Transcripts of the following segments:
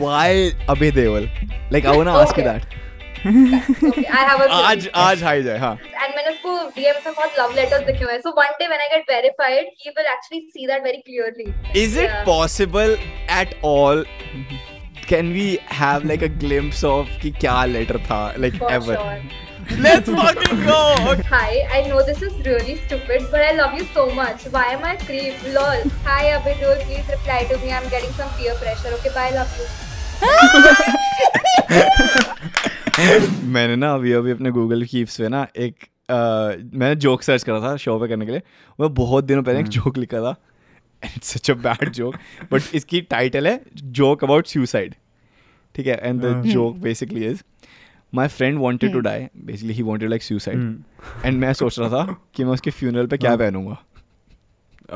Why Abhay Deol? Like I wanna ask you Okay. that. Okay, I have a theory. आज आज high जाए हाँ and मैंने उसको DMs में बहुत love letters लिखे हुए हैं. So one day when I get verified, he will actually see that very clearly. Is it Yeah. possible at all? Can we have like a glimpse of कि क्या letter था like For ever? sure. Let's fucking go. Hi, I know this is really stupid, but I love you so much. Why am I creep? Lol. Hi, Abidul, please reply to me. I'm getting some peer pressure. Okay, bye, love you. मैंने ना अभी अभी अपने Google keeps पे ना एक अ, मैंने joke search करा था शो पे करने के लिए मैं बहुत दिनों पहले एक जोक लिखा था it's such a bad joke but इसकी टाइटल है जोक अबाउट सुसाइड ठीक है and the joke basically is my friend wanted to die basically he wanted like suicide and मैं सोच रहा था कि मैं उसके फ्यूनरल पे क्या पहनूँगा।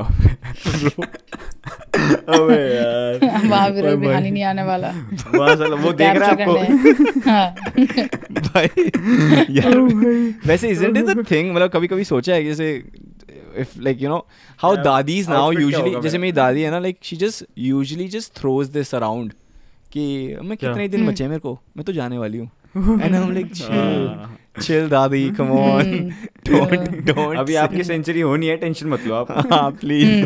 अबे यार। वहाँ विरोध भाई। बिहानी नहीं आने वाला। वहाँ साला वो देख रहा है आपको। हाँ। भाई। यार। वैसे isn't it the thing? मतलब कभी कभी सोचा है कि जैसे if like you know how Yeah, dadis now usually होगा जैसे मेरा? दादी है ना like she just usually just throws this around कि मैं? कितने ही दिन हम्म। बचे हैं मेरे को? मैं तो जाने वाली हूँ। And I am like chill chill दादी कम ऑन डोंट डोंट अभी आपकी सेंचुरी होनी है टेंशन मत लो आप। हाँ please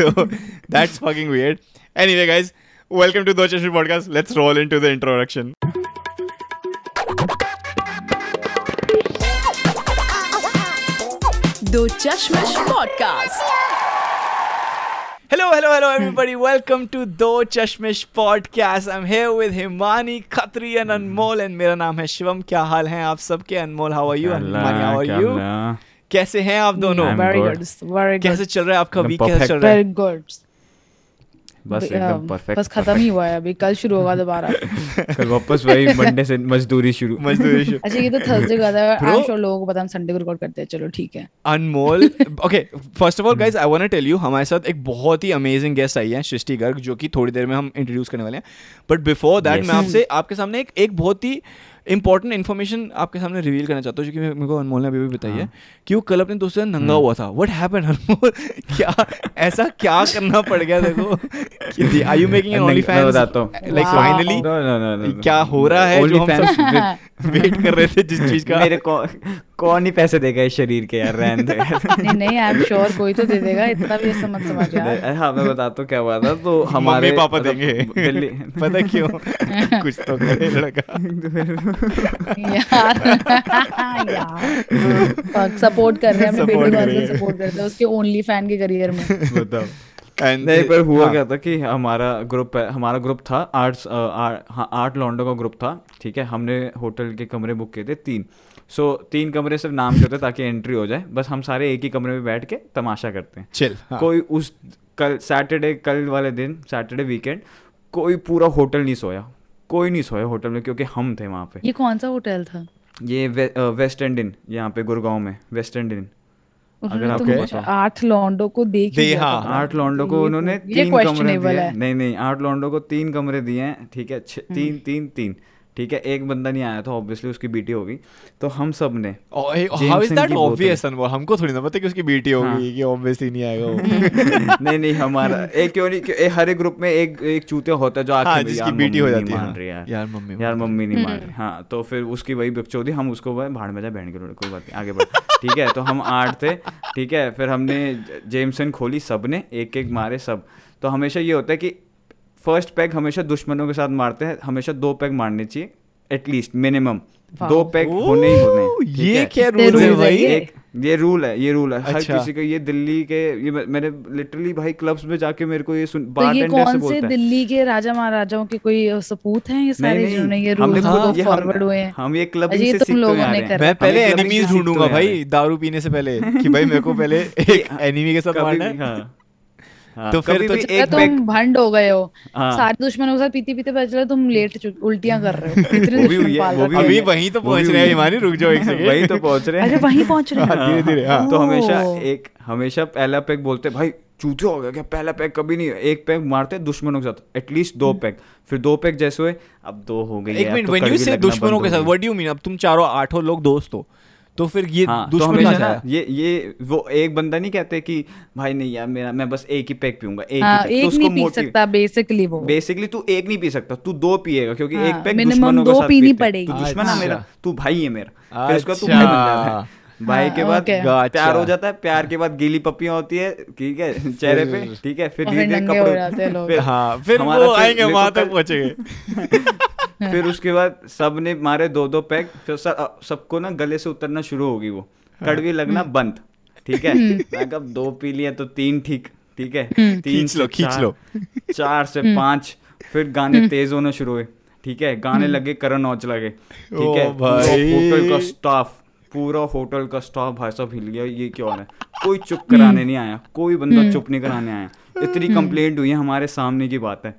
so that's fucking weird anyway guys welcome to the podcast let's roll into the introduction दो चश्मे podcast Hello, hello, hello, everybody. Welcome to Do Chashmish podcast. I'm here with Himani, Khatri, and Anmol. And मेरा नाम है शिवम क्या हाल है आप सबके Anmol how are you Himani how are you कैसे हैं आप दोनों good. good very good कैसे चल रहा है आपका वीक कैसे. चल रहा है very good बस एकदम परफेक्ट बस खत्म ही हुआ है अभी कल शुरू होगा दोबारा। कल वापस वही मंडे से मजदूरी शुरू। मजदूरी शुरू। अच्छा ये तो थर्सडे का था आई श्योर लोगों को पता है हम संडे को रिकॉर्ड करते हैं चलो ठीक है। Anmol okay first of all guys I want to tell you हमारे साथ एक बहुत ही अमेजिंग गेस्ट आई है सृष्टि गर्ग जो कि थोड़ी देर में हम इंट्रोड्यूस करने वाले हैं। But before that. मैं आपसे आपके सामने एक एक बहुत ही इंपॉर्टेंट इन्फॉर्मेशन आपके सामने रिवील करना चाहता हूँ जो कि मेरे को अनमोल ने अभी भी बताई है हाँ। कि वो कल अपने दोस्त से नंगा हुआ था। व्हाट हैपेंड अनमोल? क्या ऐसा क्या करना पड़ गया देखो? कि are you making an OnlyFans like finally. क्या हो रहा है जो हम सब वेट कर रहे थे जिस चीज़ का? मेरे को कौन ही पैसे देगा इस शरीर के यार रहने दे। नहीं नहीं आई एम श्योर कोई तो दे देगा इतना भी ऐसा मत समझ यार। हाँ मैं बताता हूँ क्या हुआ था तो हमारे मम्मी पापा मतलब देंगे पता क्यों? कुछ तो करे लड़का। यार यार सपोर्ट कर रहे हैं अपने Support बेटे कर को है। सपोर्ट करते हैं उसके ओनली फ़ैन के करियर में। बताओ। And नहीं पर हुआ हाँ, क्या था कि हमारा ग्रुप है हमारा ग्रुप था आठ अ, हाँ आठ लॉन्डो का ग्रुप था ठीक है? हमने होटल के कमरे बुक किए थे तीन। सो so, तीन कमरे सिर्फ़ नाम के होते ताकि एंट्री हो जाए बस हम सारे एक ही कमरे में बैठ के तमाशा करते हैं। Chill हाँ. कोई उस कल सैटरडे कल वाले दिन सैटरडे वीकेंड कोई पूरा होटल नहीं सोया। कोई नहीं सोया होटल में क्योंकि हम थे वहाँ पे। ये कौन सा होटल था? ये वे, वेस्ट एंड इन यहाँ पे गुड़गांव में वेस्ट एंड इन अगर आपको तो पता हो। आठ लॉन्डो को देख दे- हाँ, आठ लॉन्डो को उन्होंने तीन कमरे दिए। नहीं नहीं आठ लॉन्डो को तीन कमरे दिए हैं ठीक है? हम्म। तीन तीन तीन। ठीक है एक बंदा नहीं आया था ऑब्वियसली उसकी बीटी होगी। तो हम सबने Jameson that की obvious अनमोल हमको थोड़ी ना पता कि उसकी बेटी हाँ। होगी कि obviously नहीं आएगा वो। नहीं नहीं हमारा एक क्यों नहीं क्यों, ए, हर एक ग्रुप में एक एक चूतिया होता है जो आके हाँ यार जिसकी मम्मी बेटी हो नहीं जाती है। हाँ। यार। यार मम्मी यार मम्मी नहीं मान हम्म। रही हाँ तो फिर उसकी वही बकचोदी हम उसको भाड़ में जा बहन के लोड़े कोई बात नहीं आगे बढ़। ठीक है तो हम आठ थे ठीक है फिर हमने जेमसन खोली सबने एक एक मारे सब। तो हमेशा ये होता है कि फ़र्स्ट पैग हमेशा दुश्मनों के साथ मारते हैं हमेशा दो पैग मारने चाहिए एटलीस्ट मिनिमम दो पैग होने ही होने ये क्या रूल है भाई? एक ये रूल है ये रूल है। अच्छा। हर अच्छा। किसी का ये दिल्ली के ये मैंने लिटरली भाई क्लब्स में जाके मेरे को ये सुन तो ये बारटेंडर से से दिल्ली के राजा महाराजाओं के कोई सपूत हैं ये सारे जिन्होंने ये हमने रूल्स खुद ये हम- फॉरवर्ड हुए हैं? हम ये अच्छा, क्लबिंग से सीखते हुए आ रहे हैं। मैं पहले एनिमीज ढूंढूँगा भाई दारू पीने से पहले कि भाई मेरे को पहले एक एनिमी के साथ मारना हाँ, तो फिर तो एक तुम भंड हो गए हो। हाँ। सारे दुश्मनों के साथ पीते पीते पता चला तुम लेट उल्टियाँ कर रहे हो। वो भी दुश्मन है, अभी हैं। वहीं तो पहुँच रहे हैं हिमानी रुक जाओ एक सेकंड वही तो पहुँच रहे हैं। अरे हैं वहीं पहुँच रहे हाँ, हैं धीरे धीरे हाँ। तो हमेशा एक हमेशा पहला पैक बोलते भाई चूते हो गया क्या? पहला पैक कभी नहीं एक पैक मारते दुश्मनों के साथ। एटलीस्ट दो पैक। फिर दो पैक जैसे हुए अब दो हो गई एक मिनट तो व्हेन यू से दुश्मनों के साथ। व्हाट डू यू मीन अब तुम चारों आठों लोग दोस्त हो। तो फिर ये हाँ तो दुश्मन हमेशा कहाँ ना ये ये वो एक बंदा नहीं कहते कि भाई नहीं यार मेरा मैं बस एक ही पैक पीऊँगा एक हाँ ही पैक एक नहीं पी सकता बेसिकली वो बेसिकली तू एक नहीं पी सकता तू दो पिएगा क्योंकि हाँ, एक पैक के दो साथ पीनी पीते पड़ेगी। तू दुश्मन है अच्छा। मेरा तू भाई है मेरा फिर उसका तू भाई बन जाता है अच्छा। भाई के हाँ, बाद okay. प्यार हो अच्छा। जाता है प्यार के बाद गीली पप्पियाँ होती है ठीक है चेहरे पे ठीक है फिर धीरे धीरे कपड़े फिर हाँ फिर वो आएँगे वहाँ तक पहुँचेंगे फिर उसके बाद सबने मारे दो दो पैक फिर सबको ना गले से उतरना शुरू होगी वो। हाँ। कड़वी लगना हम्म। बंद ठीक है? मैं कब दो पी लिया तो तीन ठीक ठीक है? तीन हम्म। खींच से लो, खींच चार, लो। चार से हम्म। पाँच फिर गाने तेज होना शुरू हुए ठीक है? गाने लगे करण औजला लगे ठीक है। होटल का स्टाफ पूरा होटल का स्टाफ भाई साहब हिल गया ये क्या हो रहा है? कोई चुप कराने नहीं आया कोई बंदा चुप नहीं कराने आया। इतनी कंप्लेंट हुई है हमारे सामने की बात है।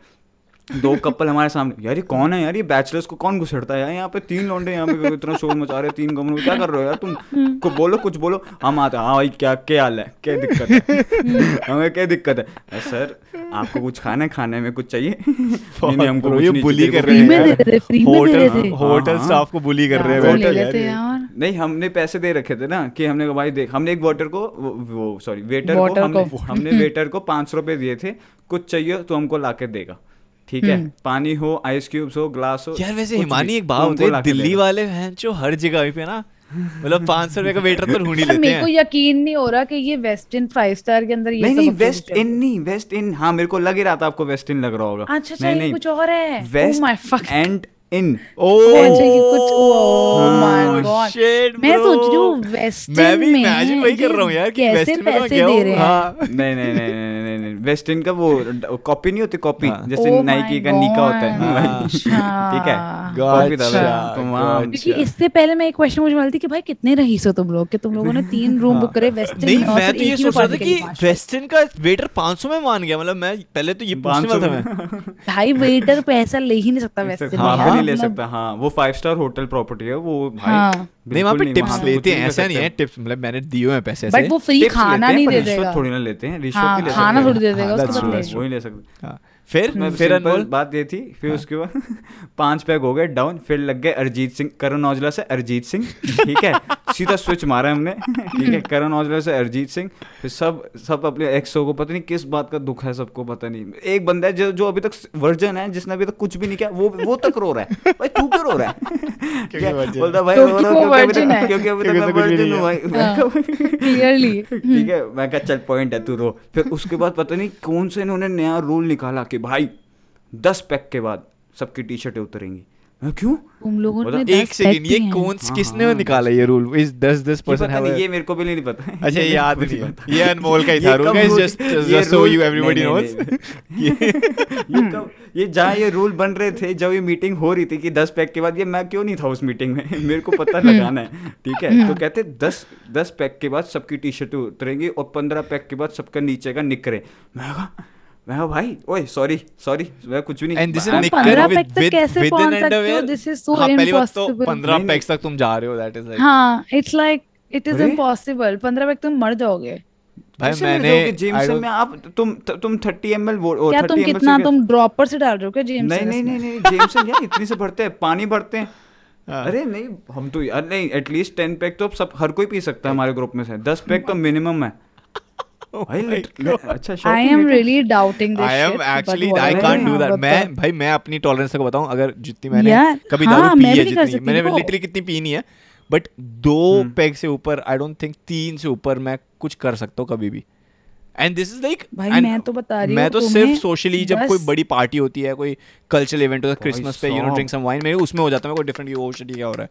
दो कपल हमारे सामने। यार ये कौन है यार? ये बैचलर्स को कौन घुसड़ता है यार? यहाँ पे तीन लौंडे यहाँ पे इतना शोर मचा रहे तीन कमरों में क्या कर रहे हो यार तुम? को बोलो कुछ बोलो। हम आते हैं। हाँ भाई क्या क्या हाल है? क्या दिक्कत है? हमें क्या दिक्कत है? "अरे सर आपको कुछ खाना है? खाने में कुछ चाहिए? नहीं नहीं हमको ये चाहिए, कर रहे हैं होटल होटल हाँ। स्टाफ को बुली कर रहे हैं वो बैठ ले के लेते यार यार नहीं हमने पैसे दे रखे थे ना कि हमने भाई देख हमने एक वाटर को वो, सॉरी वेटर को हमने वेटर को पाँच सौ रुपये दिए थे। कुछ चाहिए तो हमको ला के देगा। ठीक है? पानी हो आइस क्यूब्स हो ग्लास हो यार वैसे हिमानी एक बात होती है दिल्ली वाले हैं जो हर जगह पे ना मतलब पाँच सौ रुपए का वेटर तो ढूंढ ही लेते मेरे को हैं यकीन नहीं हो रहा कि ये वेस्ट इन फाइव स्टार के अंदर ये नहीं नहीं वेस्ट इन नहीं वेस्ट इन हाँ मेरे को लग ही रहा था आपको वेस्ट इन लग रहा होगा। अच्छा अच्छा नहीं नहीं। कुछ और है। Oh west and in oh कुछ oh my god. मैं सोच रही हूँ वेस्ट मैं भी imagine वही कर रहा हूँ यार कि कैसे में मैं पैसे गया दे रहे हैं? हाँ। नहीं नहीं नहीं नहीं नहीं नहीं का वो कॉपी नहीं होती कॉपी हाँ। जैसे Oh नाइकी का नीका होता है. वही। अच्छा। ठीक है? कॉपी था तो क्योंकि इससे पहले मैं एक क्वेश्चन मुझे मिलती कि भाई कितने रहीस हो तुम लोग कि? तुम लोगों ने तीन रूम बुक करे वेस्ट नहीं मैं तो ये सोच रहा था कि वेस्टर्न का वेटर 500 में मान गया मतलब मैं पहले तो ये पूछने 500 वाला था मैं। भाई वेटर पैसा ले ही नहीं सकता वेस्ट हाँ वो नहीं ले सकता हाँ वो फाइव स्टार होटल प्रॉपर्टी है वो भाई हाँ। नहीं वहाँ पे टिप्स लेते हैं ऐसा नहीं है टिप्स मतलब मैंने दिए हुए हैं पैसे बट ऐसे वो फ्री खाना नहीं दे रिश्वत देगा। थोड़ी ना लेते हैं रिश्वत हाँ ले खाना सकते थोड़ी दे हैं। देगा हाँ, उसके that's बाद true, ले वही ले सकते हाँ, फिर मैं फिर अनमोल? बात ये थी फिर हाँ। उसके बाद पाँच पैक हो गए डाउन फिर लग गए अरिजीत सिंह करण औजला से अरिजीत सिंह ठीक है? सीधा स्विच मारा हमने ठीक है? करण औजला से अरिजीत सिंह फिर सब सब अपने एक्सो को पता नहीं किस बात का दुख है सबको पता नहीं। एक बंदा है जो जो अभी तक वर्जन है जिसने अभी तक कुछ भी नहीं किया वो वो तक रो रहा है। भाई तू क्यों रो रहा है? बोलता भाई क्योंकि रो रहा क्योंकि अभी तक है। क्योंकि अभी तक तो मैं कुछ भी हूँ भाई। क्लियरली ठीक है? मैं कहा चल पॉइंट है तू रो। फिर उसके बाद पता नहीं कौन से इन्होंने नया रूल निकाला कि भाई दस पैक के बाद सबकी टी शर्टें उतरेंगी। क्यों? तुम लोगों मतलब ने एक सेकंड ये कौन हाँ, किसने हाँ, निकाला ये रूल इस दस दस परसेंट पता नहीं ये मेरे को भी नहीं पता। अच्छा ये याद नहीं ये अनमोल का ही था rule guys just just so you everybody knows ये कब ये जहाँ ये रूल बन रहे थे जब ये मीटिंग हो रही थी कि दस पैक के बाद ये मैं क्यों नहीं था उस मीटिंग में? मेरे को पता लगाना है ठीक है? तो कहते दस दस पैक के बाद सबकी टी शर्ट उतरेंगी और पंद्रह पैक के बाद सबका नीचे का निकरे। मैं कहा मैं कहा भाई ओए सॉरी सॉरी मैं कुछ भी नहीं। And this is nicker with pack तक विद कैसे पहुँच सकते हो? is so हाँ पहली बात तो 15 पैक्स तक तुम जा रहे हो दैट इज़ लाइक हाँ it's like it is? Impossible पंद्रह पैक तुम मर जाओगे। भाई मैंने जेम्सन don't- में आप तुम तुम थर्टी एम एल वो क्या 30 तुम ml से कितना तुम ड्रॉपर से डाल रहे हो क्या जेम्स नहीं नहीं नहीं नहीं जेम्सन यार इतनी से भरते हैं पानी भरते हैं। हाँ। अरे नहीं हम तो यार नहीं एटलीस्ट टेन पैक तो अब सब हर कोई पी सकता है हमारे ग्रुप में से। दस पैक तो मिनिमम है। I am really doubting this I am actually I can't do हाँ, दैट मैं भाई मैं अपनी टॉलरेंस को बताऊँ अगर जितनी मैंने कभी हाँ, दारू पी है जितनी मैंने। लिटरली कितनी पी नहीं है बट दो हम्म। पैग से ऊपर आई डोंट थिंक तीन से ऊपर मैं कुछ कर सकता हूँ कभी भी। एंड दिस इज़ लाइक भाई, मैं तो बता रही मैं तो सिर्फ़ सोशली जब कोई बड़ी पार्टी होती है कोई कल्चरल इवेंट होता है क्रिसमस पे you know drink some wine मेरे उसमें हो जाता है मेरे को डिफरेंट ओ शिट क्या हो रहा है?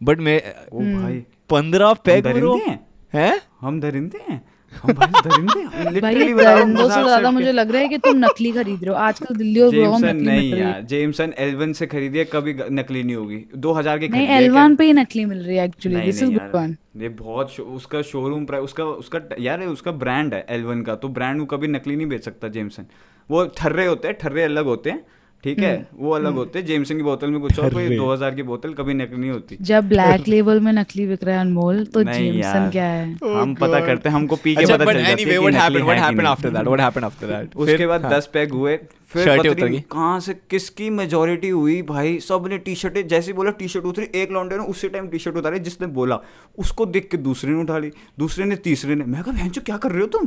बट मैं ओ भाई। पंद्रह हम पैग दरिंदे हैं? हैं? हम दरिंदे हैं? हम भाई दरिंदे हम भाई literally बता रहा दरिंदों से ज़्यादा मुझे लग रहा है कि तुम नकली खरीद रहे हो। आजकल दिल्ली और गोवा में नहीं यार जेमसन एलवन से खरीदिए कभी नकली नहीं होगी। दो हज़ार की नहीं खरीदिए पे ही नकली मिल रही है actually this is good one ये बहुत उसका शोरूम प्राइस उसका उसका यार उसका ब्रांड है एलवन का तो ब्रांड वो कभी नकली नहीं बेच सकता जेमसन वो ठर्रे होते हैं ठर्रे अलग होते हैं ठीक है? वो अलग होते हैं। जेमसन की बोतल में कुछ और कोई अरे। 2000 की बोतल कभी नकली नहीं होती। जब ब्लैक लेबल में नकली बिक रहा है अनमोल तो जेमसन क्या है? हम पता करते हैं हमको पी के अच्छा पता चल जाती है एनीवे कि व्हाट नकली हैपेंड व्हाट है कि हैपेंड नहीं। After that what happened after that उसके बाद दस पैग हुए फिर। कहाँ से किसकी मेजोरिटी हुई भाई। सबने टी शर्ट जैसे बोला टी शर्ट उतरी एक लॉन्डे ने उसी टाइम टी शर्ट उतारी जिसने बोला। उसको देख के दूसरे ने उठा ली दूसरे ने तीसरे ने। मैं कहा क्या कर रहे हो तुम?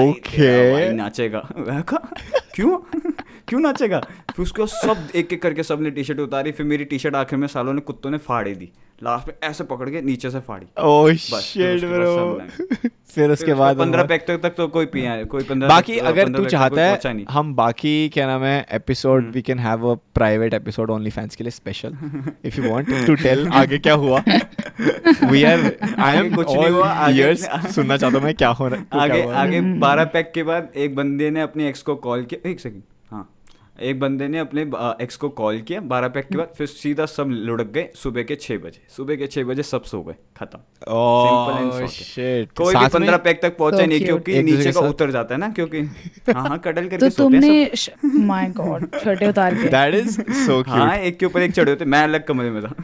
Okay Okay. नाचेगा। मैं कहा क्यों? क्यों नाचेगा? फिर उसके बाद सब एक एक करके सबने टी शर्ट उतारी फिर मेरी टी शर्ट आखिर में सालों ने कुत्तों ने फाड़ी दी। लास्ट में ऐसे पकड़ के नीचे से फाड़ी। ओह शिट ब्रो फिर उसके बाद पंद्रह पैक तक तक तो कोई पिया है कोई पंद्रह बाकी अगर तू चाहता है हम बाकी क्या नाम है episode. We can have a private episode OnlyFans के लिए special if you want to tell आगे क्या हुआ। वी आर आई एम कुछ नहीं हुआ, इयर्स सुनना चाहता हूँ मैं क्या हो रहा क्या आगे आगे बारह पैक के बाद एक बंदे ने अपने एक्स को कॉल किया। एक सेकंड हाँ एक बंदे ने अपने एक्स को कॉल किया बारह पैक के बाद फिर सीधा सब लुढ़क गए सुबह के छह बजे। सुबह के छह बजे सब सो गए खत्म. शिट कोई भी पंद्रह पैक तक पहुँचे नहीं क्योंकि नीचे का उतर जाता है ना क्योंकि हाँ हाँ कडल करके तो सोते तुमने माय गॉड शर्टें उतार के। दैट इज़ सो सब। हाँ एक के ऊपर एक चढ़े होते मैं अलग कमरे में था।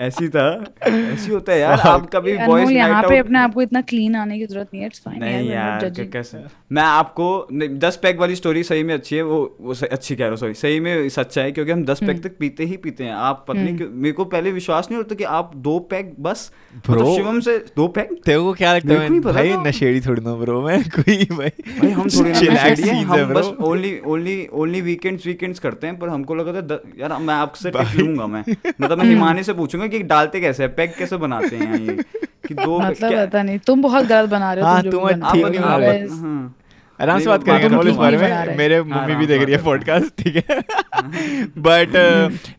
ऐसी था ऐसी होता है यार आप कभी बॉयज़ यहाँ नाइट पे आउट अपने आप को इतना क्लीन आने की ज़रूरत नहीं है इट्स फाइन नहीं यार कैसे? मैं आपको दस पैक वाली स्टोरी सही में अच्छी है वो वो अच्छी कह रहा हूँ सॉरी सही में सच्चा है क्योंकि हम दस पैक तक पीते ही पीते हैं। आप पता नहीं मेरे को पहले विश्वास नहीं होता कि आप दो पैक बस Bro. मतलब शिवम से दो पैक? तेरे को क्या लगता है नहीं भाई नशेड़ी थोड़ी ना ब्रो मैं कोई भाई भाई हम थोड़ी ना नशेड़ी हैं, हम बस only only only weekends weekends करते हैं पर हमको लगा था यार मैं आपसे टिप लूँगा मैं। मतलब मैं हिमानी से पूछूँगा कि डालते कैसे हैं पैक कैसे बनाते हैं ये? कि दो मतलब पता नहीं तुम बहुत गलत बना रहे हो हाँ, तुम जो बना आप ठीक रहे नहीं हो। हाँ। आराम से बात करेंगे अनमोल इस बारे में। मेरे हाँ, मम्मी भी देख रही है पॉडकास्ट ठीक है? बट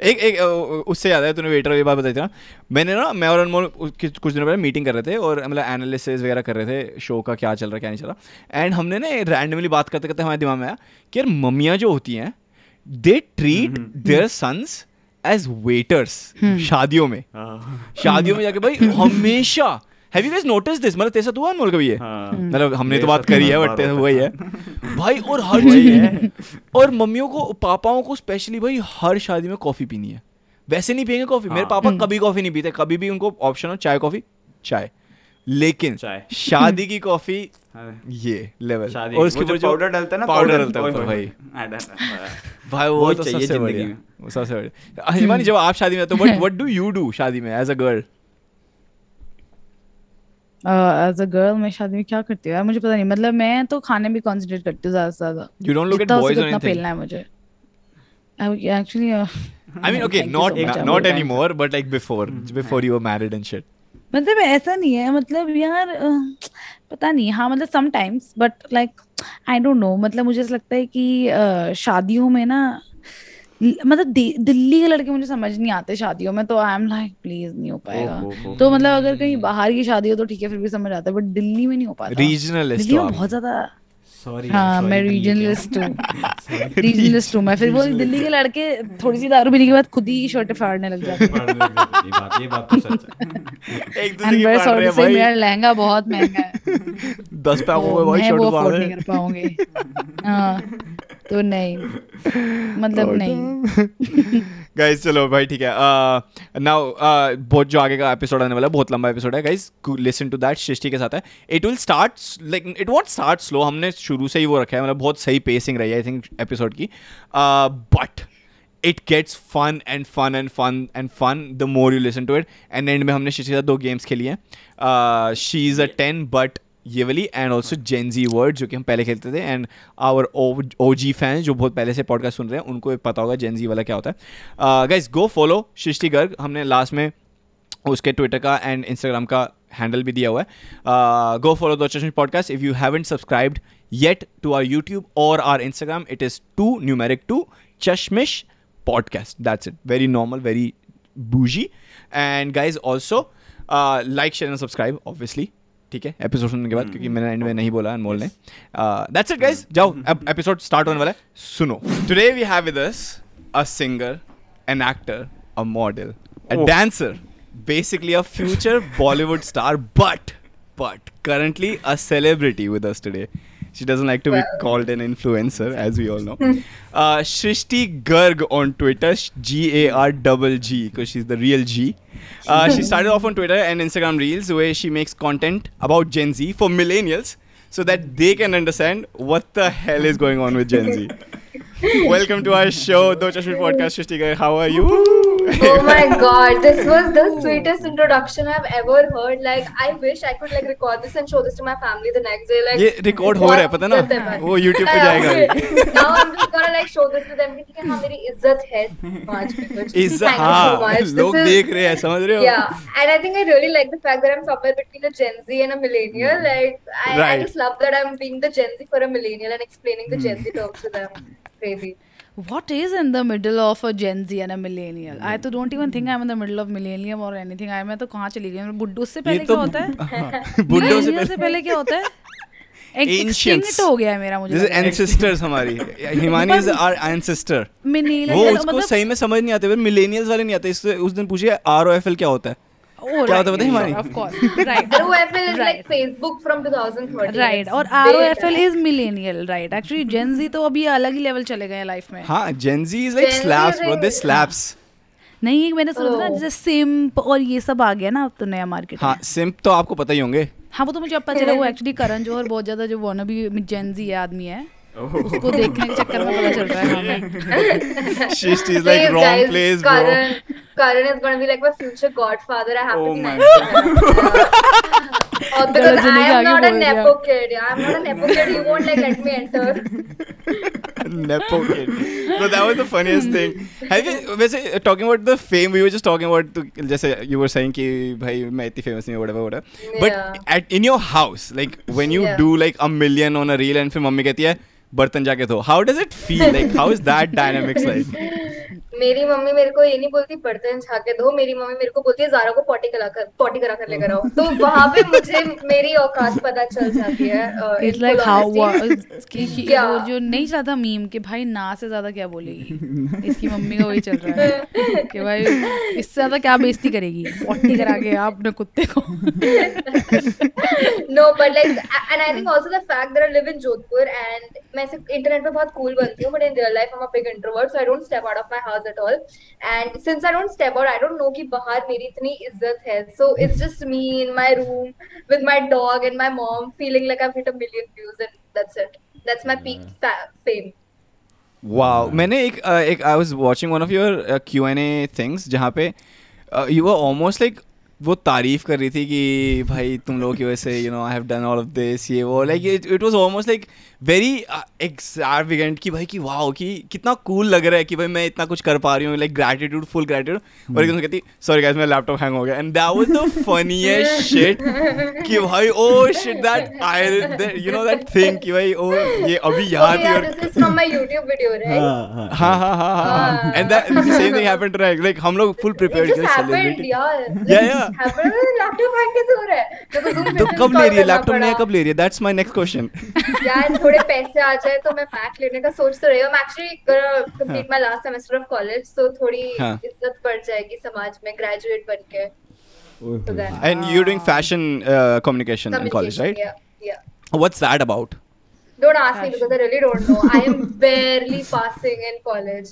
एक एक उससे याद है तूने वेटर वाली बात बताई थी ना? मैंने ना मैं और अनमोल कुछ दिनों पहले मीटिंग कर रहे थे और मतलब एनालिसिस वगैरह कर रहे थे शो का क्या चल रहा है क्या नहीं चल रहा। एंड हमने ना रैंडमली बात करते करते हमारे दिमाग में आया कि यार मम्मियाँ जो होती हैं they treat their sons as waiters शादियों में। हाँ। शादियों में जाके भाई हमेशा have you guys notice this मतलब तेरे साथ हुआ अनमोल कभी ये? हाँ। मतलब हमने तो बात करी तो है बट बार हुआ ही है। है। भाई और हर चीज़ है। और मम्मियों को पापाओं को स्पेशली भाई हर शादी में कॉफ़ी पीनी है। वैसे नहीं पियेंगे कॉफ़ी मेरे हाँ। पापा कभी कॉफ़ी नहीं पीते। कभी भी उनको ऑप्शन हो चाय कॉफ़ी चाय। लेकिन चाय। शादी की कॉफ़ी ये लेवल और उसके जो ऊपर पाउडर डलता है ना पाउडर डलता है। भाई। भाई वो वो तो सबसे बढ़िया। सबसे बढ़िया। हिमानी जब आप शादी में तो what what do you do शादी में as a girl as a girl मैं शादी में क्या करती हूँ यार? मुझे पता नहीं। मतलब मैं तो खाने भी कंसंट्रेट करती हूँ ज़्यादा से ज़्यादा। You don't look at जितना हो boys सके or उतना anything? पेलना है मुझे। Actually I mean, okay, Thank you not so much, not Amol. anymore, but like before, before you were married and shit. मतलब ऐसा नहीं है। मतलब यार पता नहीं। हाँ मतलब sometimes but like I don't know मतलब मुझे ऐसा लगता है कि शादियों में ना मतलब दिल्ली के लड़के मुझे समझ नहीं आते शादियों में तो आई एम लाइक प्लीज़ नहीं हो पाएगा। ओ, ओ, ओ। तो मतलब अगर कहीं बाहर की शादी हो तो ठीक है फिर भी समझ आता है बट दिल्ली में नहीं हो पाता। Regionalist दिल्ली हो में आप। बहुत ज़्यादा Sorry, हाँ मैं रीजनलिस्ट हूँ रीजनलिस्ट हूँ मैं फिर वो दिल्ली के लड़के थोड़ी सी दारू पीने के बाद खुद ही शर्ट फाड़ने लग जाते हैं। ये बात ये बात तो सच है। एक दूसरे की फाड़ रहे हैं भाई। मेरा लहंगा बहुत महँगा है। दस पैकों तो में भाई मैं शर्ट वो फाड़ रहे नहीं कर पाऊँगी। हाँ। तो नहीं। मतलब नहीं। गाइस चलो भाई ठीक है। नाउ बहुत जो आगे का एपिसोड आने वाला है बहुत लंबा एपिसोड है। Guys listen to that Srishti के साथ है। It will start like it won't start slow हमने शुरू से ही वो रखा है मतलब बहुत सही पेसिंग रही है आई थिंक एपिसोड की। But it gets fun and fun and fun and fun the more you listen to it and end में हमने सृष्टि के साथ दो गेम्स खेली हैं। She is a ten but ये वाली एंड ऑल्सो जेनजी वर्ड जो कि हम पहले खेलते थे and our O G fans जो बहुत पहले से पॉडकास्ट सुन रहे हैं, उनको पता होगा जेनजी वाला क्या होता है। Guys go follow Srishti Garg हमने लास्ट में उसके ट्विटर का एंड इंस्टाग्राम का हैंडल भी दिया हुआ है। Go follow the podcast if you haven't subscribed yet to our YouTube और our Instagram it is two numeric two Chashmish podcast that's it. Very normal very bougie. And guys also like share and subscribe obviously. ठीक है episode सुनने के बाद क्योंकि मैंने and में नहीं बोला अनमोल ने। दैट्स इट गाइस जाओ अब एपिसोड स्टार्ट होने वाला है। सुनो today we have with us a singer an actor a model a dancer basically basically a future bollywood star but but currently a celebrity with us today. She doesn't like to be called an influencer, as we all know. uh, Shrishti Garg on Twitter, G A R double G, because she's the real G. Uh, she started off on Twitter and Instagram Reels, where she makes content about Gen Z for millennials, so that they can understand what the hell is going on with Gen Z. Welcome to our show, Do Chashmir Podcast. Shrishti Garg, how are you? Oh my god, this was the sweetest introduction I've ever heard. Like, I wish I could like record this and show this to my family the next day. Like, ये record हो रहा है पता ना what the- वो YouTube पे जाएगा अभी। now I'm just gonna like show this to them. कि ठीक है, हाँ मेरी इज्जत है समाज में कुछ. इज्जत Thank you so हाँ much. This लोग is- देख रहे हैं समझ रहे हो Yeah, and I think I really like the fact that I'm somewhere between a Gen Z and a millennial. Like, I, I Right. just love that I'm being the Gen Z for a millennial and explaining the Gen Z terms to them. Crazy. What is in the middle of a Gen Z and a millennial? I तो don't even think I'm in the middle of millennium or anything. I मैं तो कहाँ चली गई हूँ? बुड्ढू से पहले तो क्या होता है? हाँ, बुड्ढों से पहले पहले क्या होता है? हो गया है मेरा मुझे जैसे लग ancestors हमारी। हिमानी इज़ आवर ancestor वो मतलब- उसको सही में समझ नहीं आते मिलेनियल्स वाले नहीं आते। इससे उस दिन पूछिए आरओएफएल क्या होता है? Oh, क्या होता है है course, right. The OFL is Right. like Facebook from 2013. Right और It's R O F L is millennial right actually Gen Z तो अभी अलग ही लेवल चले गए हैं लाइफ में. हाँ Gen Z is like slaps bro they slaps नहीं एक मैंने सुना था Oh. जैसे सिम्प और ये सब आ गया ना अब तो नया मार्केट हाँ। सिंप तो आपको पता ही होंगे। हाँ वो तो मुझे अब पता चला वो एक्चुअली करण जौहर बहुत ज़्यादा जो वो भी जेन जी आदमी है उसको देखने के चक्कर में पता चल रहा है हमें is Please, like wrong guys, place bro Karan, Karan is going to be like my future godfather. I have Oh to my nice. Oh, because I am not a nepo kid. Yeah, I'm not a nepo kid. You won't like let me enter. Nepo kid. No, that was the funniest thing. Have you, वैसे talking about the fame, we were just talking about तो जैसे you were saying कि भाई मैं इतनी famous नहीं हूँ whatever whatever. But Yeah. at in your house, like when you Yeah. do like a million on a reel and फिर mummy कहती है बर्तन जाके धो। How does it feel like how is that dynamics like मेरी mummy मेरे को ये नहीं बोलती बर्तन झाके दो मेरी मम्मी मेरे को बोलती है जारा को पॉटी करा कर पॉटी करा कर लेकर आओ। तो वहाँ पे मुझे मेरी औकात पता चल जाती है इट्स लाइक हाउ. कि कि? वो जो नहीं चला मीम कि भाई ना से ज़्यादा क्या बोलेगी? इसकी मम्मी का वही चल रहा है कि भाई इससे ज़्यादा क्या बेइज्जती करेगी? पॉटी करा के आप अपने कुत्ते को? No but like and I think also the fact that I live in Jodhpur and मैं सिर्फ़ इंटरनेट पे बहुत कूल बनती हूँ but in real life I'm a big introvert so I don't step out of my house at all and since I don't step out I don't know कि बाहर मेरी इतनी इज़्ज़त है so it's just me in my room with my dog and my mom feeling like I've hit a million views and that's it that's my peak fa- fame Wow. मैंने एक uh, एक I was watching one of your uh, Q&A things जहाँ पे uh, you were almost like वो तारीफ़ कर रही थी कि भाई तुम लोगों की वजह से you know I have done all of this ये वो like it was almost like very extravagant कि भाई कि वाह कि कितना कूल लग रहा है कि भाई मैं इतना कुछ कर पा रही हूँ लाइक ग्रेटिट्यूड फुल ग्रेटिट्यूड और एकदम कहती सॉरी गाइस मेरा लैपटॉप हैंग हो गया. And that was the funniest shit कि भाई ओ shit that I you know that thing कि भाई ओ ये अभी यहाँ थी और is from my YouTube video right? हाँ हाँ हाँ। And that same thing happened to like हम लोग फुल प्रिपेयर्ड just के happened सेलिब्रिटी यार Yeah, yeah. लैपटॉप हैंग कैसे हो रहा है? तो कब ले रही है? लैपटॉप नया कब ले रही है? दैट्स माय नेक्स्ट क्वेश्चन यार थोड़े पैसे आ जाए तो मैं मैक लेने का सोच तो रही हूँ। Actually complete my last semester of college तो थोड़ी हाँ. इज़्ज़त बढ़ जाएगी समाज में ग्रेजुएट बन के and you doing fashion communication in college communication, right yeah yeah. What's that about don't ask me because I really don't know. I am barely passing in college.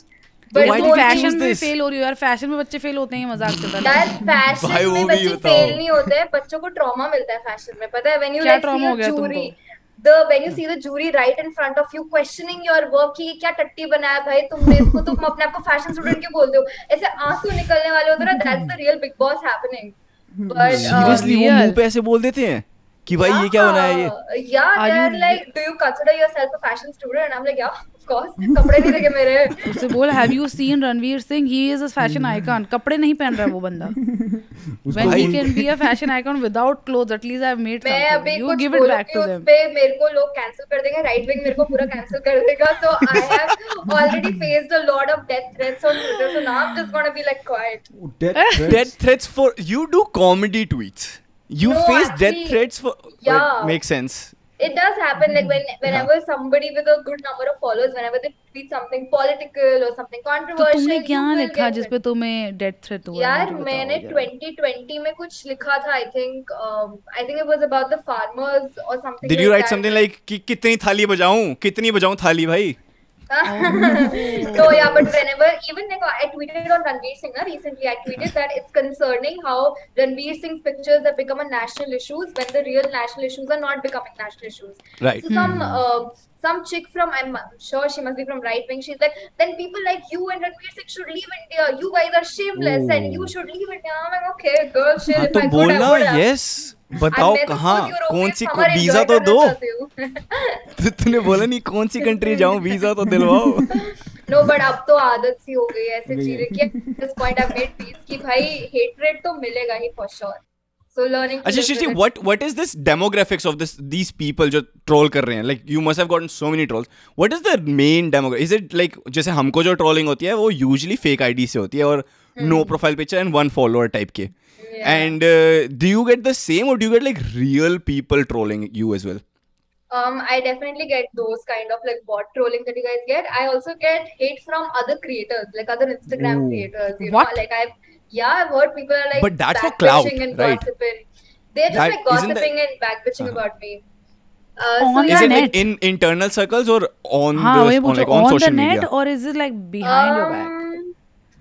Why did you only- choose fashion में fail हो रही हो यार? Fashion में बच्चे fail होते हैं मज़ाक चल रहा यार फ़ैशन में बच्चे फेल नहीं होते हैं बच्चों को ट्रॉमा मिलता है फ़ैशन में। पता है व्हेन यू लाइक trauma हो गया तुमको? Jury the when you see the jury right in front of you questioning your work कि ये क्या टट्टी बनाया भाई तुमने इसको तुम अपने आप को फ़ैशन स्टूडेंट क्यों बोलते हो ऐसे आँसू निकलने वाले होते हैं ना that's the real big boss happening but seriously वो. मुँह पे ऐसे बोल देते हैं कि भाई ये क्या बना है ये they're you- like do you consider yourself a fashion student I'm like yeah of course कपड़े नहीं देखे मेरे। उससे बोल have you seen Ranveer Singh he is a fashion icon कपड़े नहीं पहन रहा है वो बंदा। When he can be a fashion icon without clothes at least I have made मैं अभी यू कुछ give it back to them पे मेरे को लोग कैंसिल कर देंगे राइट विंग मेरे को पूरा कैंसिल कर देगा। तो I have already faced a lot of death threats on Twitter so now I am just gonna be like quite death threats? For you do comedy tweets. You No, face death actually, threats for yeah. Makes sense. It does happen like when whenever yeah. somebody with a good number of followers, whenever they tweet something political or something तो controversial, तुमने क्या लिखा जिस पे तुम्हें death threat हुआ यार मैंने 2020 में कुछ लिखा था I think I think it was about the farmers और something did you write something like कि कितनी थाली बजाऊं कितनी बजाऊं थाली भाई no, yeah, but whenever, even like I tweeted on Ranveer Singh na, recently, I tweeted that it's concerning how Ranveer Singh's pictures have become a national issues when the real national issues are not becoming national issues. Right. So hmm. some uh, some chick from I'm sure she must be from right wing. She's like, then people like you and Ranveer Singh should leave India. You guys are shameless Ooh. and you should leave India. I'm like, okay, girl, shit. हाँ if तो I could, I बोलना And बताओ तो कहाँ? कौन सी visa तो दो? हूँ। तो तूने बोला नहीं कौन सी कंट्री जाऊँ वीज़ा तो दिलवाओ। नो बट अब तो आदत सी हो गई ऐसे चीज़ें कि this point I made peace कि भाई हेटरेट तो मिलेगा ही फॉर श्योर सो लर्निंग अच्छा Shishi what what is this demographics of this these people जो ट्रोल कर रहे हैं? Like you must have gotten so many trolls what is the main demographic is it like जैसे हमको जो trolling होती है वो यूजुअली फेक आईडी से होती है और no profile picture and one follower type के। Yeah. And uh, do you get the same, or do you get like real people trolling you as well? Um, I definitely get those kind of like bot trolling that you guys get. I also get hate from other creators, like other Instagram Ooh. creators. You what? know, like I've yeah, I've heard people are like but that's for clout, and right? Gossiping. They're just that, like gossiping that... and back bitching uh-huh. about me. Uh, so on yeah, the net. Like in internal circles or on Haan, the on, like, on, on social the net media? or is it like behind um, your back? Um,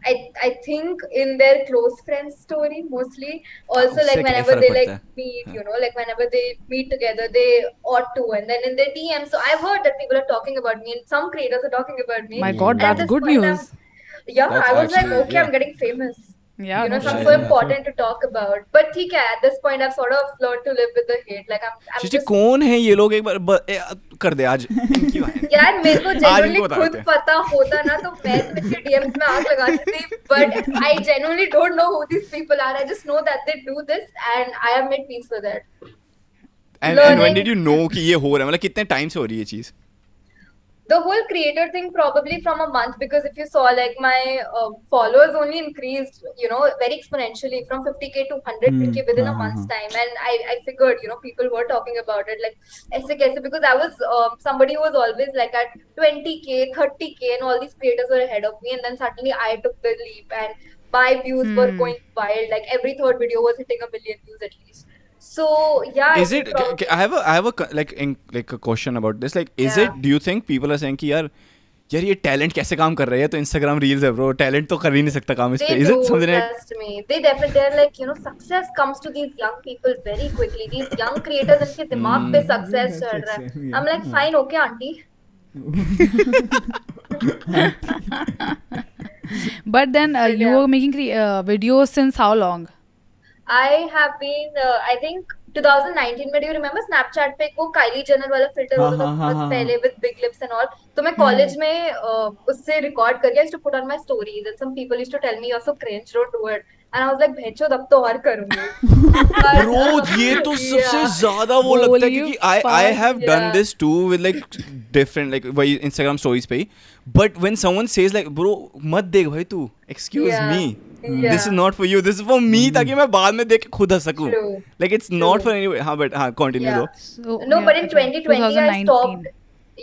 I I think in their close friends story mostly. Also, like whenever they like meet, hmm. you know, like whenever they meet together, they ought to. And then in their DM, so I've heard that people are talking about me, and some creators are talking about me. My God, that's good news. I'm, yeah, that's I was actually, like, okay, yeah. I'm getting famous. Yeah you know, something so important to talk about. But ठीक है, at this point, I've sort of learned to live with the hate. Like I'm, I'm just कौन है ये लोग एक बार कर दे आज है। यार मेरे को genuinely खुद पता होता ना तो मैं तो इनके DMs में आग लगा देती but I genuinely don't know who these people are I just know that they do this and I have made peace with it And, and when did you know कि ये हो रहा है मतलब कितने टाइम से हो रही है ये चीज़ the whole creator thing probably from a month because if you saw like my uh, followers only increased you know very exponentially from 50k to 100k within a uh-huh. month's time. And I, I figured you know people were talking about it like aise kaise because I was um, somebody who was always like at 20k 30k and all these creators were ahead of me. And then suddenly I took the leap and my views were Hmm. going wild. Like every third video was hitting a million views at least so yeah is it prob- I have a I have a like in, like a question about this like is Yeah. it do you think people are saying कि यार यार ये talent कैसे काम कर रही है तो इंस्टाग्राम रील्स है ब्रो टैलेंट तो कर ही नहीं सकता काम इस पे something like trust me. They definitely, they're like, you know, success comes to these young people very quickly. These young creators, इनके दिमाग पे success that's चल रहा है. yeah. I'm like, fine, okay, auntie. but then uh, you Yeah. were making cre- uh, videos since how long I have been, uh, I think, 2019 में, do you remember Snapchat पे वो Kylie Jenner वाला filter हाँ, होता था हाँ, हाँ, बहुत हाँ, पहले with big lips and all. तो मैं college में uh, उससे record करके I used to put on my stories and some people used to tell me you're so cringe, don't do it. And I was like, भेचो अब तो और करूँगी. But, uh, ये तो सबसे ज़्यादा वो लगता है क्योंकि I I have done Yeah. This to with like different like वही इंस्टाग्राम स्टोरीज पे ही but when someone says like bro मत देख भाई तू excuse Yeah. Me Yeah. This is not for you this is for me ताकि मैं बाद में देख के खुद हंस सकूँ। Like it's not for anyway हाँ बट हाँ continue though no but in 2020 I stop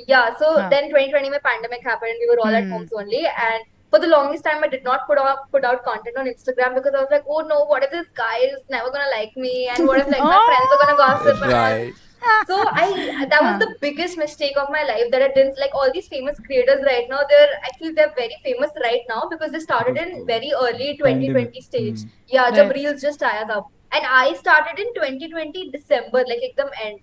yeah so then 2020 में pandemic happened and we were all at homes only and for the longest time I did not put out put out content on Instagram because I was like oh no what if this guy is never gonna like me and what if like my friends are gonna gossip right so I that was the biggest mistake of my life that I didn't like all these famous creators right now. They're actually they're very famous right now because they started in very early 2020 stage. Mm. Yeah, right. reels just tired up, and I started in 2020 December, like at the end.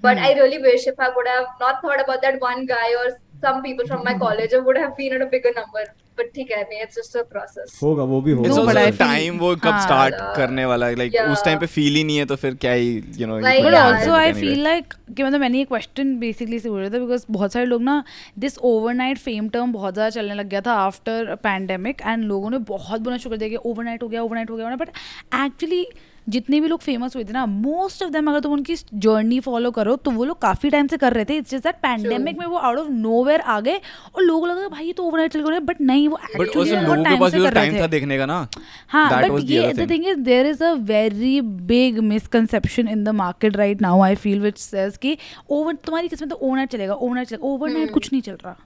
But mm. I really wish if I would have not thought about that one guy or some people from my hmm. college, I would have been at a bigger number. But ठीक है, I mean, it's just a process. होगा वो भी होगा also time वो कब हाँ. Start करने वाला है लाइक Yeah. उस टाइम पे फील ही नहीं है तो फिर क्या ही you know but also I feel like कि मतलब मैंने ये क्वेश्चन बेसिकली से बोल था बिकॉज़ बहुत सारे लोग ना दिस ओवरनाइट फेम टर्म बहुत ज़्यादा चलने लग गया था आफ्टर पैंडेमिक एंड लोगों ने बहुत बुना शुक्र दिया कि ओवरनाइट हो गया ओवरनाइट हो गया बट एक्चुअली जितने भी लोग फ़ेमस हुए थे ना मोस्ट ऑफ़ देम अगर तुम उनकी जर्नी फॉलो करो तो वो लोग काफ़ी टाइम से कर रहे थे इट्स जस्ट दैट पैंडेमिक में वो आउट ऑफ़ नोवेयर आ गए और लोग लगा भाई ये तो ओवरनाइट चल गए बट नहीं वो बट। था देखने का ना हाँ the ये thing. thing is there is a very big misconception in the market right now I feel which says कि ओवर तुम्हारी किस्मत तो ओवरनाइट चलेगा ओवरनाइट चलेगा ओवरनाइट कुछ नहीं चल रहा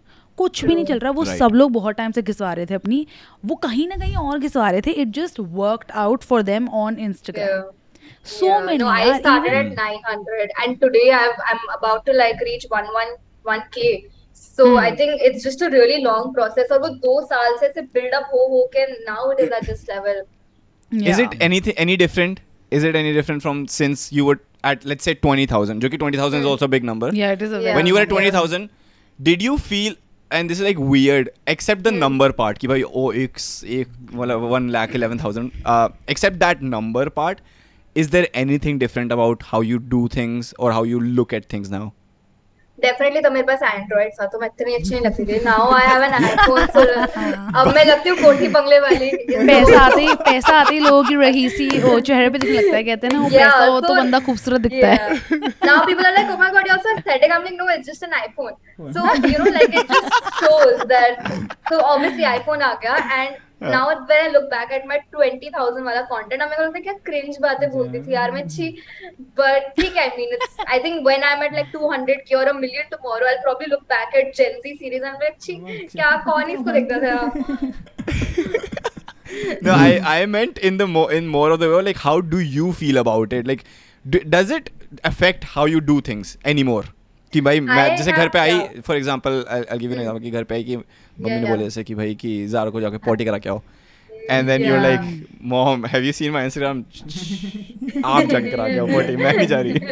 कुछ भी नहीं चल रहा वो Right. सब लोग बहुत टाइम से घिसवा रहे थे अपनी वो कहीं ना कहीं और घिसवा रहे थे it just worked out for them on Instagram so Yeah, many No, I started even- at 900, and today I've, I'm about to like reach one one one k. So Hmm. I think it's just a really long process. और वो दो साल से ऐसे build up हो हो के now it is at this level. yeah. Is it anything any different? Is it any different from since you were at let's say twenty thousand? जो कि twenty thousand is also a big number. yeah it is a Yeah. When you were at 20000 Yeah. did you feel? And this is like weird. Except the number part, कि भाई oh एक एक मतलब one lakh eleven thousand. Uh, except that number part, is there anything different about how you do things or how you look at things now? Definitely तो मेरे पास Android था तो मैं इतनी अच्छी नहीं लगती थी। Now I have an iPhone full अब मैं लगती हूँ कोठी बंगले वाली। पैसा आते ही पैसा आते ही लोगों की रही सी हो चेहरे पे दिखने लगता है कहते हैं ना वो yeah, पैसा हो तो, तो बंदा खूबसूरत दिखता है। Now people are like oh my god you are so aesthetic I am like no it's just an iPhone so you know like it shows that so obviously iPhone आ गया and now when I look back at my 20,000 वाला content, अब मेरे को लगता है क्या cringe बातें बोलती थी यार मैं छी. But ठीक है, I mean, it's. I think when I'm at like 200k or a million tomorrow, I'll probably look back at Gen Z series and be like, छी, क्या कौन इसको देखता था? no, I, I meant in the mo- in more of the way like how do you feel about it? Like, d- does it affect how you do things anymore? कि भाई मैं जैसे घर पे आई for example I give an example कि घर पे आई कि मम्मी ने बोले जैसे कि भाई कि ज़ारा को जाके पॉटी करा के आओ। And then you. Like mom have you seen my Instagram आप जाके करा के आओ पॉटी मैं नहीं जा रही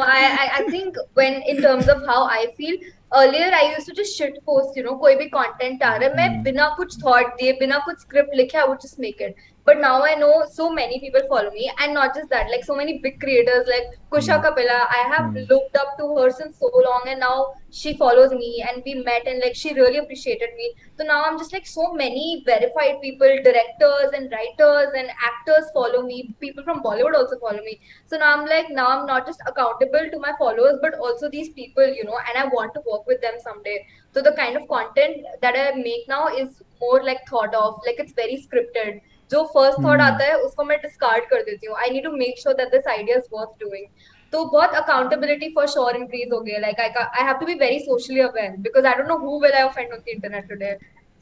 I, I I think when in terms of how I feel, earlier I used to just shit post, you know, कोई भी content आ रहा है, मैं बिना कुछ thought दिए, बिना कुछ script लिखे, I would just make it. But now I know so many people follow me, and not just that, like so many big creators, like Kusha hmm. Kapila, I have hmm. looked up to her since so long, and now she follows me, and we met, and like she really appreciated me. So now I'm just like so many verified people, directors and writers and actors follow me. People from Bollywood also follow me. So now I'm like, now I'm not just accountable to my followers, but also these people, you know, and I want to work with them someday. So the kind of content that I make now is more like thought of, like it's very scripted. जो first thought आता है उसको मैं discard कर देती हूँ I need to make sure that this idea is worth doing तो बहुत अकाउंटेबिलिटी फॉर श्योर इंक्रीज हो गई like I I have to be very socially aware because I don't know who will I offend on the internet today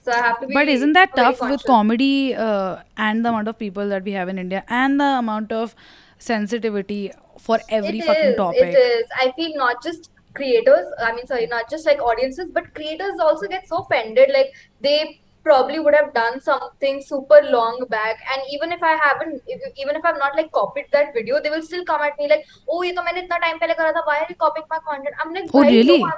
so i have to be But isn't that tough with comedy uh, and the amount of people that we have in India and the amount of sensitivity for every It fucking is, topic? It is. I feel not just creators, I mean, sorry, not just like audiences, but creators also get so offended. Like they probably would have done something super long back, and even if I haven't, if, even if I've not like copied that video, they will still come at me like, "Oh, ये तो मैंने इतना time पहले करा था. Why are you copying my content?" I'm like, Oh, really? no,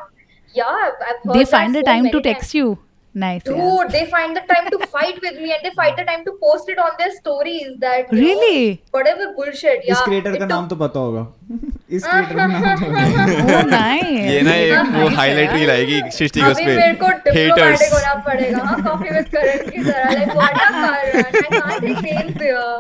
Yeah, I've, I've heard They find the so time to many times. you. Nice. dude yeah. They find the time to fight with me and they find the time to post it on their stories that you know, whatever bullshit. इस Yeah, creator it का नाम तो पता होगा इस creator का नाम तो होगा Oh, nice. ये ना एक वो हाईलाइट. रील आएगी सृष्टि के उस पे मेरे को डिप्लोमैटिक haters होना पड़ेगा हाँ कॉफ़ी विद करण की तरह लाइक व्हाट अ कारण I can't take names here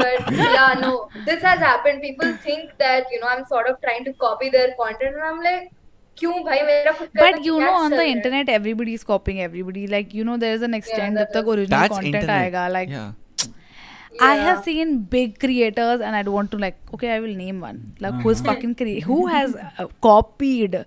but yeah no this has happened people think that you know i'm sort of trying to copy their content and i'm like क्यों भाई मेरा खुद का But तो you क्या know, on चल the रहा है? internet, everybody is copying everybody. Like, you know, there's an extent that जब तक content internet आएगा. Like, yeah I Yeah. have seen big creators, and I don't want to like. Okay, I will name one. Like who's fucking cre- who has uh, copied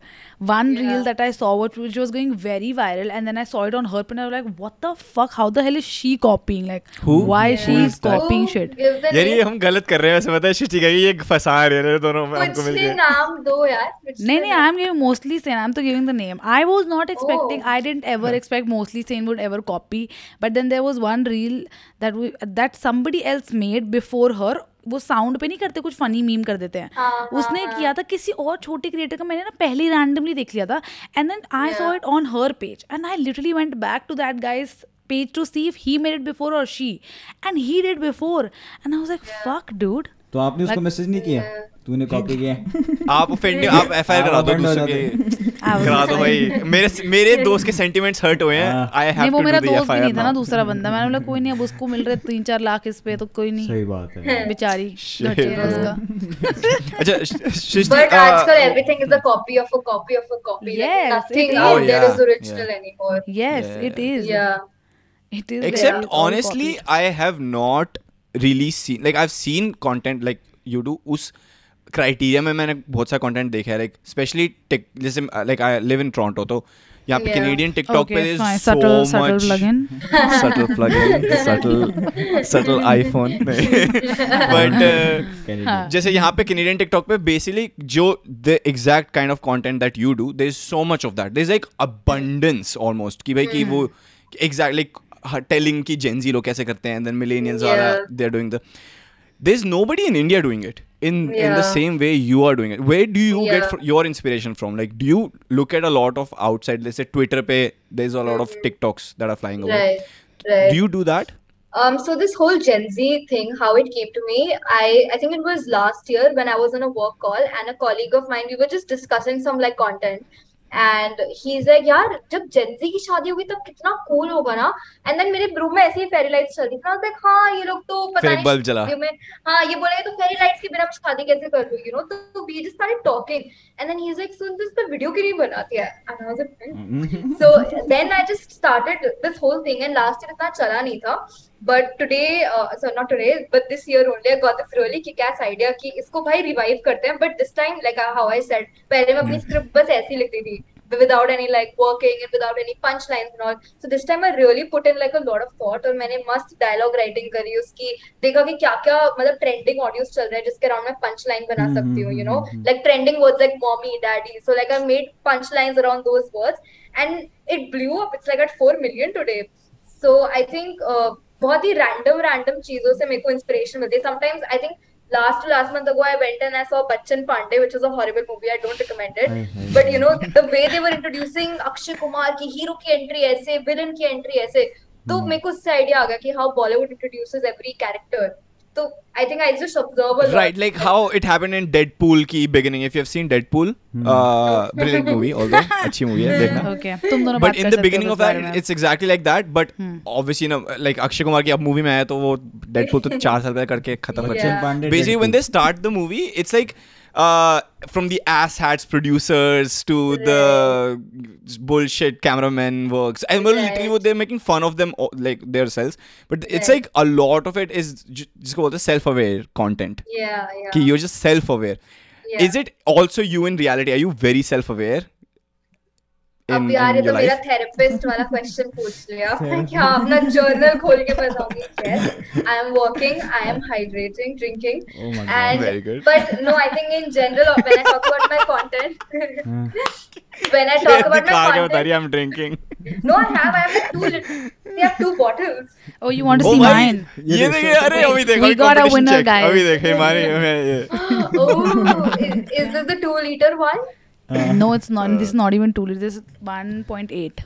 one reel Yeah. that I saw, which, which was going very viral, and then I saw it on her, and I was like, "What the fuck? How the hell is she copying? Like, Who? why is she Who is that? copying Who shit?" gives the यार ये name? हम गलत कर रहे हैं वैसे पता है सृष्टि का ये फंसा रहे हैं दोनों में हमको कुछ भी मिलके नाम दो यार कुछ No, भी no, I'm giving mostly saying I'm to giving the name. I was not expecting. Oh. I didn't ever expect mostly saying would ever copy. But then there was one reel that we that somebody else made before her. वो sound पे नहीं करते कुछ funny meme कर देते हैं। हाँ, हाँ, उसने हाँ। किया था किसी और छोटे क्रिएटर का मैंने ना पहले ही रैंडमली देख लिया था and then I saw it on her page and I literally went back to that guy's page to see if he made it before और she and he did before and I was like fuck dude तो आपने उसको Like- message नहीं किया? तूने copy किया आप offend आप एफआईआर करा दो हो दूसरे। के करा दो भाई. मेरे मेरे दोस्त के सेंटिमेंट्स हर्ट हुए हैं हाँ। आई हैव वो टू मेरा डू द दोस्त भी नहीं था ना एफआईआर दूसरा बंदा मैंने बोला कोई नहीं अब उसको मिल रहे तीन चार लाख इस पे तो कोई नहीं सही बात है बेचारी अच्छा सृष्टि But uh, आजकल everything is a copy of a copy of a copy. Yes, like nothing it out is. there Oh, is yeah, original anymore. yes Yeah. it is Yeah. it is except there, all honestly copied. i have not really seen like i've seen content like you do उस criteria में मैंने बहुत सा content देखा है like specially टिक जैसे like I live in Toronto तो यहाँ पे कैनेडियन टिकटॉक पे is subtle so much plugin. subtle plugin subtle subtle iphone. But uh, जैसे यहाँ पे कैनेडियन टिकटॉक पे बेसिकली जो the exact kind of content that you do there is so much of that there is like abundance almost कि भाई कि वो exact like telling की जेंजी लोग कैसे करते हैं then millennials are. They are doing the there's nobody in india doing it in in the same way you are doing it where do you get fr- your inspiration from like do you look at a lot of outside let's say twitter pay there's a lot of tiktoks that are flying over Right. Right. do you do that Um, so this whole Gen Z thing, how it came to me, I I think it was last year when I was on a work call and a colleague of mine, we were just discussing some like content. And he यार जब Gen Z की शादी होगी तब कितना cool होगा ना? And then मेरे ब्रू में ऐसे ही फेरी लाइट्स चल रही थी लाइक हाँ ये लोग तो पता नहीं में हाँ ये बोलेंगे तो फेरी लाइट्स के बिना शादी कैसे कर लू यू नो तो we just talking and then ही सुन दिस पे वीडियो के लिए बनाती है? So then I just started this whole thing and last इतना चला नहीं था। But today so not today but this year only I got the फ्रोली कि कैस आइडिया कि इसको भाई रिवाइव करते हैं. But this time like how I said पहले मैं अपनी hmm. स्क्रिप्ट बस ऐसी लिखती थी without any like working and without any punch line and all so this time I really put in like a lot of thought और मैंने मस्त डायलॉग राइटिंग करी उसकी. देखा कि क्या क्या मतलब ट्रेंडिंग ऑडियोस चल रहे हैं जिसके अराउंड मैं पंच लाइन बना hmm, सकती हूँ you know like trending words like mommy daddy so like I made punch line around those words and it blew up it's like at four million today so I think बहुत ही random random चीज़ों से मेरे को inspiration मिलती है। Sometimes I think last to last month ago I went and I saw Bachchan Pandey which is a horrible movie I don't recommend it but you know the way they were introducing Akshay Kumar की hero की entry ऐसे villain की entry ऐसे तो mm-hmm. मेरे को उससे idea आ गया कि how Bollywood introduces every character तो I think I just observe a lot right like how it happened in deadpool की beginning if you have seen deadpool hmm. uh, brilliant movie although अच्छी movie है देखना okay तुम दोनों but in the beginning of that it's exactly like that but hmm. obviously you know like Akshay Kumar की अब movie में आया तो वो Deadpool तो चार साल पहले करके खत्म कर Bachchan basically when they start the movie it's like uh, from the ass hats producers to the bullshit cameraman works. And well literally Right. what they're making fun of them like themselves. But it's like a lot of it is just called the self-aware content. Yeah yeah. You're just self-aware. Yeah. is it also you in reality? Are you very self-aware अब यार ये तो मेरा therapist वाला question पूछ लिया मैं क्या अपना जर्नल खोल के बताऊँगी yes I am working I am hydrating drinking Oh my God. and Very good. but no I think in general when I talk about my content when I talk about my content I'm drinking no I have I have two lit- we have two bottles oh you want to Oh see mine ये देखिए अरे अभी देखो We got a winner, guys. अभी देखिए हमारी oh is, is this the two liter one Uh-huh. no, it's not. This is uh. not even two liters. This one point eight.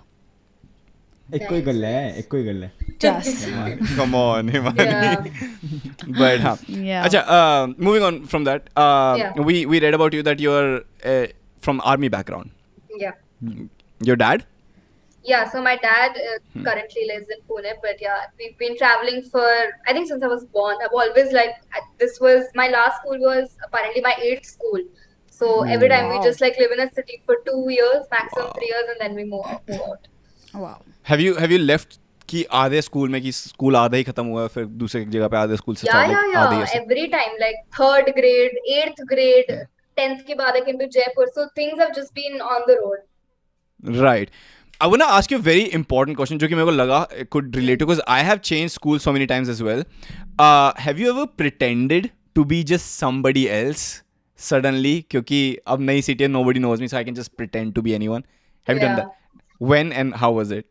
Ekko hi galla hai. Ekko hi Come on, but huh. yeah. Achha, uh, moving on from that, uh, we we read about you that you're from army background. Yeah. Hmm. Your dad? Yeah. So my dad hmm. currently lives in Pune, but yeah, we've been traveling for I think since I was born. I've always like this was my last school was apparently my eighth school So every time wow. we just like live in a city for two years, maximum wow. three years, and then we move out. Move out. wow have you have you left कि आधे school में कि school आधा ही खत्म हुआ फिर दूसरे जगह पे आधे स्कूल से आधे yeah. ऐसे Every time, like third grade, eighth grade, tenth के बाद I came to Jaipur. So things have just been on the road. Right. I want to ask you a very important question जो कि मेरे को लगा could relate to because I have changed school so many times as well. Uh, have you ever pretended to be just somebody else suddenly क्योंकि अब नई city है nobody knows me so I can just pretend to be anyone. Have you done that? When and how was it?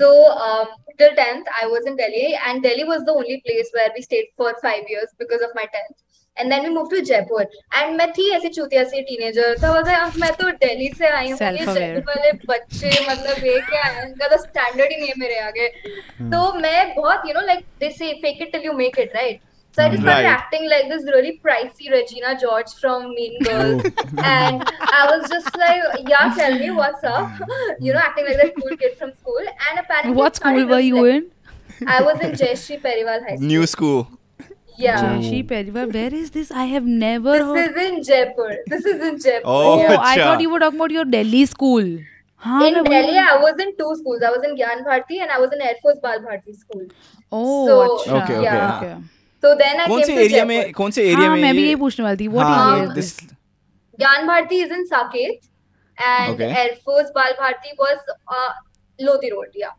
So um, till 10th, I was in Delhi, and Delhi was the only place where we stayed for five years because of my 10th. And then we moved to Jaipur. And मैं थी ऐसी चूतिया सी teenager तो like, "अब मैं तो दिल्ली से आई हूँ. जयपुर वाले बच्चे मतलब ये क्या है इनका तो स्टैंडर्ड ही नहीं है मेरे आगे तो मैं बहुत you no like they say fake it till you make it right So I just right. started acting like this really pricey Regina George from Mean Girls, and I was just like, "Yeah, tell me what's up," you know, acting like that cool kid from school. And apparently, what school were you in? I was in Jayashree Perival High School. New school. Yeah. Jayashree Perival. Where is this? I have never. This heard... is in Jaipur. This is in Jaipur. Oh. oh I thought you were talking about your Delhi school. In Delhi, we... I was in two schools. I was in Gyan Bharti and I was in Air Force Bal Bharti school. Oh, so, okay, yeah. okay, okay. तो then I कौन से area में कौन से area हाँ, में मैं भी यही पूछने वाली थी हाँ, Gyan Bharati is in Saket and air force Bal Bharati was Lodhi road या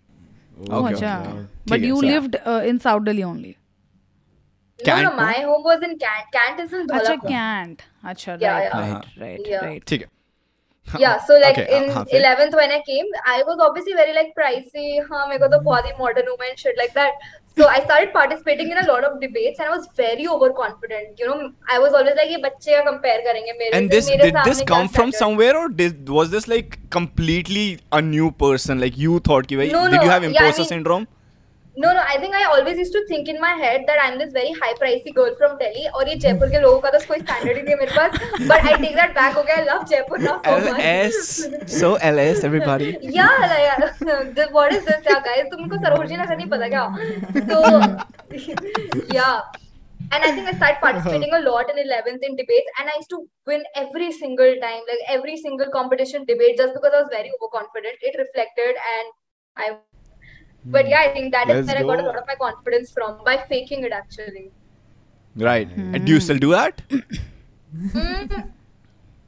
but you lived in south Delhi only तो बहुत ही modern women should like that So I started participating in a lot of debates and I was very overconfident. You know, I was always like ये बच्चे का compare करेंगे मेरे And this मेरे did this come from standard? somewhere or did, was this like completely a new person? Like you thought कि भाई No, did no, you have yeah, I imposter mean- syndrome? No, no, I think I always used to think in my head that I'm this very high pricey girl from Delhi और ये जयपुर के लोगों का तो कोई standard ही नहीं है मेरे पास. But I take that back. Okay, I love Jaipur now so much. LS so LS everybody. Yeah, like, the, what is this, yeah, guys? तुमको सरोजनी नगर नहीं पता क्या? So, yeah. And I think I started participating a lot in 11th in debates, and I used to win every single time, like every single competition debate, just because I was very overconfident. It reflected, and I. But yeah, I think that Let's is where go. I got a lot of my confidence from by faking it actually. Right. Mm. And do you hmm. still do that? Mm,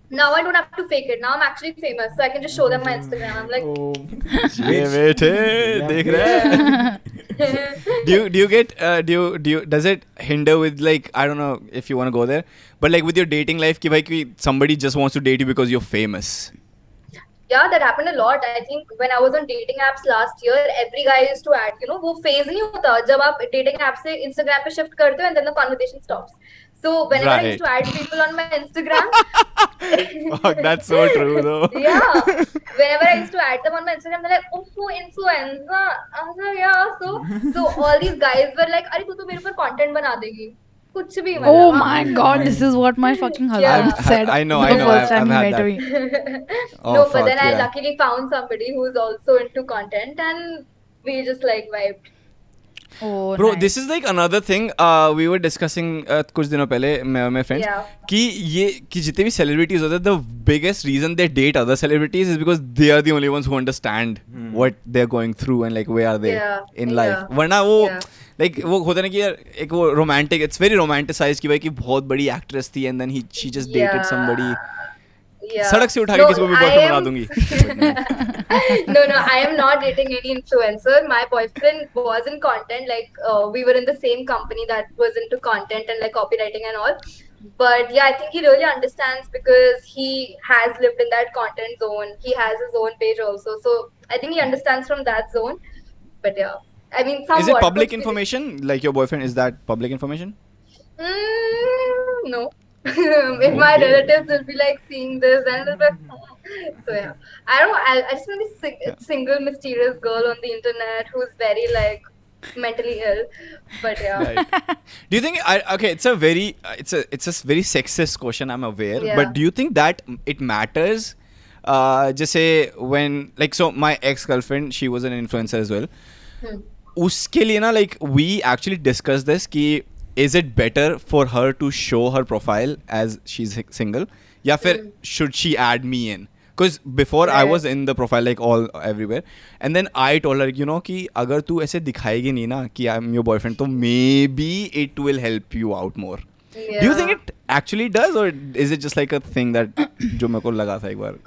now I don't have to fake it. Now I'm actually famous, so I can just show them my Instagram. I'm like, oh, do you do you get uh, do you do you does it hinder with like I don't know if you want to go there, but like with your dating life, ki bhai, ki somebody just wants to date you because you're famous. Yeah, that happened a lot. I think when I was on dating apps last year, every guy used to add, you know, वो phase नहीं होता जब आप dating app से Instagram पे shift करते हो and then the conversation stops. So whenever I used to add people on my Instagram, Fuck, that's so true though yeah, whenever I used to add them on my Instagram, they're like, oh, influencer. I was like, yeah. So so all these guys were like, अरे तू तो मेरे ऊपर content बना देगी. कुछ भी Oh मतलब, my god, this is what my fucking husband Yeah. said I know, I know, first I've- time I've he had met that. me. Oh, no, but fuck, then I yeah. luckily found somebody who's also into content and we just like vibed. Oh, Bro, nice. this is like another thing uh, we were discussing uh, कुछ दिनों पहले मैं my friends Yeah. कि ये कि जितने भी celebrities होते हैं the biggest reason they date other celebrities is because they are the only ones who understand what they're going through and like where are they Yeah, in life yeah, वरना वो yeah. Like वो होता ना कि यार एक वो romantic it's very romanticized कि भाई कि बहुत बड़ी actress थी and then he she just dated Yeah. somebody Yeah. सड़क से उठा के No, किसी को भी boyfriend बना दूँगी no, no, I am not dating any influencer. My boyfriend was in content. Like uh, we were in the same company that was into content and like copywriting and all. But yeah, I think he really understands because he has lived in that content zone. He has his own page also, so I think he understands from that zone. But yeah, I mean, somewhat, Is it public information? Like your boyfriend, is that public information? Mm, no. if my relatives will be like seeing this and like, so yeah i don't i, I just want this sing- yeah. single mysterious girl on the internet who's very like mentally ill but yeah right. do you think i okay it's a very it's a it's a very sexist question i'm aware yeah. but do you think that it matters uh just say when like so my ex-girlfriend she was an influencer as well hmm. उसके लिए ना like we actually discuss this कि is it better for her to show her profile as she is single या फिर should she add me in because before I was in the profile like all everywhere and then I told her you know कि अगर तू ऐसे दिखाएगी नहीं ना कि आई एम योर बॉयफ्रेंड तो maybe it will help you out more do you think it actually does और is it just like a thing that जो मेरे को लगा था एक बार?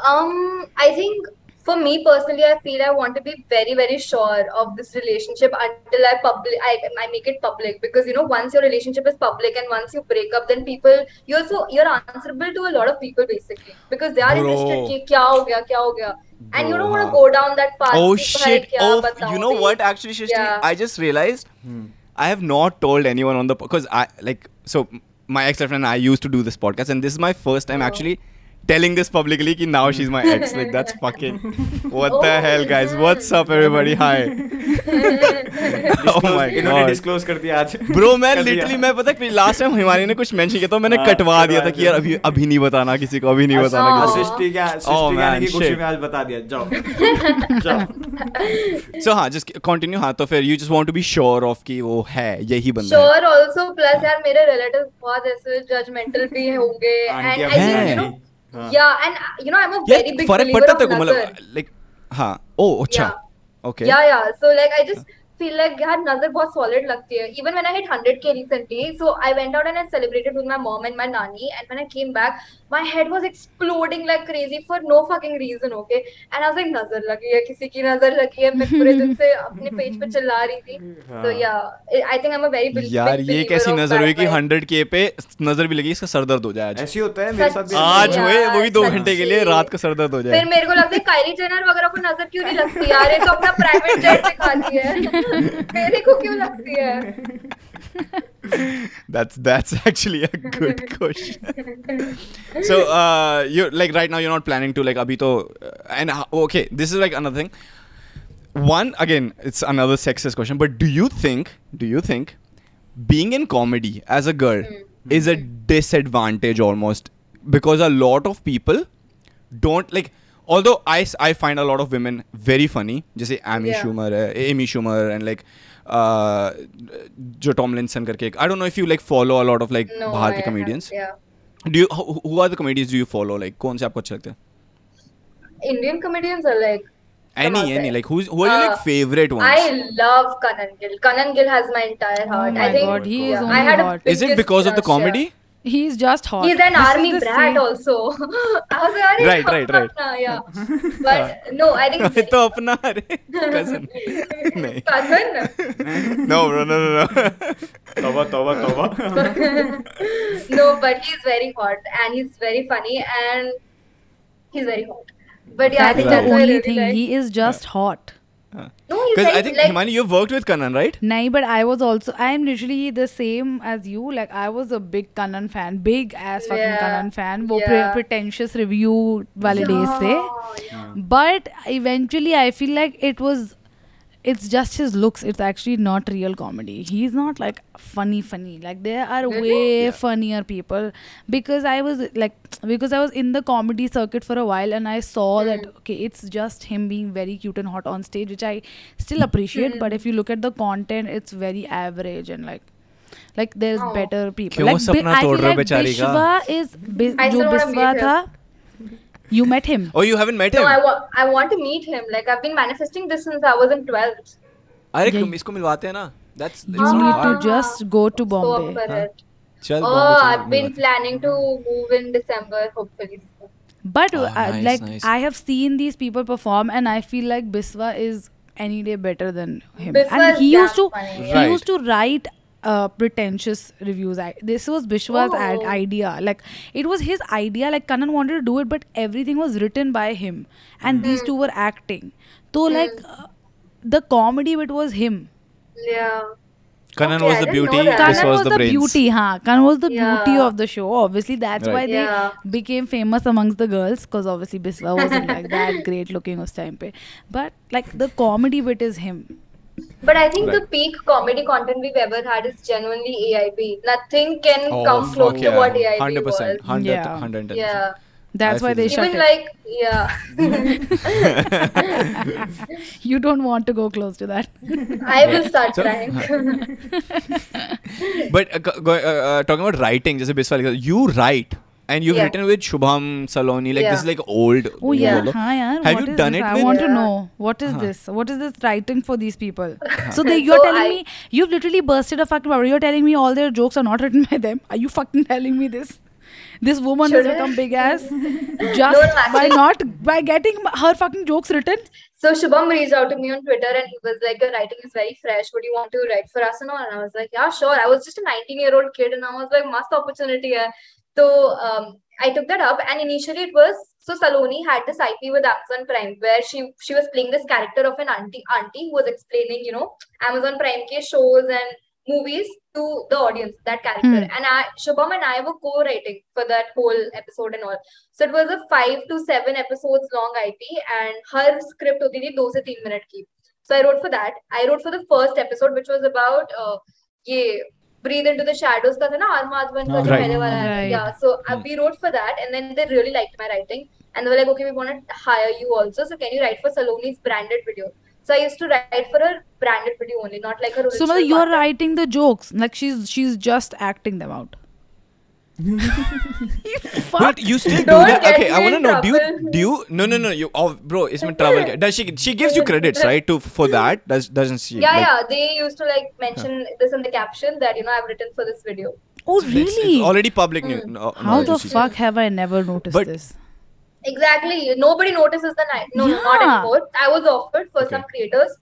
I um, think think... for me personally, I feel I want to be very, very sure of this relationship until I public, I, I make it public because you know once your relationship is public and once you break up, then people you're so you're answerable to a lot of people basically because they are Bro. interested. Kya ho gaya, kya ho gaya. And you don't want to go down that path. Oh shit! Oh, you know what? Actually, Shishti, yeah. I just realized hmm. I have not told anyone on the because I like so my ex-girlfriend and I used to do this podcast, and this is my first time oh. actually telling this publicly कि now she's my ex. Like that's fucking. What the hell, guys? What's up, everybody? Hi. oh my god. Disclose कर दिया आज bro मैं literally मैं पता last time Himani ने कुछ mention किया तो मैंने हाँ, कटवा दिया था कि यार अभी अभी नहीं बताना किसी को अभी नहीं बताना हाँ। सृष्टि क्या Oh, सृष्टि क्या की खुशी में आज बता दिया जाओ जाओ सो हाँ जस्ट कंटिन्यू हाँ तो फिर you just want to be sure of कि वो है यही बंदा श्योर आल्सो प्लस यार मेरे रिलेटिव्स बहुत ऐसे जजमेंटल भी होंगे and I think you know हाँ। या and you I a very यार बिग फ़र्क पड़ता तेरे को मतलब लाइक हाँ ओ अच्छा Yeah. Okay Yeah, yeah. So like I just feel like यार नज़र बहुत solid लगती है. Even when I hit 100k recently, so I went out and I celebrated with my mom and my nanny. And when I came back, my head was exploding like crazy for no fucking reason. Okay, and I was like नज़र लगी है किसी की नज़र लगी है. मैं पूरे दिन से अपने पेज पे चिल्ला रही थी. So yeah, I think I'm a very big यार ये कैसी नज़र हुई कि 100 के पे नज़र भी लगी इसका सर दर्द हो जाए आज। ऐसे होता है मेरे साथ भी आज हुए वो भी दो घंटे के लिए रात का सर दर्द हो जाए। फिर मेरे को लगता है काइली जेनर वगैरह को नज़र क्यों नहीं लगती यार? ये तो अपना प्राइवेट जेट दिखाती है। मेरे को क्यों लगती है? that's that's actually a good question. so uh, you're like right now you're not planning to like abito uh, and uh, okay this is like another thing. One again it's another sexist question, but do you think do you think being in comedy as a girl mm. is a disadvantage almost because a lot of people don't like although I, I find a lot of women very funny just say Amy yeah. Schumer uh, Amy Schumer and like जो Tomlinson करके I don't know if you like follow a lot of like बाहर के comedians do you who are the comedians do you follow do you follow like कौन से आपको अच्छे लगते हैं Indian comedians are like any any like who's who are uh, your like Uh, favorite ones I love Kanan Gill. Kanan Gill has my entire heart. Oh my I think God, he is yeah, only I had hot. a is it because of the comedy yeah. He's just hot. He's an This is army the brat same- also. I was like, "अरे Right, right, right. अपना, yeah. But no, I think तो अपना अरे cousin नहीं cousin. no bro no no no तौबा तौबा तौबा no, but he's very hot and he's very funny and he's very hot. But yeah, I That's think the that's why I only really thing. like. He is just hot. No, he's because like, I think like Himani you've worked with Kanan right Nahi, but I was also I am literally the same as you. Like I was a big Kanan fan, big ass fucking Yeah, Kanan fan. वो pre- yeah. pretentious review वाले days थे. Yeah, yeah. But eventually, I feel like it was. It's just his looks. It's actually not real comedy. He's not like funny, funny. Like there are Really? way funnier people. Because I was like, because I was in the comedy circuit for a while, and I saw that okay, it's just him being very cute and hot on stage, which I still appreciate. But if you look at the content, it's very average and like. Like there's Oh. better people. क्यों like सपना I तोड़ feel रहे हो like बेचारी का? Bishwa is Bi- I जो still wanna Biswa meet him. था. You met him. oh you haven't met No, him I, wa- I want to meet him. Like I've been manifesting this since I was in 12th. अरे यही- तुम इसको मिलवाते हैं ना that's You it's not need hard. to just go to So up Bombay. for Huh? it. चल Oh, Bombay चल, I've been मिलवाते planning to move in December, hopefully. But Oh, uh, nice, like nice. I have seen these people perform, and I feel like Biswa is any day better than him. Biswa and is he used to damn funny, he Right. used to write uh, pretentious reviews. I, this was Bishwa's ad- Oh. idea. Like it was his idea. Like Kanan wanted to do it, but everything was written by him, and these two were acting. So like uh, the comedy bit was him. Yeah. Kanan Okay, was the beauty this Kanan was, was the the beauty, huh? Kanan was the beauty of the show. Obviously, that's why Right. they Yeah. became famous amongst the girls. Because obviously Biswa wasn't like that great looking us time pe. But like the comedy bit is him. But I think right. the peak comedy content we've ever had is genuinely AIB. Nothing can oh, come close yeah. to what AIB 100%, was. 100%. Yeah. 110%. Yeah. That's I why they shut even it. like yeah. you don't want to go close to that. I will start so, but uh, uh, uh, talking about writing, just a bit you write and you've yeah. written with Shubham Saloni, like yeah. this, like old. Oh yeah, Haan, yeah. Have what you done this? it? I with? want to know what is this? What is this writing for these people? so they, you're so telling I, me you've literally bursted a fucking bubble. You're telling me all their jokes are not written by them. Are you fucking telling me this? This woman Should has become big ass just by not by getting her fucking jokes written. So Shubham reached out to me on Twitter and he was like, Your writing is very fresh. Would you want to write for us and all? And I was like, Yeah, sure. I was just a 19 year old kid and I was like, Must opportunity. Hai. So um, I took that up, and initially it was so Saloni had this IP with Amazon Prime where she she was playing this character of an auntie auntie who was explaining you know Amazon Prime ke shows and movies to the audience that character. Mm. and I Shubham and I were co-writing for that whole episode and all. So it was a five to seven episodes long IP and her script was thi do se teen minute key so I wrote for that. I wrote for the first episode which was about uh, breathe into the shadows का था ना आर्माजवन का जो Right. पहले वाला है. Right. Yeah. So uh, we wrote for that, and then they really liked my writing, and they were like, okay, we want to hire you also. So can you write for Saloni's branded video? So I used to write for her branded video only, not like her So original. मतलब you're content. writing the jokes, like she's she's just acting them out. you fuck. But you still do that. Okay, I want to know. Do you? Do you? No, no, no. You. Oh, bro, it's my travel. Does she? She gives you credits, right? To for hmm. that. Does doesn't she? Yeah, Like, yeah. They used to like mention this in the caption that you know I've written for this video. Oh, really? It's, it's already public news. Hmm. No, How the fuck have I never noticed But- this? Exactly. Nobody notices the night. No, not anymore. I was offered for some creators.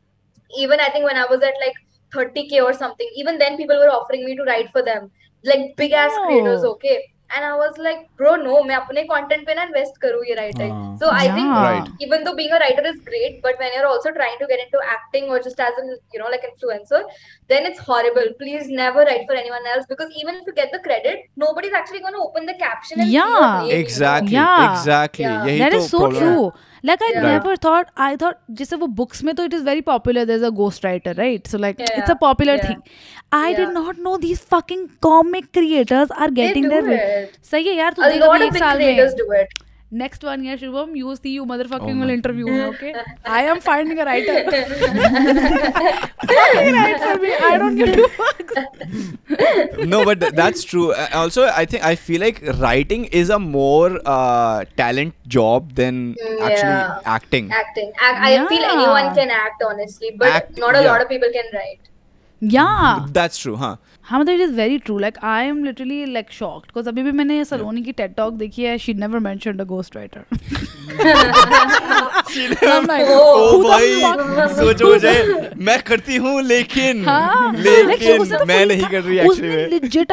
Even I think when I was at like 30k or something, even then people were offering me to write for them like big ass oh. creators okay and i was like bro no main apne content pe na invest karu ye writing uh, so i yeah. think right. even though being a writer is great but when you're also trying to get into acting or just as an you know like influencer then it's horrible please never write for anyone else because even if you get the credit nobody's actually going to open the caption and yeah exactly you know? yeah. exactly yeah. that is so problem. true yeah. Like I never thought I thought जैसे वो books में तो it is very popular there is a ghost writer right so like it's a popular thing I did not know these fucking comic creators are getting सही है यार तू देखो एक साल में do it. Next one year, Shubham, you see you motherfucking Oh will interview me, okay? I am finding a writer. Fucking write for me. I don't give two fucks. no, but th- that's true. Uh, also, I think I feel like writing is a more uh, talent job than Mm, actually acting. Acting. Ac- I feel anyone can act, honestly, but Act, not a yeah. lot of people can write. Yeah. That's true, huh? हाँ मतलब it is very true like I am literally like shocked because अभी भी मैंने सलोनी की TED talk देखी है she never mention a ghost writer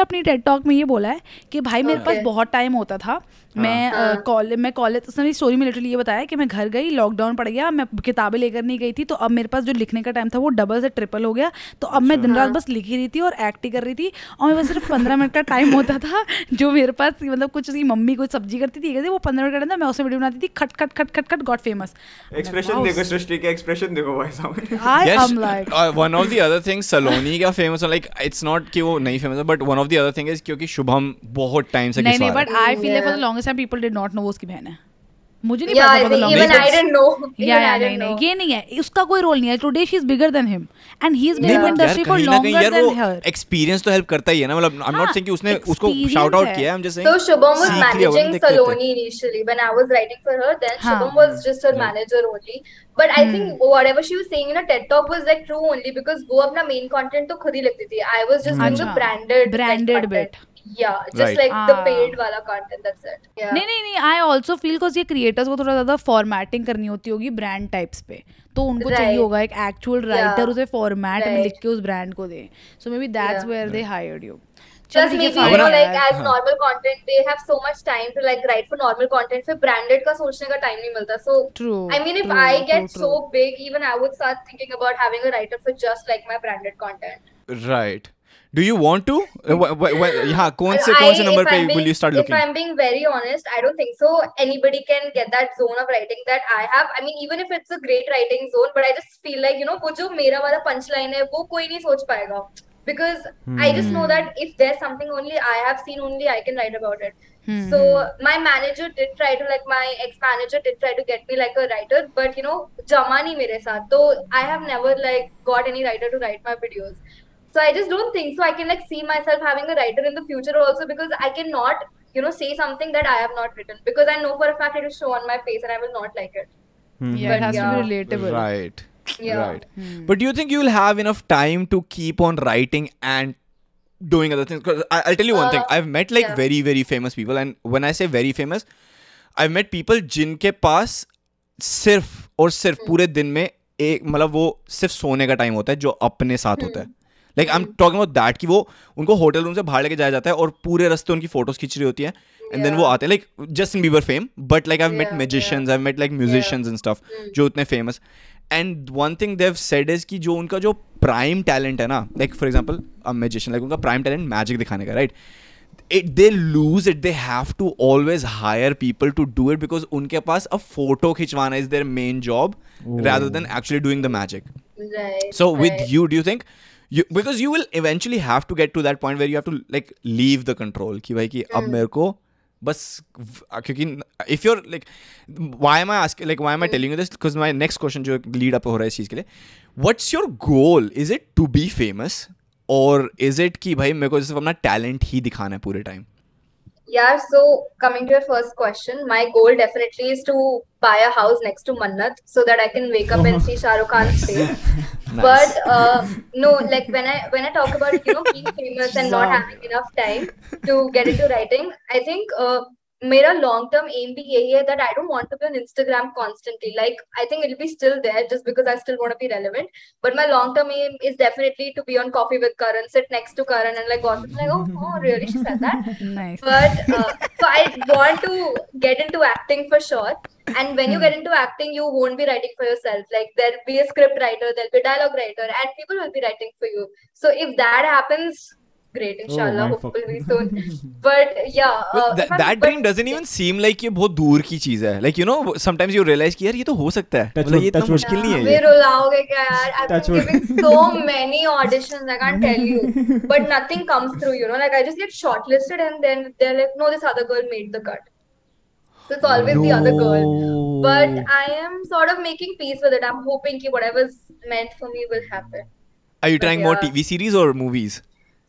अपनी TED talk में ये बोला है की भाई मेरे पास बहुत टाइम होता था मैं हाँ। कॉलेज मैं कॉलेज उसने मेरी स्टोरी में लिटरली ये बताया कि मैं घर गई लॉकडाउन पड़ गया मैं किताबें लेकर नहीं गई थी तो अब मेरे पास जो लिखने का टाइम था वो डबल से ट्रिपल हो गया तो अब मैं दिन हाँ। रात बस लिख ही रही थी और एक्ट ही कर रही थी और मेरे पास सिर्फ़ पंद्रह मिनट का टाइम होता था जो मेरे पास मतलब कुछ उसकी मम्मी कुछ सब्ज़ी करती थी वो पंद्रह मिनट का टाइम था मैं उसमें वीडियो बनाती थी खट खट खट खट खट गॉट फ़ेमस एक्सप्रेशन देखो सृष्टि के एक्सप्रेशन देखो भाई साहब I Yes, am like uh, one of the other Saloni का फ़ेमस like it's not कि वो नहीं फ़ेमस है but one of the other thing is क्योंकि शुभम बहुत टाइम से नहीं नहीं but I feel for the Yeah. Longest time people did not know वो उसकी बहन है मुझे नहीं Yeah, पता for the even longest I didn't know. या या I नहीं didn't नहीं know. ये नहीं है उसका कोई रोल नहीं है today she is bigger than him and he is नहीं बीन इन यार इंडस्ट्री फॉर ना लॉन्गर देन हर एक्सपीरियंस तो हेल्प करता ही है ना मतलब आई एम नॉट हाँ, सेइंग कि उसने उसको शाउट आउट है। किया I am just So saying Shubham was सीख लिया होगा ना managing देखते देखते। Saloni initially when I was writing for her. Then हाँ. Shubham was just her Right. manager only. But I think whatever she was saying in a TED talk was like true only because वो अपना main content तो खुद ही लिखती थी. I was just doing the अच्छा. branded like, Branded content. bit. Yeah, just Right. like the Ah. paid वाला content. That's it. Yeah. नहीं नहीं नहीं आई ऑल्सो फील बिकॉज़ ये क्रिएटर्स को थोड़ा ज़्यादा फॉर्मेटिंग करनी होती होगी ब्रांड टाइप्स पे तो उनको चाहिए होगा एक एक्चुअल राइटर उसे फॉर्मेट में लिख के उस ब्रांड को दे so maybe that's where they hired you Plus maybe you know like as normal content they have so much time to like write for normal content. फिर branded का सोचने का time नहीं मिलता. So True, I mean, if true, I get true, so big, even I would start thinking about having a writer for just like my branded content. Right do you want to हाँ कौन से कौन से number पे will you start If looking I'm being very honest, I don't think so. Anybody can get that zone of writing that I have. I mean, even if it's a great writing zone, but I just feel like you know, वो जो मेरा वाला punchline है, वो कोई नहीं सोच पाएगा. Because hmm. I just know that if there's something only I have seen, only I can write about it. Hmm, So my manager did try to like my ex-manager did try to get me like a writer, but you know, जमा नहीं मेरे साथ. So I have never like got any writer to write my videos. So I just don't think so. I can like see myself having a writer in the future also because I cannot, you know, say something that I have not written because I know for a fact it will show on my face and I will not like it. yeah, it But has to yeah. be relatable Right. Yeah. Right. But do you think you'll have enough time to keep on writing and doing other things? Because I'll tell you one thing. Uh, I've met like yeah. very, very famous people. And when I say very famous, I've met people जिनके पास सिर्फ और सिर्फ पूरे दिन में एक मतलब वो सिर्फ सोने का टाइम होता है जो अपने साथ होता है Like I am talking about that कि वो उनको होटल रूम से बाहर लेके जाया जाता है और पूरे रास्ते उनकी फ़ोटोज़ खींच रही होती है एंड देन वो आते हैं. Like Justin Bieber fame but like I met magicians I met like musicians and stuff जो इतने famous and one thing Dev said is कि जो उनका जो प्राइम टैलेंट है ना like for example a magician like उनका प्राइम टैलेंट मैजिक दिखाने का right it they lose it they have to always hire people to do it because उनके पास a photo खिंचवाना is their main job rather than actually doing the magic so with you do think you think you because you will eventually have to get to that point where you have to like leave the control कि भाई कि अब Hmm. मेरे को बस v- क्योंकि if you're like why am I asking like why am I Hmm. telling you this because my next question जो lead up हो रहा है इस चीज़ के लिए what's your goal is it to be famous or is it कि भाई मेरे को सिर्फ अपना talent ही दिखाना है पूरे time Yeah, so coming to your first question, my goal definitely is to buy a house next to Mannat so that I can wake up and see Shah Rukh Khan's face. But uh, no, like when I when I talk about you know being famous and not having enough time to get into writing, I think uh, मेरा long term aim भी यही है that I don't want to be on Instagram constantly. Like I think it'll be still there just because I still want to be relevant. But my long term aim is definitely to be on Coffee with Karan, sit next to Karan and like gossip. Like oh, oh really? She said that. Nice. but uh, so I want to get into acting for sure. And when you get into acting, you won't be writing for yourself. Like there'll be a script writer, there'll be a dialogue writer, and people will be writing for you. So if that happens, great, inshallah, my fuck. hopefully soon. But yeah, But uh, that, if I'm- that but- dream doesn't even seem like ये बहुत दूर की चीज़ है like you know sometimes you realize कि यार ये तो हो सकता है Touch मतलब wood, ये इतना touch wood. मुश्किल नहीं है वे ये रुलाओगे क्या यार I've Touch been wood. giving so many auditions I can't tell you but nothing comes through you know like I just get shortlisted and then they're like no this other girl made the cut so it's always the other girl but I am sort of making peace with it I'm hoping that whatever's meant for me will happen are you trying more. TV series or movies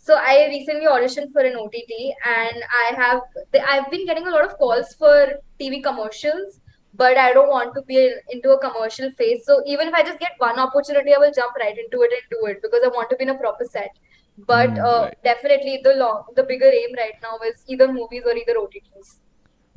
so I recently auditioned for an OTT, and I have I've been getting a lot of calls for TV commercials, but I don't want to be into a commercial phase. So even if I just get one opportunity, I will jump right into it and do it because I want to be in a proper set. But uh, right. definitely the long, the bigger aim right now is either movies or either OTTs.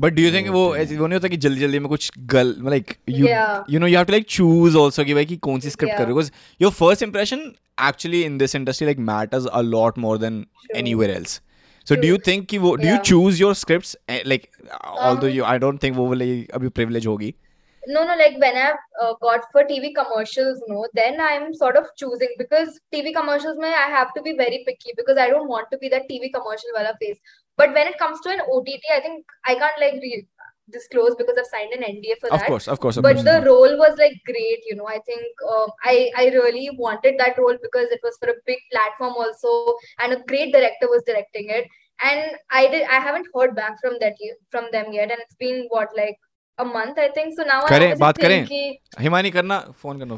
But do you think वो ऐसे वो नहीं होता कि जल्दी जल्दी में कुछ गल like you you know you have to like choose also कि भाई कि कौन सी स्क्रिप्ट yeah. करोगे your first impression actually in this industry like matters a lot more than anywhere else so do you think कि वो do you choose your script like although you I don't think वो वाली अभी privilege होगी। No, no, like when I've uh, got for TV commercials, no, then I'm sort of choosing because TV commercials, mein I have to be very picky because I don't want to be that TV commercial wala face. But when it comes to an OTT, I think I can't like re- disclose because I've signed an NDA for Of that. course, of course, of But course. But the role was like great, you know. I think um, I I really wanted that role because it was for a big platform also, and a great director was directing it. And I did I haven't heard back from that from them yet, and it's been what like a month I think. So now I करें, honestly बात think करें। कि- हिमानी करना phone करना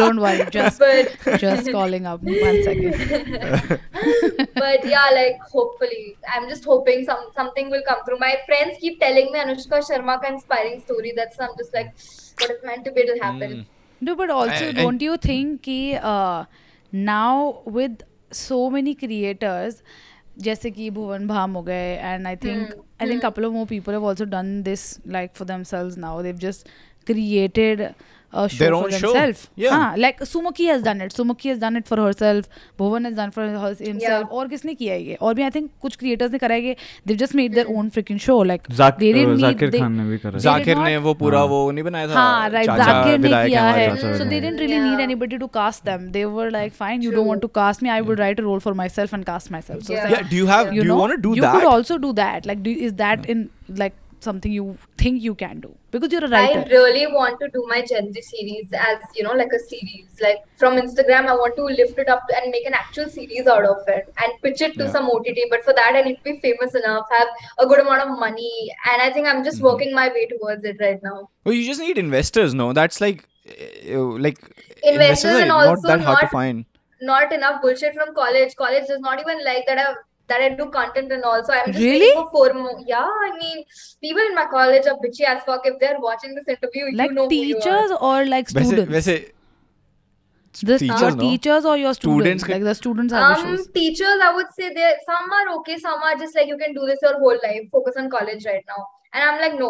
Don't worry, just but just calling up. One second. but yeah, like hopefully, I'm just hoping some something will come through. My friends keep telling me Anushka Sharma ka inspiring story. That's I'm just like, what is meant to be, it'll happen. Mm. No, but also, I- I- don't you think कि uh, now with so many creators, जैसे कि भुवन भाम हो गए and I think Hmm, I think couple of more people have also done this like for themselves now. They've just created a show Their for own show. Yeah. हाँ, like Sumukhi has done it. Sumukhi has done it for herself. Bhuvan has done for her, himself. और किसने किया है ये? और भी I think कुछ creators ने करा है ये. They've just made their own freaking show. Like जाक- they didn't need Zakir they- Khan ने भी करा है। They did जाकिर ने not- वो पूरा हाँ। वो नहीं बनाया था हाँ राइट चाचा ने किया है so they didn't really need anybody to cast them they were like fine you don't want to cast me I will write a role for myself and cast myself so Yeah. yeah do you have do you want to do that? you could also do that like do, is that in like something you think you can do because you're a I writer I really want to do my Gen Z series as you know, like a series. Like from Instagram, I want to lift it up and make an actual series out of it and pitch it to Yeah. some OTT. But for that, I need to be famous enough, have a good amount of money, and I think I'm just Mhm. working my way towards it right now. well you just need investors no that's like uh, like Investors are and not also that hard to find Not enough bullshit from college. College does not even like that I that I do content and all. So I'm just Really? waiting for four more. Yeah, I mean, people in my college are bitchy as fuck. If they're watching this interview, like you know who you are. teachers or like वैसे students वैसे the teachers, your no? teachers or your students, Students like the students have Um, issues teachers, I would say they some are okay, some are just like you can do this your whole life. Focus on college right now, and I'm like, no,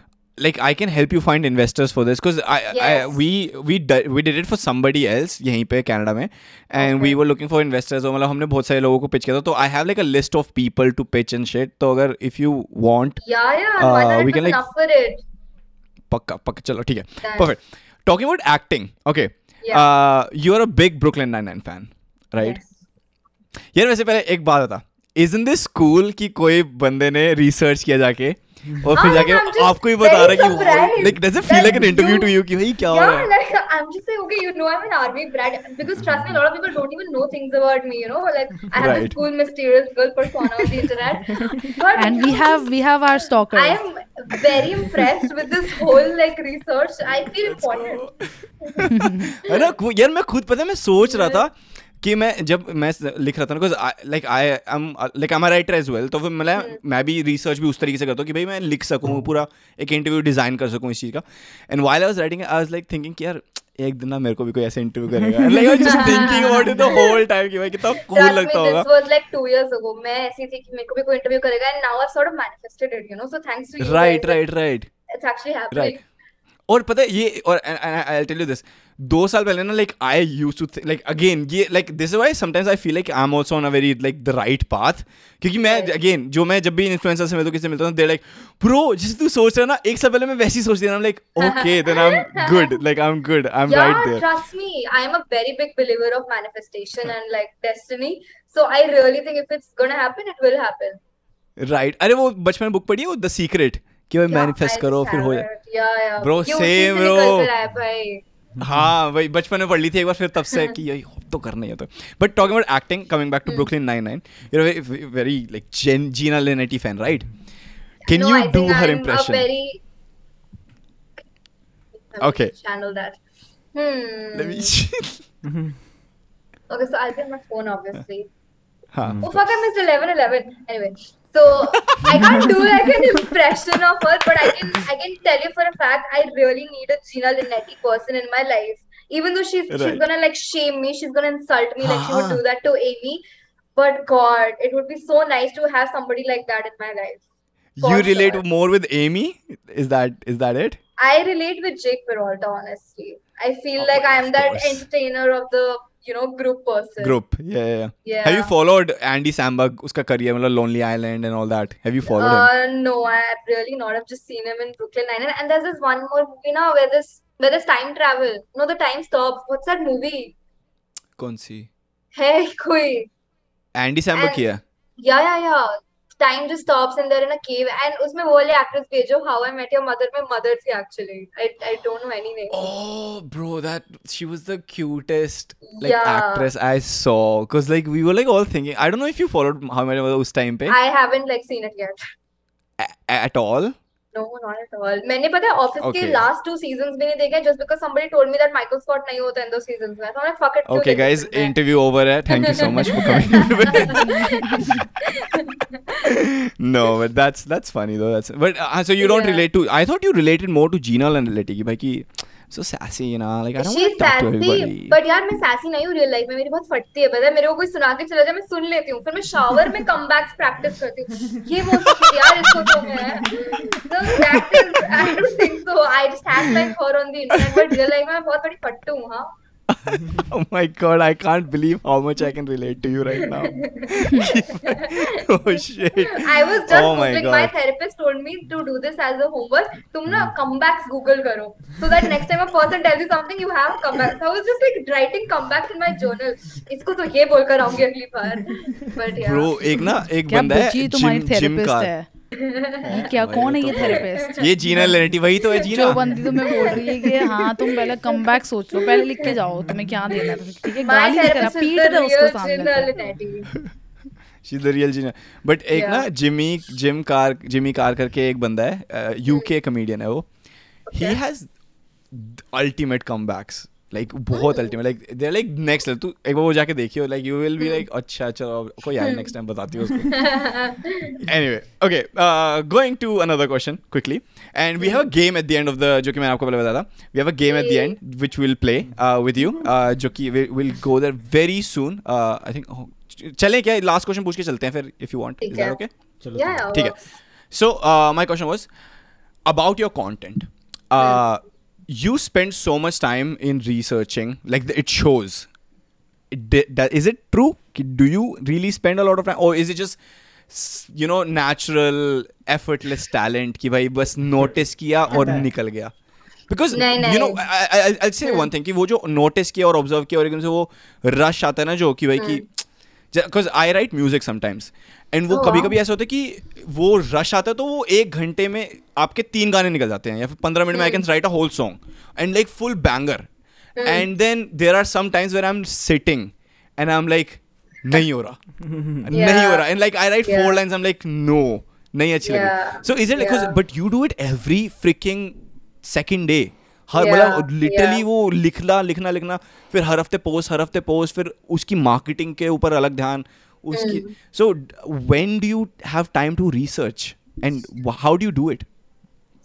like I can help you find investors for this because I, I Yes. we we di- we did it for somebody else यहीं पे Canada में and we were looking for investors और मतलब हमने बहुत सारे लोगों को pitch किया था तो I have like a list of people to pitch and shit तो अगर if you want Yeah, yeah. Uh, one we we can, can like- enough for it. पक्का पक्का चलो ठीक है Done. perfect talking about acting okay Yeah. uh, you're a big Brooklyn Nine-Nine fan right Yes. यार वैसे पहले एक बात बता इजन दिस कूल कि कोई बंदे ने रिसर्च किया जाके और फिर जाके आपको ही बता रहा है कि like does it feel like an interview to you कि भाई क्या हो रहा है I am just saying okay you know I am an army brand because trust me a lot of people don't even know things about me you know like I have this cool mysterious girl persona on the internet but and we have we have our stalkers I am very impressed with this whole like research I feel important अरे यार मैं खुद पता है मैं सोच रहा था कि मैं जब मैं लिख रहा था ना like I am like I writer as well तो फिर मैं मैं भी रिसर्च भी उस तरीके से करता हूँ कि भाई मैं लिख सकूँ पूरा एक इंटरव्यू डिज़ाइन कर सकूँ इस चीज़ का। And while I was writing I was like thinking कि यार एक दिन ना मेरे को भी कोई ऐसे इंटरव्यू करेगा। Like I just thinking about it the whole time कि भाई कितना कूल लगता होगा। this was like two years ago. मैं ऐसी थी कि मेरे को भी कोई इंटरव्यू करेगा and now I've sort of manifested it, you know. So thanks to you. Right right right It's actually happening. Right और पता है ये और आई टेल यू दिस दो साल पहले ना like I use to like again ये like this why sometimes I feel like I am also on a very like the right path क्योंकि मैं अगेन जो मैं जब भी इन्फ्लुएंसर से मिलता हूँ किसी से मिलता हूँ देर लाइक ब्रो जैसे तू सोच रहा ना एक साल पहले मैं वैसे ही सोचती like okay then I am good like I am good I am right there trust me, I am a very big believer of manifestation and like destiny. So I really think if it's gonna happen, it will happen. Right अरे वो बचपन में book पढ़ी है वो the secret कि भाई manifest करो फिर हो जाए it. Yeah, yeah. ये. हाँ वही बचपन में पढ़ ली थी एक बार फिर तब से कि यही तो करना ही होता but talking about acting coming back to Brooklyn nine nine you're very like Gina Linetti fan right can you do her me Okay. Channel that. Hmm. Let me Okay, so I'll on my phone, obviously. हाँ Oh fuck, I missed 11 11. Anyway, so I can't do like an impression of her, but I can I can tell you for a fact I really need a Gina Linetti person in my life. Even though she's she's gonna like shame me, she's gonna insult me like she would uh-huh. do that to Amy. But God, it would be so nice to have somebody like that in my life. you relate sure. more with Amy is that is that it I relate with Jake Peralta, honestly. I feel Oh, like I am that entertainer of the you know group person. group yeah yeah, yeah. Yeah. have you followed Andy Samberg uska career matlab Lonely Island and all that have you followed uh, him no no, have really not. I've just seen him in Brooklyn Nine-Nine. And there's this one more movie now where this where there's time travel. No, the time stops. What's that movie? kaun si Hey, koi. Andy Samberg And- kiya Yeah, yeah, yeah. Time just stops and they're in a cave. And उसमें वो वाले actress भी है जो How I Met Your Mother में mother थी actually. I I don't know any name. Oh, bro, that she was the cutest like Yeah. actress I saw. Cause like we were like all thinking. I don't know if you followed How I Met Your Mother उस time पे I haven't like seen it yet. a- at all. No, not at all. मैंने पता है office के last two seasons भी नहीं देखे just because somebody told me that Michael Scott नहीं होता इन दो सीजंस में. तो मैं. क्यों Okay, देखे guys, interview over. है. Thank you so much for coming. no, but that's that's funny though. That's but uh, so you don't Yeah. relate to. I thought you related more to Gina Linetti कि भाई कि so sassy, you know. Like I don't want to talk to everybody. but यार मैं sassy नहीं हूँ real life में मेरी बहुत फटती है पता है मेरे को कोई सुना के चला जाए मैं सुन लेती हूँ फिर मैं shower में comebacks practice करती हूँ ये वो यार इसको तो मैं so practice I don't think so I just have like her on the internet but real life में मैं बहुत बड़ी फट्टू हूँ हाँ oh my god, I can't believe how much I can relate to you right now. oh shit. I was just Oh my googling my God. therapist told me to do this as a homework तुम ना comebacks google करो so that next time a person tells you something you have comebacks I was just like writing comebacks in my journal इसको तो ये बोलकर आऊँगी अगली बार but yeah Bro, एक ना एक क्या बंदा है जिम जिम का है ये क्या कौन है ये तो- थेरेपिस्ट ये जीना लेनेटी वही तो है जीना। जो बंदी तुम्हें बोल रही है कि हाँ तुम पहले कम बैक सोच लो पहले लिख के जाओ तुम्हें क्या देना है ठीक है गाली नहीं करा पीट दे उसको सामने she is the real Gina. But एक ना Jimmy Jim Carr Jimmy Carr करके एक बंदा है यूके कॉमेडियन है वो। He. Has ultimate comebacks like बहुत ultimate like they like next level तू एक बार वो जाके देखियो like you will be like अच्छा अच्छा कोई यार नेक्स्ट टाइम बताती हूँ anyway okay going to another question quickly and we have a game at the end of the जो कि मैं आपको पहले बता था. We have a game at the end which will play with you जो कि will go there very soon I think चले क्या? लास्ट क्वेश्चन पूछ के चलते हैं फिर if you want is that okay चलो ठीक है. So my question was about your content you spend so much time in researching like the, it shows Di- da- is it true Ki- do you really spend a lot of time or is it just s- you know natural effortless talent कि भाई बस notice किया और निकल गया because नहीं, you know नहीं। I, I, I- I'll say one thing कि वो जो notice किया और observe किया और एकदम से वो rush आता है ना जो कि भाई कि Because I write music sometimes and वो Oh, कभी कभी ऐसा होता है कि वो रश आता है तो वो एक घंटे में आपके तीन गाने निकल जाते हैं या फिर पंद्रह मिनट में I can write a whole song and like full banger and then there are some times where I am sitting and I am like नहीं हो रहा. नहीं हो रहा. And like I write four. Lines I am like no नहीं अच्छी लगी. So is it. But you do it every freaking second day हर मतलब लिटरली. वो लिखना लिखना लिखना फिर हर हफ़्ते पोस्ट हर हफ़्ते पोस्ट फिर उसकी मार्केटिंग के ऊपर अलग ध्यान उसकी. So when do you have time to research and how do you do it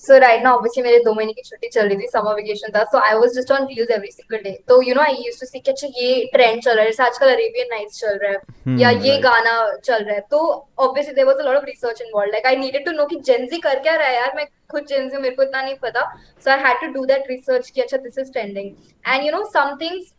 So right now, obviously, मेरे दो महीने की छुट्टी चल रही थी समर वेकेशन था so I was just on reels every single day. तो you know I used to see कि अच्छा ये ट्रेंड चल रहा है जैसे आजकल अरेबियन नाइट्स चल रहा है या ये गाना चल रहा है तो obviously there was a lot of research involved. Like I needed to know कि Gen Z कर क्या रहा है यार मैं खुद Gen Z हूँ मेरे को इतना नहीं पता so I had to do that research कि अच्छा this is trending and you know some things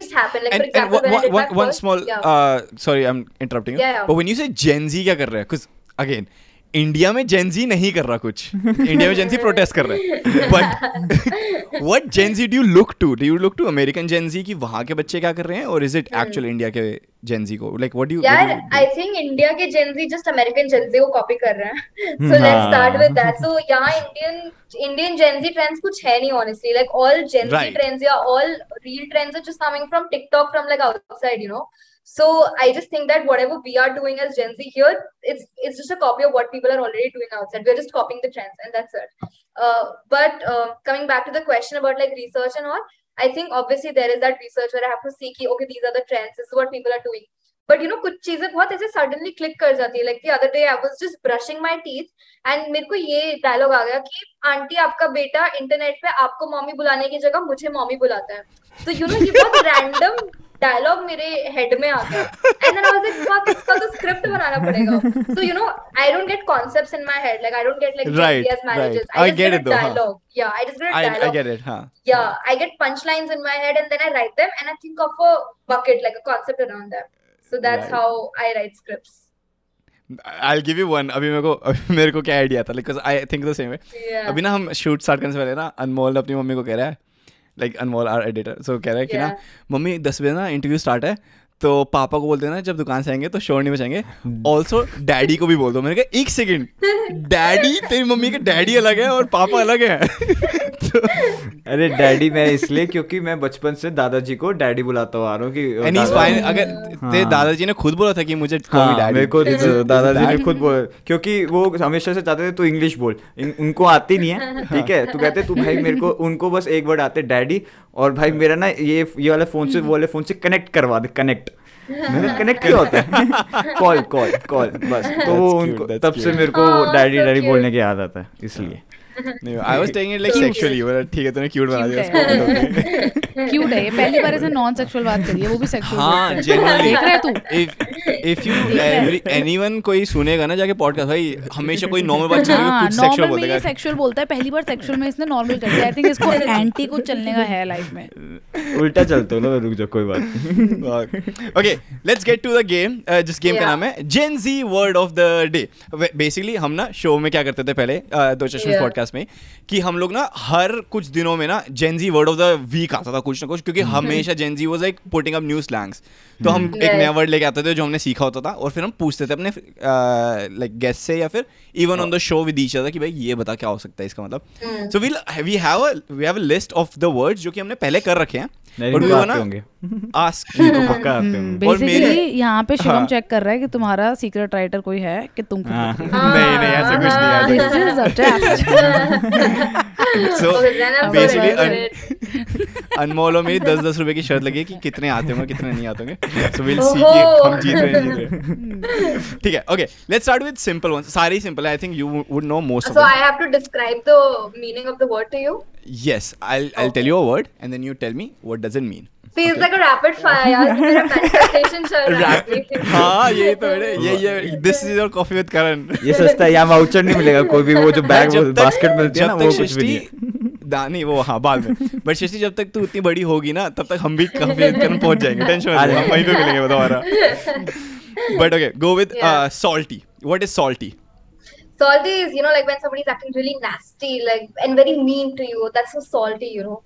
just happen like for and, and example I one, one, one first small yeah. uh, sorry i'm interrupting you Yeah, yeah. but when you say gen z क्या कर रहा है because again India में जेन जी नहीं कर रहा कुछ। India में जेन जी प्रोटेस्ट कर रहा है। But what Gen Z do look to do you look to American Gen Z की वहाँ के बच्चे क्या कर रहे हैं? और इज़ इट एक्चुअल इंडिया के जेन जी को? लाइक व्हाट डू यार आई थिंक इंडिया के Gen Z just American Gen Z को कॉपी कर रहे हैं। So let's. Start with that so यहाँ Indian Indian Gen Z trends कुछ है नहीं honestly like all Gen Z Right. Trends या all reel trends are just coming from TikTok from like outside you know so i just think that whatever we are doing as gen z here it's it's just a copy of what people are already doing outside we're just copying the trends and that's it uh, but uh, coming back to the question about like research and all i think obviously there is that research where i have to see ki, okay these are the trends this is what people are doing but you know कुछ चीज़ें बहुत ऐसे suddenly click कर जाती है like the other day I was just brushing my teeth and मेरे को ये डायलॉग आ गया कि आंटी आपका बेटा इंटरनेट पे आपको मम्मी बुलाने की जगह मुझे मम्मी बुलाता है तो यू नो ये बहुत रैंडम डायलॉग मेरे हेड में आ गया and I was like fuck इसका तो स्क्रिप्ट बनाना पड़ेगा? So you know I don't get concepts in my head like I don't get like ideas managers I get it dialogue या I just get dialogue I get it हाँ या I get punch lines in my head and then I write them and I think of a bucket like a concept around them so that's how I write scripts I give you one अभी मेरे को अभी मेरे को क्या idea था? Because I think the same way अभी ना हम शूट स्टार्ट करने से पहले ना अनमोल अपनी मम्मी को कह रहा है like Anmol our editor so कह रहे हैं कि ना मम्मी दस बजे ना इंटरव्यू स्टार्ट है तो पापा को बोलते हैं ना जब दुकान से आएँगे तो शोर नहीं बचाएँगे ऑल्सो डैडी को भी बोल दो। मैंने कहा एक सेकेंड डैडी तेरी मम्मी के डैडी अलग है और पापा अलग है। तो अरे डैडी मैं इसलिए क्योंकि मैं बचपन से दादाजी को डैडी बुलाता हुआ आ रहा हूँ कि अगर हाँ। दादाजी ने खुद बोला था कि मुझे हाँ, मेरे को दादाजी ने खुद बोल क्योंकि वो हमेशा से चाहते थे तू इंग्लिश बोल। उनको आती नहीं है ठीक है? तू कहते तू भाई मेरे को उनको बस एक वर्ड आते डैडी और भाई मेरा ना ये ये वाले फ़ोन से वो वाले फ़ोन से कनेक्ट करवा दे कनेक्ट मैंने कनेक्ट क्या होता है? कॉल कॉल कॉल बस। तो वो उनको तब से मेरे को डैडी डैडी बोलने की याद आता है इसलिए। नहीं I was taking it like Cute. Sexually but ठीक है तूने क्यूट बना दिया Cute उसको. क्यूट है. ये पहली बार ऐसे नॉन सेक्सुअल बात करी है वो भी सेक्सुअल हाँ genuinely. देख रहा है तू। If if you every anyone कोई सुनेगा ना जाके पॉडकास्ट भाई हमेशा कोई नॉर्मल बात चलेगी हाँ कुछ सेक्सुअल नॉर्मल बोल ये देगा सेक्सुअल बोलता है पहली बार सेक्सुअल में इसने नॉर्मल कर दिया। आई थिंक इसको एंटी कुछ चलने का है लाइफ में। उल्टा चलते हो ना रुक जाओ कोई बात okay let's get to the game जिस गेम का नाम है Gen Z word of the day basically हम ना शो में क्या करते थे पहले? Uh, दो चश्मे Yeah. पॉडकास्ट में कि हम लोग ना हर कुछ दिनों में ना Gen Z word of the week आता था कुछ ना कुछ क्योंकि हमेशा Gen Z was like putting up new slangs तो हम एक नया वर्ड लेके आते थे जो हमने सीखा होता था और फिर हम पूछते थे अपने लाइक गेस्ट से या फिर even on the show with each other कि भाई ये बता क्या हो सकता है इसका मतलब। So we we have we have a list of the words जो कि हमने पहले कर रखे हैं। बेसिकली यहाँ पे शिवम हाँ। चेक कर रहा है कि तुम्हारा सीक्रेट राइटर कोई है कि तुम हाँ। हो। नहीं नहीं ऐसा कुछ नहीं है This is Okay, अनमोल मेरी दस दस रुपए की शर्त लगी कि कितने आते होंगे कितने नहीं आते होंगे सो विल सी कि हम जीत रहे हैं जीत ठीक है okay let's start with simple one सारे simple I think you would know most of So I have to describe the meaning of the word to you. yes i'll i'll tell you a word and then you tell me what does it mean Feels like a rapid fire. यार मेरा manifestation चल रहा है Rapid- हाँ यही तो है ये ये this is your coffee with Karan ये सस्ता है यहाँ वाउचर नहीं मिलेगा कोई भी वो जो बैग बास्केट मिलती है ना वो कुछ भी नहीं है। दा- नहीं वो हाँ बाद में बट सृष्टि जब तक तू उतनी बड़ी होगी ना तब तक हम भी काफ़ी पहुँच जाएँगे टेंशन हम वहीं पे मिलेंगे दोबारा but okay go with. Salty what is salty Salty is, you know, like when somebody's acting really nasty, like and very mean to you. That's so salty, you know.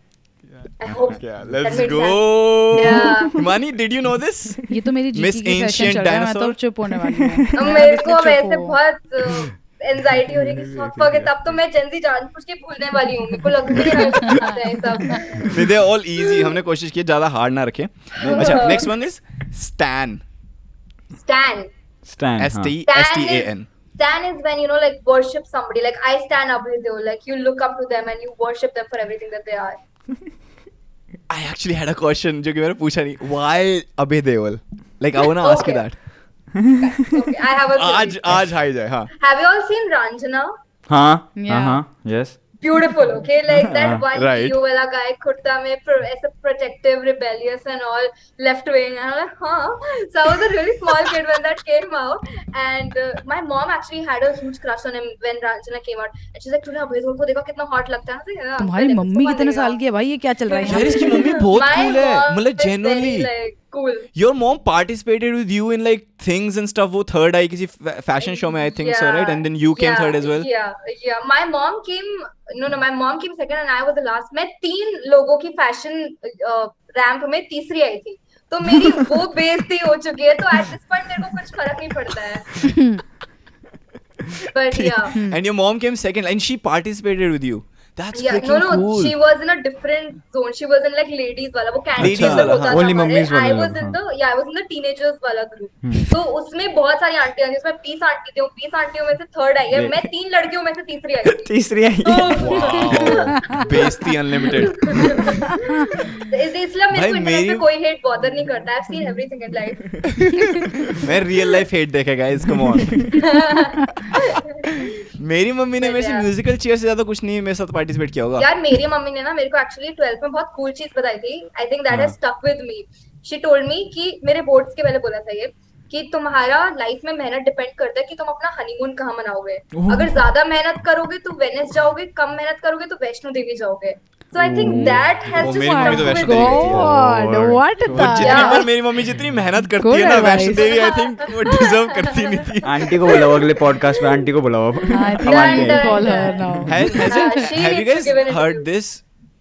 I hope that let's makes go sense. Yeah. Himani did you know this ये तो मेरी Miss GK की session Ancient चल रहा है मैं तो Dinosaur? चुप होने वाली हूँ मेरे को वैसे हूँ। बहुत एंजाइटी हो रही है तब तो मैं जेंजी जानबूझ के भूलने वाली हूँ मेरे को लग नहीं रहा है सब दे ऑल इजी हमने कोशिश की ज़्यादा हार्ड ना रखें अच्छा next one is Stan Stan. Stan, S हाँ। T S T A N Stan is when you know like worship somebody. Like I stand up with you. Like you look up to them and you worship them for everything that they are. I actually had a question जो कि मैंने पूछा नहीं why Abhay Deol like I want to ask you Okay. Okay, I have a. आज आज high जाए हाँ Have you all seen Ranjana? हाँ Yeah. हाँ हाँ yes Beautiful, okay? Like that Uh, one right. video wala guy kurta mein pro, as a protective, rebellious and all left wing. And I'm like, huh? So I was a really small kid when that came out. And uh, my mom actually had a huge crush on him when Ranjana came out. And she's like, तूने अभय देओल को देखा कितना hot लगता है ना? तो, "Yeah, तुम्हारी uncle, mummy इसको कितने मानेगा." साल की है भाई ये क्या चल रहा है यार इसकी मम्मी बहुत कूल है mom मतलब genuinely like, cool. Your mom participated with you in like things and stuff वो थर्ड आई किसी फ़ैशन शो में I think so right and then you came yeah, third as well Yeah, yeah. My mom came. No no my mom came second and I was the last मैं तीन लोगों की fashion ramp में तीसरी आई थी। तो मेरी वो बेइज्जती हो चुकी है तो एट दिस पॉइंट मेरे को कुछ फ़र्क नहीं पड़ता है। बट या and your mom came second and she participated with you that's yeah freaking no no cool. she was in a different zone. She was in like ladies वाला वो Ladies वाला, हाँ. Only mummies वाला I was in the yeah I was in the teenagers वाला group. तो उसमें बहुत सारी आंटियाँ थी उसमें 20 आंटी थी 20 आंटियों में से थर्ड आई है मैं तीन लड़कियों में से तीसरी आई थी तीसरी आई तो बेइज्जती अनलिमिटेड इसलिए मेरे को इंटरनेट पे कोई हेट बॉदर नहीं करता I have seen everything in मैं रियल लाइफ हेट देखा गाइस कम ऑन मेरी मम्मी ने मेरे से म्यूजिकल चेयर से ज़्यादा कुछ नहीं मेरे साथ पार्टिसिपेट किया होगा? यार मेरी मम्मी ने ना मेरे को एक्चुअली 12th में बहुत कूल चीज़ बताई थी। I think that has stuck with me she told me कि मेरे बोर्ड्स के पहले बोला था ये कि तुम्हारा लाइफ में मेहनत डिपेंड करता है कि तुम अपना हनीमून कहाँ मनाओगे। अगर ज़्यादा मेहनत करोगे तो वेनिस जाओगे कम मेहनत करोगे तो वैष्णो देवी जाओगे। सो I think that has to come with God, what वो the जितनी बार मेरी मम्मी जितनी मेहनत करती है ना वैष्णो देवी आई थिंक वो डिजर्व करती नहीं थी। आंटी को बुलाओ अगले पॉडकास्ट में आंटी को बुलाओ। Heard this?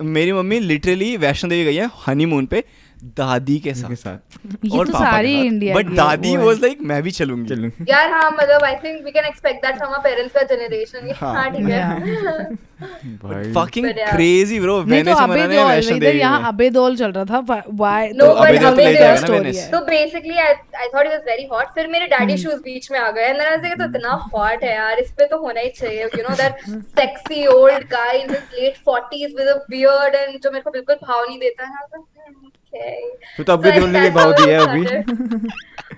मेरी मम्मी लिटरली वैष्णो देवी गई है हनीमून पे। दादी के के साथ। साथ। ये तो सारी इंडिया बट दादी वाज लाइक मैं भी चलूँगी। चलूँ यार हाँ मतलब I think we can expect that from our parents का जनरेशन हाँ. हाँ ठीक है। भाई। फकिंग क्रेजी ब्रो नहीं तो वेनिस अबे मनाने वैष्णो इधर देवी यहाँ। अबे दौल चल रहा था व्हाई No, तो अबे but दौल तो अबे ले जाएगा ना story है। तो basically I I thought it was very hot फिर मेरे डैडी शूज़ बीच में आ गए। एंड आई वाज तो इतना हॉट है यार इस पे तो होना ही चाहिए. You know that sexy old guy in his late 40s with a beard and जो मेरे को बिल्कुल भाव नहीं देता है। तो तब भी तुमने भी भाव दिया है अभी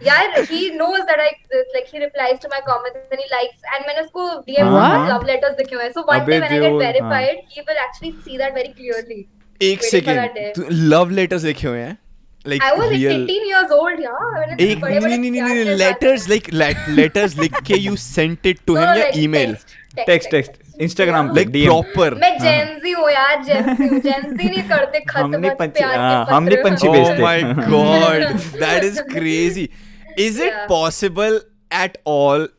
यार he knows that I exist like he replies to my comments and he likes and मैंने उसको DM हाँ, love letters लिखे हुए हैं so one अबे day when I get Deol, verified he will actually see that very clearly एक second love letters लिखे हुए हैं like I was like real 18 years old यार मैंने एक नहीं नहीं नहीं से लेटर्स लाइक लेटर्स लिख के you sent it to No, him या like email text, text text Instagram like proper मैं जेंजी हूँ यार जेंजी नहीं करते खत्म हमने पंची हाँ, हमने पंची बेचते ओह my god that is crazy is it possible at all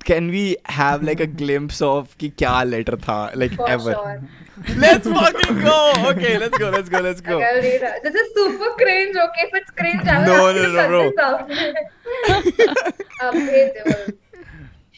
can we have like a glimpse of कि क्या लेटर था like ever let's fucking go okay let's go let's go let's go this is super cringe okay it's cringe no no no अब भेज दो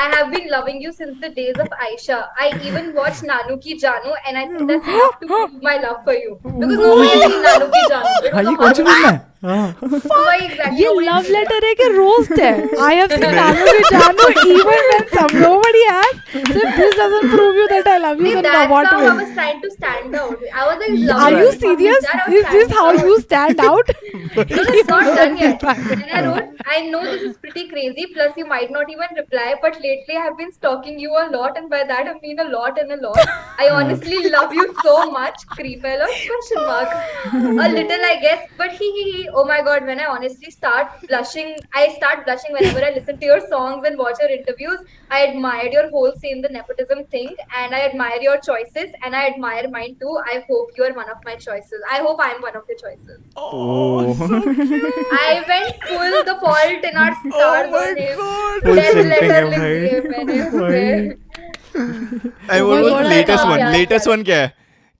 I have been loving you since the days of Aisha. I even watched Nanu Ki Janu and I think that's enough to prove my love for you. Because nobody has seen Nanu Ki Janu. It was हाँ ये a कौन सी horror फ़िल्म है movie. हाँ Why exactly? ये nobody has love seen letter है कि रोस्ट है आई हैव सीन नानो के जानो even when some nobody has so if this doesn't prove you that I love you See, then that's what how I will was trying to stand out. I was like, are loving you it. serious That I was is this standing how out. you stand out No, it's not done yet. And I wrote, I know this is pretty crazy, plus you might not even reply, but lately I have been stalking you a lot, and by that I mean a lot and a lot. I honestly love you so much, creepella, question mark. A little, I guess, but he, he, he, oh my god, when I honestly start blushing, I start blushing whenever I listen to your songs and watch your interviews. I admired your whole say in the nepotism thing, and I admire your choices, and I admire mine too. I hope you are one of my choices. I hope I'm one of your choices. Oh. oh. I went full the fault in our oh stars my on. God. Full Death simping letter है why?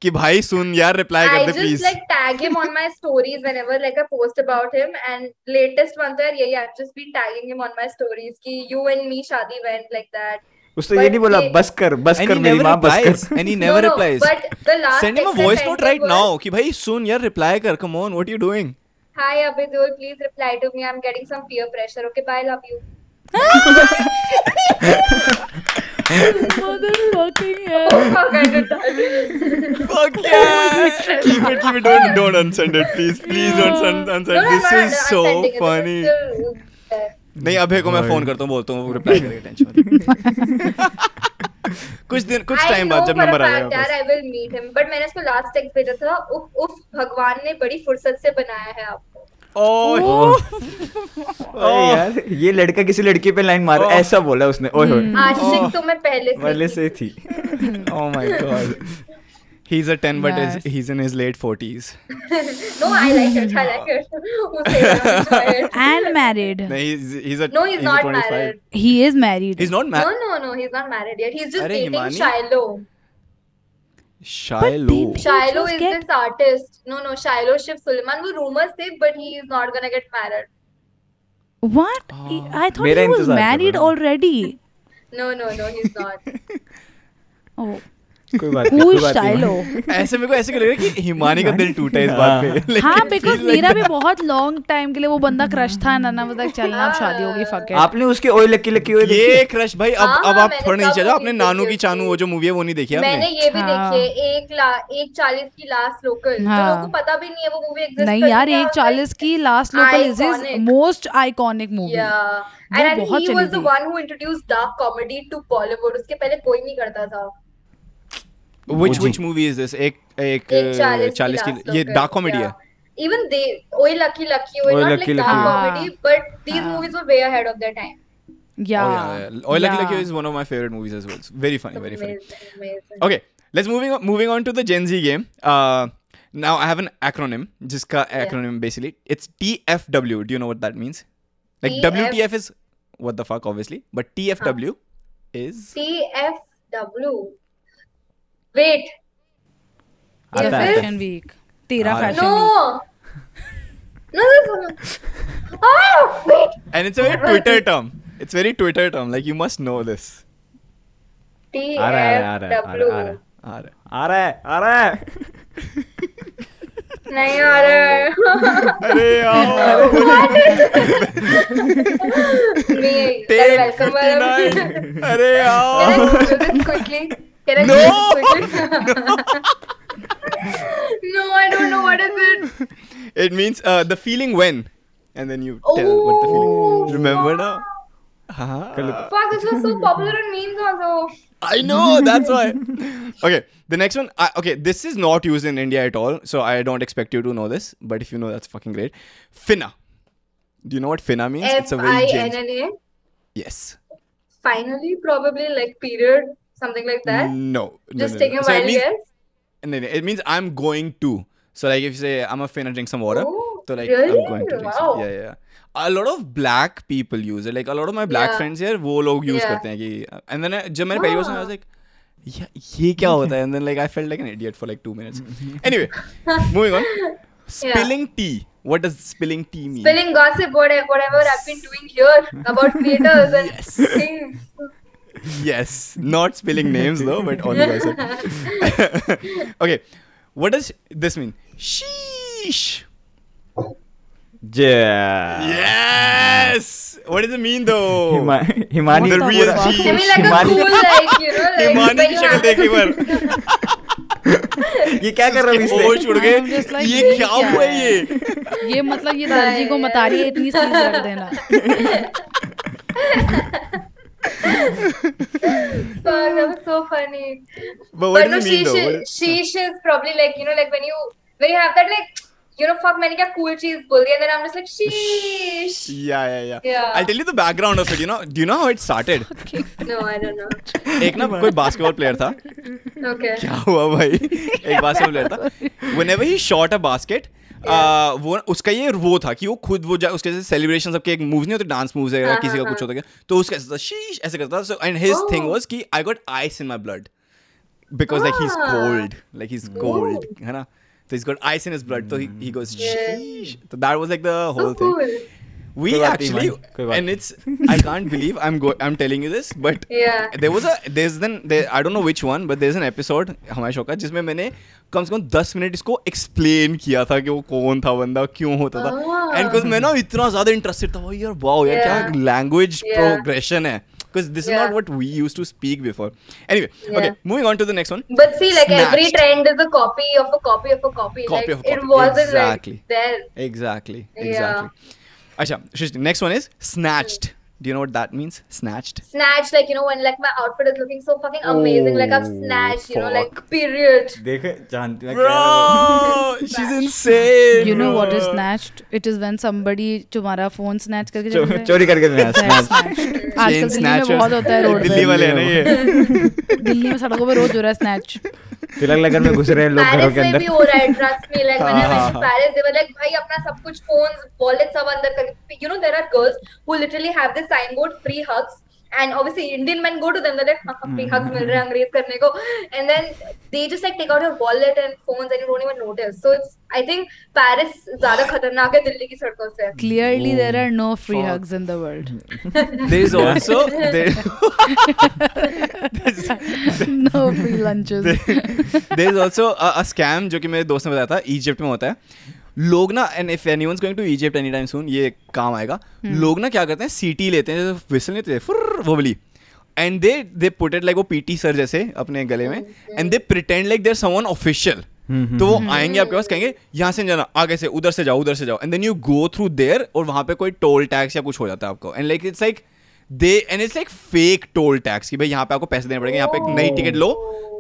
कि भाई सुन यार reply कर दे please I just like tag him on my stories whenever like I post about him and latest one तो यार यही I just been tagging him on my stories कि यू एंड मी शादी वेंट लाइक दैट उसने ये नहीं बोला बस कर बस कर मेरी माँ बस कर। Annie never replies but the last send him a voice note right now कि भाई सुन यार रिप्लाई कर come on what are you doing hi Abidul please reply to me I am getting some peer pressure okay bye love you motherfucking hell Oh fuck, I did that. Fuck yeah! keep it, keep it. Don't, don't unsend it, please. Please yeah. don't send, unsend. No, this no, is no, so funny. नहीं अभय को मैं phone करता हूँ बोलता हूँ वो reply करेगा tension कुछ दिन कुछ टाइम बाद जब नंबर आ जाएगा यार, I will meet him. But मैंने उसको last text भेजा था. उफ उफ भगवान ने बड़ी फुर्सत से बनाया है आपको. ओह यार ये लड़का किसी लड़की पे लाइन मार ऐसा बोला उसने ओए होए आशिक तो मैं पहले से पहले थी. से थी oh my god he's a 10 but is, he's in his late 40s No, I like it. I like it. it. and married no, he's he's a No, he's, a not 25 married. he is married he's not married no, no, no. he's not married yet. He's just अरे, dating? Shiloh. Shiloh But Shiloh is get- this artist. No, no, Shiloh Shiv Suleiman. वो rumors थे, but he is not gonna get married. what He- I thought Mera he was married already No, no, no, he's not. oh कोई बात नहीं बात नहीं ऐसे मेरे को ऐसे लग रहा है कि हिमानी का दिल टूटा इस बात पे Like, हाँ बिकॉज़ मेरा भी बहुत लॉन्ग टाइम के लिए वो बंदा क्रश था वाज लाइक चलना अब शादी होगी फक आपने उसके ओए लक्की लक्की ओए ये क्रश भाई अब हाँ, अब आप थोड़ा नहीं सब चला आपने नानू की चानू वो जो मूवी है वो नहीं देखी मैंने ये भी हाँ। देखी है एक ला एक चालीस की लास्ट लोकल हाँ। लोगों को पता भी नहीं है वो मूवी एग्जिस्ट नहीं यार एक चालीस की last local is is most iconic movie Yeah. वो And I think बहुत he चली was the थी। one who introduced dark comedy to Bollywood. उसके पहले कोई नहीं करता था. which OG. which movie is this एक एक एक चालीस चालीस last की ये local, डार्क कॉमेडी है yeah. Even they, Oi Lucky Lucky, Oi Oi not Lucky like dark Lucky. comedy, but these हाँ. movies were way ahead of their time. या Oh, yeah, yeah. Oil Lucky Lucky is one of my favorite movies as well. It's very funny, very funny. Amazing, amazing. Okay, let's moving on, moving on to the Gen Z game. Uh, now I have an acronym. जिसका acronym basically it's TFW. Do you know what that means? Like TF WTF is what the fuck, obviously, but TFW is TFW. है, it? Fashion week तेरा हाँ, fashion week No. No, this one. Oh, wait. and it's a very Twitter term. It's very Twitter term. Like you must know this. आ रहा है आ रहा है आ. रहा है आ रहा आ रहा है आ रहा है नहीं आ रहा है. है। अरे वाला. 59. अरे Can I Can I no! no! no, I don't know what is it. It means uh, the feeling when, and then you oh, tell what the oh, feeling. Remember wow. now? Uh-huh. Fuck, this was so popular on memes also. I know, that's why. Okay, the next one. I, okay, this is not used in India at all, so I don't expect you to know this. But if you know, that's fucking great. Finna. Do you know what finna means? F-I-N-N-A? It's a very James. Yes. Finally, probably like period something like that. No. no, Just no, taking no. a So it wild means, guess. no, no, it means I'm going to. So like if you say I'm a finna drink some water, Oh, so like really? I'm going to drink Wow. some. Yeah, yeah. A lot of black people use it. Like a lot of my black Yeah. friends here, वो लोग use Yeah. करते हैं कि and then I- जब मैंने पहली बार सुना I was Ah. like yeah, ये क्या होता है and then like I felt like an idiot for like two minutes. anyway, moving on. Spilling tea. What does spilling tea mean? Spilling gossip, whatever, whatever I've been doing here about creators and Yes. things. Yes, not spilling names though, but guys said. okay, what does this mean? Sheesh. Yeah. Yes. What does it mean though? Himani The real पूरा- I mean, like cool, you know, like की you शक्ल देख एक बार ये क्या कर रहा हूँ होश उड़ गए ये क्या हुआ है? ये ये मतलब ये दर्जी को बता रही है इतनी चीज़ रख देना Fuck, that was so funny. But what but no, does it mean sheesh, though? is- What- sheesh is probably like you know, like when you when you have that like you know, fuck, मैंने क्या cool चीज़ बोल दी, and then I'm just like sheesh. Yeah, yeah, yeah. Yeah. I'll tell you the background of it. You know, do you know how it started? No, I don't know. एक ना कोई basketball player था Okay. क्या हुआ भाई एक basketball player था whenever he shot a basket आ, वो उसका ये वो था कि वो खुद वो जा, उसके जैसे सेलिब्रेशन सबके एक मूव नहीं होते डांस मूव है हाँ, किसी का हाँ, कुछ होता है। तो उसका ऐसा शीश ऐसे करता था। And his thing. वाज कि I got ice in my blood because like he is. Cold like he is cold है ना? तो is got ice in his blood तो ही गोस शीश तो that was like the whole the We actually and it's I can't believe I'm go I'm telling you this but Yeah. there was a there's then there I don't know which one but there's an episode हमारे show का जिसमें मैंने कम से कम दस minute इसको explain किया था कि वो कौन था बंदा क्यों होता था Ah. एंड बिकॉज़ मैं ना इतना ज़्यादा इंटरेस्टेड था भाई यार वाओ यार क्या. Language Yeah. प्रोग्रेशन है because this yeah. is not what we used to speak before anyway yeah. okay moving on to the next one But see, like Snatched. every trend is a copy of a copy of a copy. Copy like of a copy. it wasn't Exactly. like there. exactly Yeah. Acha, Shrishti, next one is snatched do you know what that means snatched Snatch, like you know, when like my outfit is looking so fucking amazing, like I've Oh, snatched, you know, like period. देखे जानती मैं bro she's insane You know what is snatched? It is when somebody तुम्हारा phone snatch करके चले। चोरी करके snatch। snatched. आजकल दिल्ली में. बहुत होता है रोड दिल्ली पे वाले हैं ना ये दिल्ली में सड़कों पे रोज हो रहा है स्नैच तिलक नगर में घुस रहे हैं लोग घरों Paris के में अंदर भी हो रहा है trust me like when I हाँ, went हाँ, to Paris they were like भाई अपना सब कुछ phones wallet सब अंदर कर you know there are girls who literally have this signboard free hugs and obviously Indian men go to them they're like हाँ हाँ, free hugs मिल रहे हैं अंग्रेज़ करने को and then they just like take out your wallet and phones and you don't even notice so it's I think Paris ज़्यादा खतरनाक है दिल्ली की सड़कों से Clearly, oh, there are no free Fuck. hugs in the world. there is also there no free lunches. there is also a, a scam जो कि मेरे दोस्त ने बताया था इजिप्ट में होता है लोग ना and if anyone's going to Egypt any time soon ये काम आएगा। लोग ना क्या करते हैं सीटी लेते हैं जैसे विसल नहीं लेते फुर्र, वो वाली। And they they put it like वो पीटी सर जैसे अपने गले में and they pretend like there someone official तो वो आएँगे आपके पास कहेंगे यहाँ से जाना आगे से उधर से जाओ उधर से जाओ। And then you go through there और वहाँ पे कोई टोल टैक्स या कुछ हो जाता है आपको। And like it's like they and it's like fake toll tax कि भाई यहाँ पे आपको पैसे देने पड़ेंगे यहाँ पे एक नई टिकट लो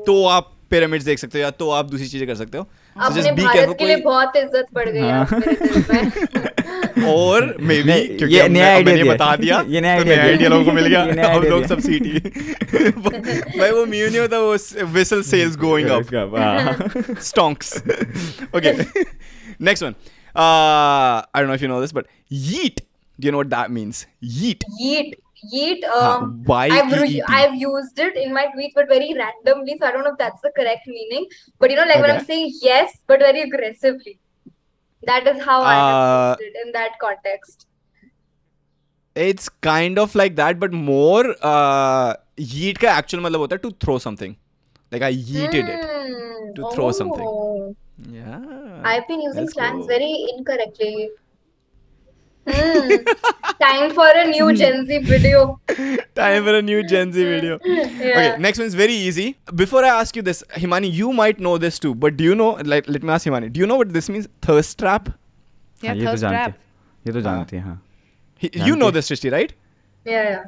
तो आप पिरामिड्स देख सकते हो या तो आप दूसरी चीज़ें कर सकते हो। अपने भारत के लिए बहुत इज़्ज़त बढ़ गई है अब मेरे दिल में और मे बी क्योंकि ये नया दिया। बता दिया ये नया तो नया दिया। आइडिया लोगों को मिल गया ये idea लोग सब सीटी भाई वो म्यू नहीं होता वो विसल सेल्स गोइंग अप हाँ। stonks. okay. Next one. Uh, I don't know if you know this, but yeet. Do you know what that means? Yeet. yeet yeet हाँ, um Y I've E re- E T. I've used it in my tweets, but very randomly. So I don't know if that's the correct meaning. But you know, like when I'm Okay. saying yes, but very aggressively. That is how I Uh, have used it in that context. It's kind of like that, but more. Uh, yeet का actual मतलब होता है to throw something. Like I yeeted it. Hmm. to throw something. Oh. Yeah. I've been using Let's slangs go. very incorrectly. Hmm. Time for a new Gen Z video. Time for a new Gen Z video. Yeah. Okay, next one is very easy. Before I ask you this, Himani, you might know this too, but do you know? Like, let me ask Himani. Do you know what this means? Thirst trap. Yeah, हाँ, ये तो thirst जानते trap. ये तो जानती है हाँ you know है। this, Srishti, right? Yeah, yeah.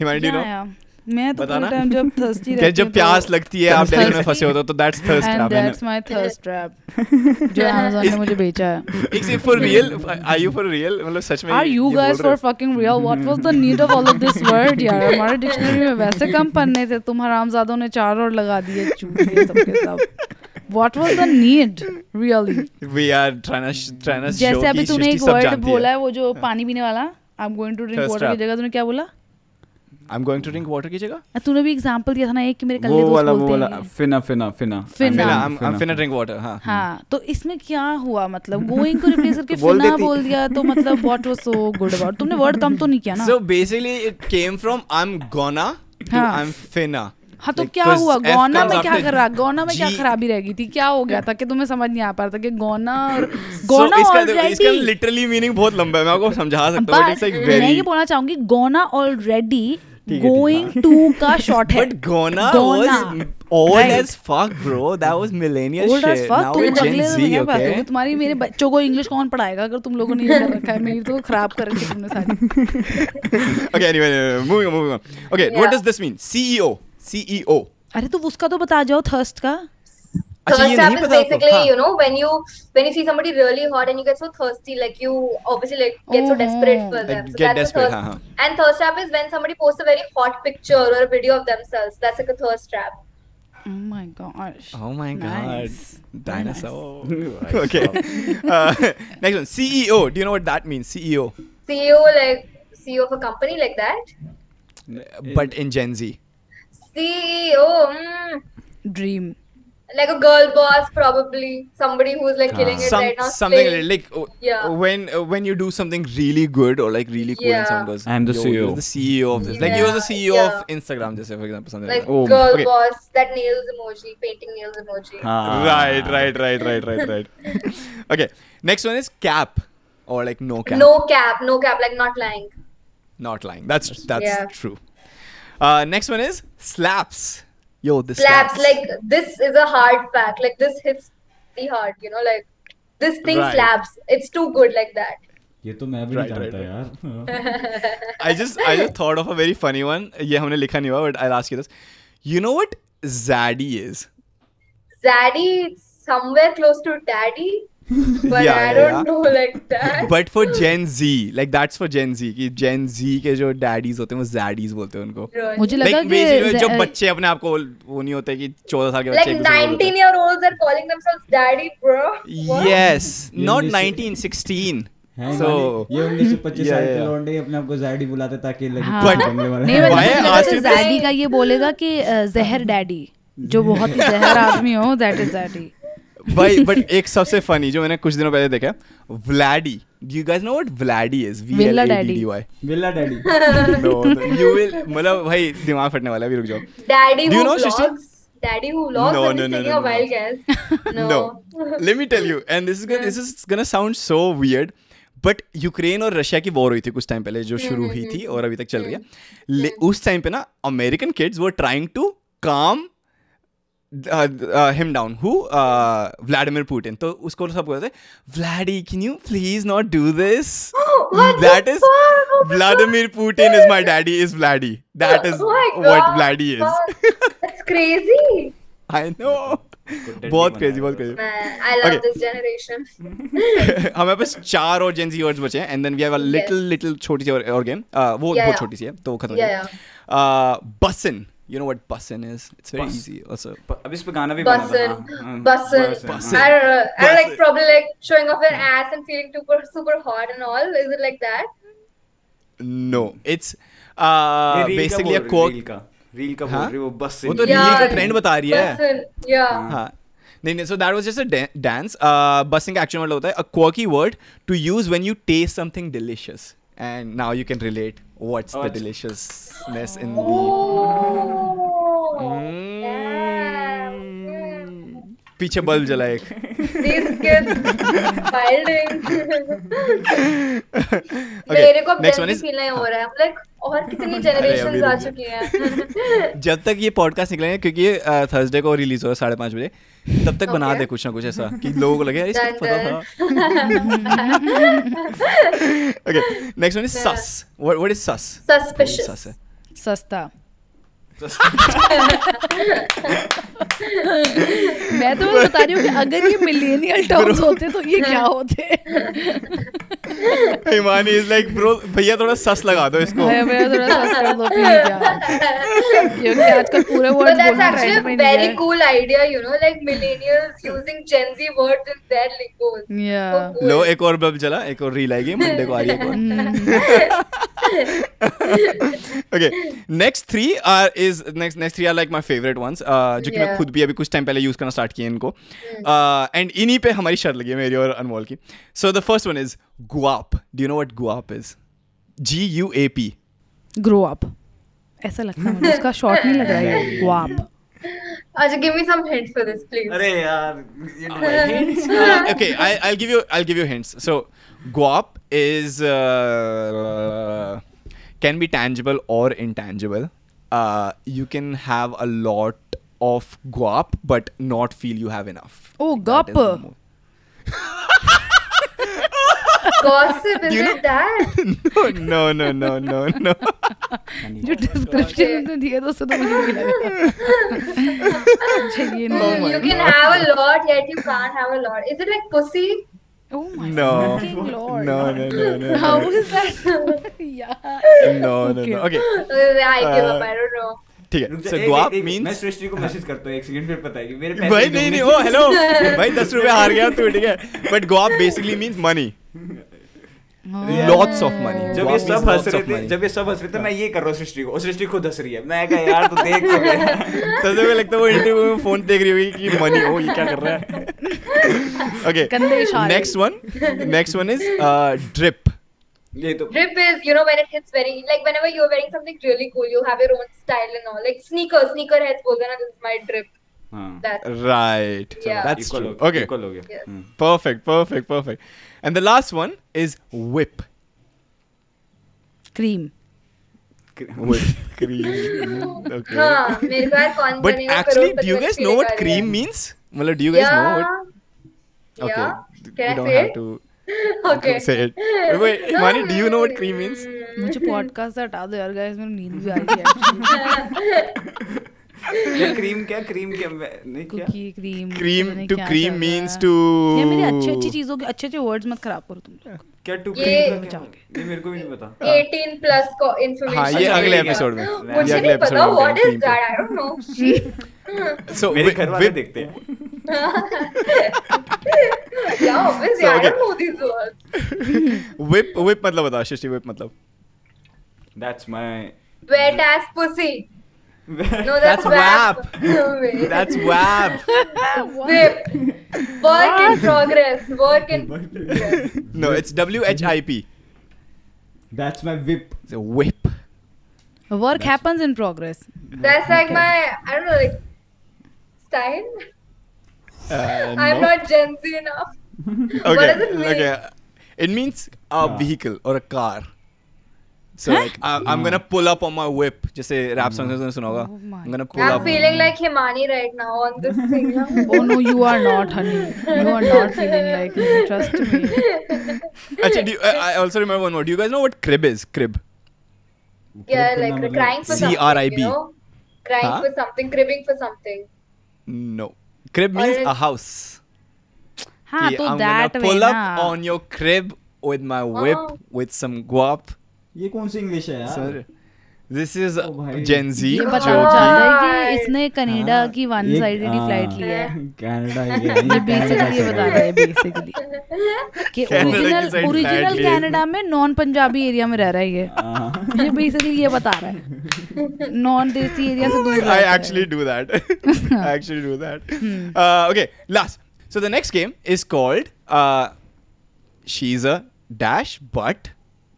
Himani, do you Yeah, know? yeah. मैं तो। पूरे टाइम जब thirsty क्या रहती जब प्यास तो- लगती है आप डेजर्ट में फंसे होते हो तो that's thirst And trap that's my thirst trap. जो Amazon ने मुझे बेचा है. एक से for real are you for real मतलब सच में Are you ये for रहे fucking real? What was the need of all of this word यार? हमारे डिक्शनरी में वैसे कम पन्ने थे तुम हरामजादों ने चार और लगा दिए चूतिए सबके सब. What was the need? Really? हो we are trying to trying to show जैसे अभी तूने एक सब वर्ड बोला है है वो जो पानी पीने वाला I am going to drink Thirst water की जगह तूने क्या बोला I'm going to drink water की जगह तूने भी एग्जांपल दिया था ना एक कि मेरे कल्ले वो दोस्त वाला वो वाला फिना फिना फिना। फिना। फिना I'm I'm finna drink water हाँ। हाँ तो इसमें क्या हुआ मतलब? गोइंग को रिप्लेस करके तो बोल फिना बोल दिया तो मतलब what was so good about तुमने वर्ड कम तो नहीं किया ना? So basically it came from I'm gonna to हाँ। I'm finna हाँ तो Like, क्या हुआ? गौना में क्या कर? रहा गौना में क्या खराबी रह गई थी? क्या हो गया था कि तुम्हें समझ नहीं आ पा रहा था कि गौना और गौना इसका इसका ऑलरेडी literally meaning बहुत लंबा है मैं आपको समझा सकता हूँ मैं ये बोलना चाहूँगी गौना ऑलरेडी। गोइंग टू का शॉर्ट है But Gona Gona. old Right. as fuck, bro. That was millennial old age as fuck, Now we're Gen Z, okay? तुम्हारी मेरे बच्चों को इंग्लिश कौन पढ़ाएगा अगर तुम लोगों ने ये कर रखा है मेरी तो खराब कर रखी तुमने सारी okay, anyway, moving on, moving on. Okay, yeah. what does this mean? CEO. CEO. अरे तो उसका तो बता जाओ थर्स्ट का अच्छा First thirst is basically you know when you when you see somebody really hot and you get so thirsty like you obviously like, get so desperate for mm-hmm. them so get that's desperate, thirst. and thirst trap is when somebody posts a very hot picture or a video of themselves that's like a thirst trap Oh my gosh. Oh my nice. god. Dinosaur. Nice. okay. uh, next one. CEO. Do you know what that means? CEO. CEO like CEO of a company like that. But in Gen Z. CEO. Mm. Dream like a girl boss probably. Somebody who's like killing it Some, right now. something slaying. like oh, Yeah. when uh, when you do something really good or like really cool and Yeah. someone goes I'm the CEO." you're the CEO of this like you were the CEO yeah. of Instagram just say for example something like like Oh, girl okay. boss, that nails emoji, painting nails emoji. हाँ that right right right right right right okay next one is cap or like no cap No cap, no cap, like not lying. not lying that's that's Yeah. true uh next one is slaps yo this Slaps, like this is a hard fact. Like this hits pretty hard, you know, like this thing Right. slaps. It's too good like that. ये तो मैं भी Right, नहीं right, जानता यार I just I just thought of a very funny one ये हमने लिखा नहीं हुआ but I'll ask you this you know what zaddy is Zaddy, somewhere close to daddy, But Yeah, I yeah, don't yeah. know like that. but for Gen Z like that's for Gen Z कि Gen Z के जो daddies होते हैं वो zaddies बोलते हैं उनको Really. मुझे like लगा जो कि बच्चे अपने आप को वो नहीं होते कि 14 साल के बच्चे like एक दूसरे को बोलते 19 year olds are calling themselves daddy, bro. What? yes not 19 16 so ये 1925 Yeah, साल के लौंडे अपने आप को जैडी बुलाते ताकि लगे हाँ। कि नहीं है। जैडी ये बोलेगा कि जहर डैडी जो बहुत ही जहर आदमी हो दैट इज़ जैडी भाई बट एक सबसे फनी जो मैंने कुछ दिनों पहले देखा Vladdy do you guys know what Vladdy is v l Villa a d daddy. d y villa daddy no no, you will मतलब भाई दिमाग फटने वाला है अभी रुक जाओ Daddy Do you who know, vlogs. Daddy who vlogs. No, no, no, no, a no. wild guess. No. no let me tell you and this is gonna this is gonna sound so weird but Ukraine और Russia की war हुई थी कुछ time पहले जो शुरू हुई थी और अभी तक चल रही है उस टाइम पे ना American kids were trying to calm him down who Vladimir Putin तो उसको सब बोलते Vladdy can you please not do this that is fuck? Vladimir Putin is my daddy is Vladdy that is what Vladdy is. That's I know बहुत crazy बहुत crazy love Okay. this generation. हमारे पास चार और जेन Z words बचे हैं and then we have a little little छोटी सी और, गेम वो बहुत छोटी सी है तो खत्म Yeah, हो जाएगी bussin you know what bussin is it's very Bus. Easy also प- अब इस पे गाना भी बना था, Bussin, हाँ, हाँ, bussin. bussin, I don't know. I like Bussin. probably like showing off your ass and feeling super super hot and all. Is it like that? No it's ये रील का बेसिकली अ बोल- coke reel का reel का बोल हाँ? रही है वो बस वो तो नहीं- रील का Yeah, ट्रेंड बता रही है Bussin. Yeah. हाँ नहीं नहीं so that was just a dance bussin का एक्चुअल मतलब होता है a quirky word to use when you taste something delicious and now you can relate what's the अच्छा। Deliciousness in Oh. The Damn. पीछे bulb जला एक मेरे को one is- फील हो रहा है लाइक और कितनी जनरेशन आ चुकी हैं जब तक ये पॉडकास्ट निकलेंगे क्योंकि ये थर्सडे को रिलीज़ हो रहा है साढ़े पाँच बजे तब तक बना दे कुछ ना कुछ ऐसा कि लोगों को लगे यार इसको पता था। Okay next one is sus what what is sus Suspicious. Sus है. सस्ता। मैं तो बस बता रही हूँ कि अगर ये मिलेनियल टर्म्स होते तो ये क्या होते? हिमानी इज़ लाइक ब्रो भैया थोड़ा सस लगा दो इसको. मैं मैं थोड़ा सस्ता कर दो प्लीज़ यार। क्योंकि आजकल पूरे But वर्ड that's बोलना ट्रेंड में नहीं very है। cool idea, you know, like millennials using Gen Z words in their lingos. Yeah. So cool. लो एक और बल्ब जला एक और रील आएगी मंडे को आ रही है next three are is next next three are like my favorite ones uh, जो कि मैं खुद भी अभी कुछ टाइम पहले यूज़ करना स्टार्ट किए इनको। एंड इन्हीं पे हमारी शर्त लगी है मेरी और अनमोल की। So the first one is Guap do you know what guap is G U A P grow up ऐसा लगता है मुझे उसका शॉर्ट नहीं लग रहा है ये ग्वाप Acha, give me some hints for this, please. अरे यार Uh, okay, I, I'll give you I'll give you hints. So, guap is uh, can be tangible or intangible. Uh, you can have a lot of guap, but not feel you have enough. Oh, That is guap. the mo- Gossip, is You know- it that? no, no, no, no, no. जो description उसने दिया था उससे तो मुझे भी लगा चलिए Oh नहीं my you can have a lot, yet you can't have a lot. Is it like pussy? Oh my No. fucking lord. No, no, no, no. How no. is that? yeah. No, no, no. Okay. Uh, I give up. Uh, I don't know. ठीक है एक- guap एक- मैं सृष्टि को message करता हूँ एक second फिर पता है कि मेरे पैसे भाई नहीं नहीं ओ हेलो भाई दस रुपए हार गया तू ठीक है। But guap basically means money lots of money जब ये सब हंस रहे थे जब ये सब हंस रहे थे मैं ये कर रहा हूँ सृष्टि को सृष्टि खुद हंस रही है। मैं कहा यार तू देख तो तो लगता है वो इंटरव्यू में फ़ोन देख रही होगी कि मनी ओ ये क्या कर रहा है। Okay next one next one is drip Rip is, you know, when it hits very like whenever you're wearing something really cool, you have your own style and all. Like sneaker, sneaker heads bolna this is my drip. Huh. That's right. Yeah. That's equal true. Okay. Equal okay. Yes. Hmm. Perfect. Perfect. Perfect. And the last one is whip. Cream. Whip. cream. okay. But actually, do you guys know what cream means? Well, do you guys know what? Okay. Yeah. Can we I don't say? have to. मुझे podcast हटा दो यार guys मेरी नींद भी आ रही है क्या क्रीम क्या क्रीम क्या नहीं क्या? Cookie cream cream to cream means to ये मेरी अच्छी अच्छी चीज़ों के अच्छे अच्छे वर्ड्स मत खराब करो तुम लोग। क्या टू क्रीम का क्या? ये मेरे को भी नहीं पता। 18 plus को information. हाँ ये अगले एपिसोड में। मुझे अगले एपिसोड में what is cream पे। that I don't know so मेरे घर वाले देखते हैं। Yeah obviously So, I okay. don't know these words whip whip मतलब बता शिष्टि whip मतलब। That's my wet ass pussy no, that's, that's WAP. That's WAP. WIP. Work in progress. Work in progress. No, it's W H I P. That's my whip. It's a whip. Work that's happens in progress. That's like my, I don't know, like, style? Uh, I'm no. not Gen Z enough. okay, it Okay. It means a yeah. vehicle or a car. so like I, I'm gonna pull up on my whip जैसे rap songs में सुना होगा Oh my I'm gonna pull I'm up feeling like Himani right now on this thing now. Oh no, you are not, honey. You are not feeling like me. Trust me. Actually, do you, I, I also remember one more. Do you guys know what crib is? Crib. Yeah, Crib like करना crying for C R I something, B. you know? Crying Huh? for something, cribbing for something. No. Crib Or means is- a house. हाँ कि तो I'm that gonna way pull ना. up on your crib with my whip Oh. with some guap. ये कौन सी English है यार is Oh, भाई. Gen Z. जो कि- है कि इसने कनाडा हाँ, की वन साइडेड हाँ, फ़्लाइट ली है कनाडा ये ये बेसिकली ये बता रहा है बेसिकली कि ओरिजिनल ओरिजिनल कनाडा में नॉन पंजाबी एरिया में रह रहा है ये हाँ। ये बेसिकली ये बता रहा है नॉन देसी एरिया से दूर है। actually do that. I actually do that. Uh, okay, last. So the next game is called uh, She's a dash but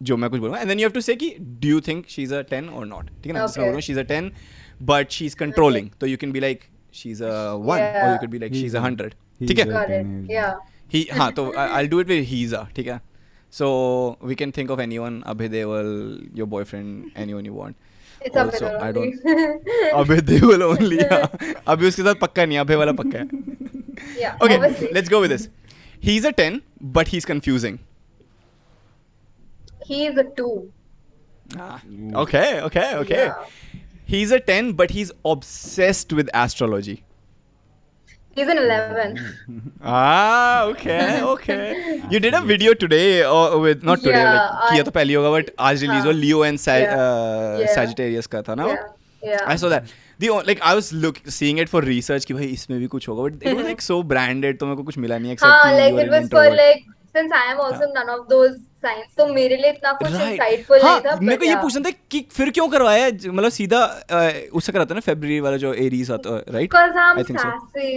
जो मैं कुछ बोलूँगा and then you have to say कि do you think she's a 10 or not ठीक है ना जिसमें Okay. बोलूँगा she's a 10 but she's controlling तो you can be like she's a 1 or you Yeah. could be like He's she's a a- 100 he's ठीक है he हाँ तो I- I'll do it with he's a ठीक है so we can think of anyone Abhay Deol your boyfriend anyone you want It's a Also, I only. अबे देवल only अभी उसके साथ पक्का नहीं अभय वाला पक्का है yeah. okay Obviously. let's go with this he's a 10 but he's confusing He is a two. Ah, okay okay okay Yeah. he's a 10 but he's obsessed with astrology He's an eleven. ah okay okay you did a video today uh, with not today Yeah, like किया I- तो पहले होगा but आज release हाँ. हुआ Leo and Sag- Yeah. uh, Yeah. Sagittarius का था ना? Yeah. Yeah. I saw that. The o- like I was look seeing it for research कि भाई इसमें भी कुछ होगा but it was like so branded तो मेरे को कुछ मिला नहीं except हाँ, like it was for like since I am also none of those science तो मेरे लिए इतना कुछ Right. हाँ, नहीं था मेरे को ये पूछना था कि फिर क्यों करवाया मतलब सीधा उससे कराता है ना फेब्रुअरी वाला जो एरीज आता है right Because I'm I think so. sassy.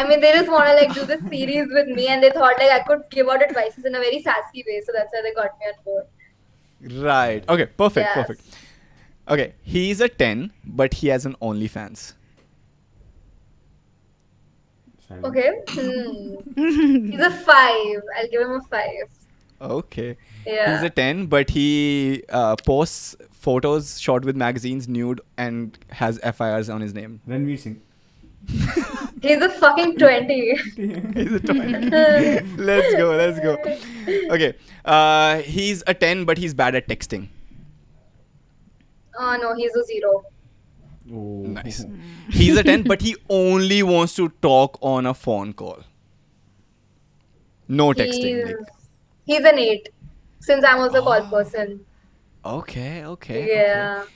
I mean, they just want to like do this series with me, and they thought like I could give out advices in a very sassy way, so that's why they got me on board. Right. Okay. Perfect. Yes. Perfect. Okay. He's a 10, but he has an OnlyFans. Okay. Hmm. He's a five. I'll give him a five. Okay. Yeah. He's a 10, but he uh, posts photos shot with magazines nude and has FIRs on his name. When we sing. He's a fucking 20. he's a 20. let's go, let's go. Okay. Uh, he's a 10, but he's bad at texting. Oh, no, he's a 0. Nice. He's a 10, but he only wants to talk on a phone call. No texting. Like, he's an eight. Since I'm also a call person. Okay, okay. Yeah. Okay.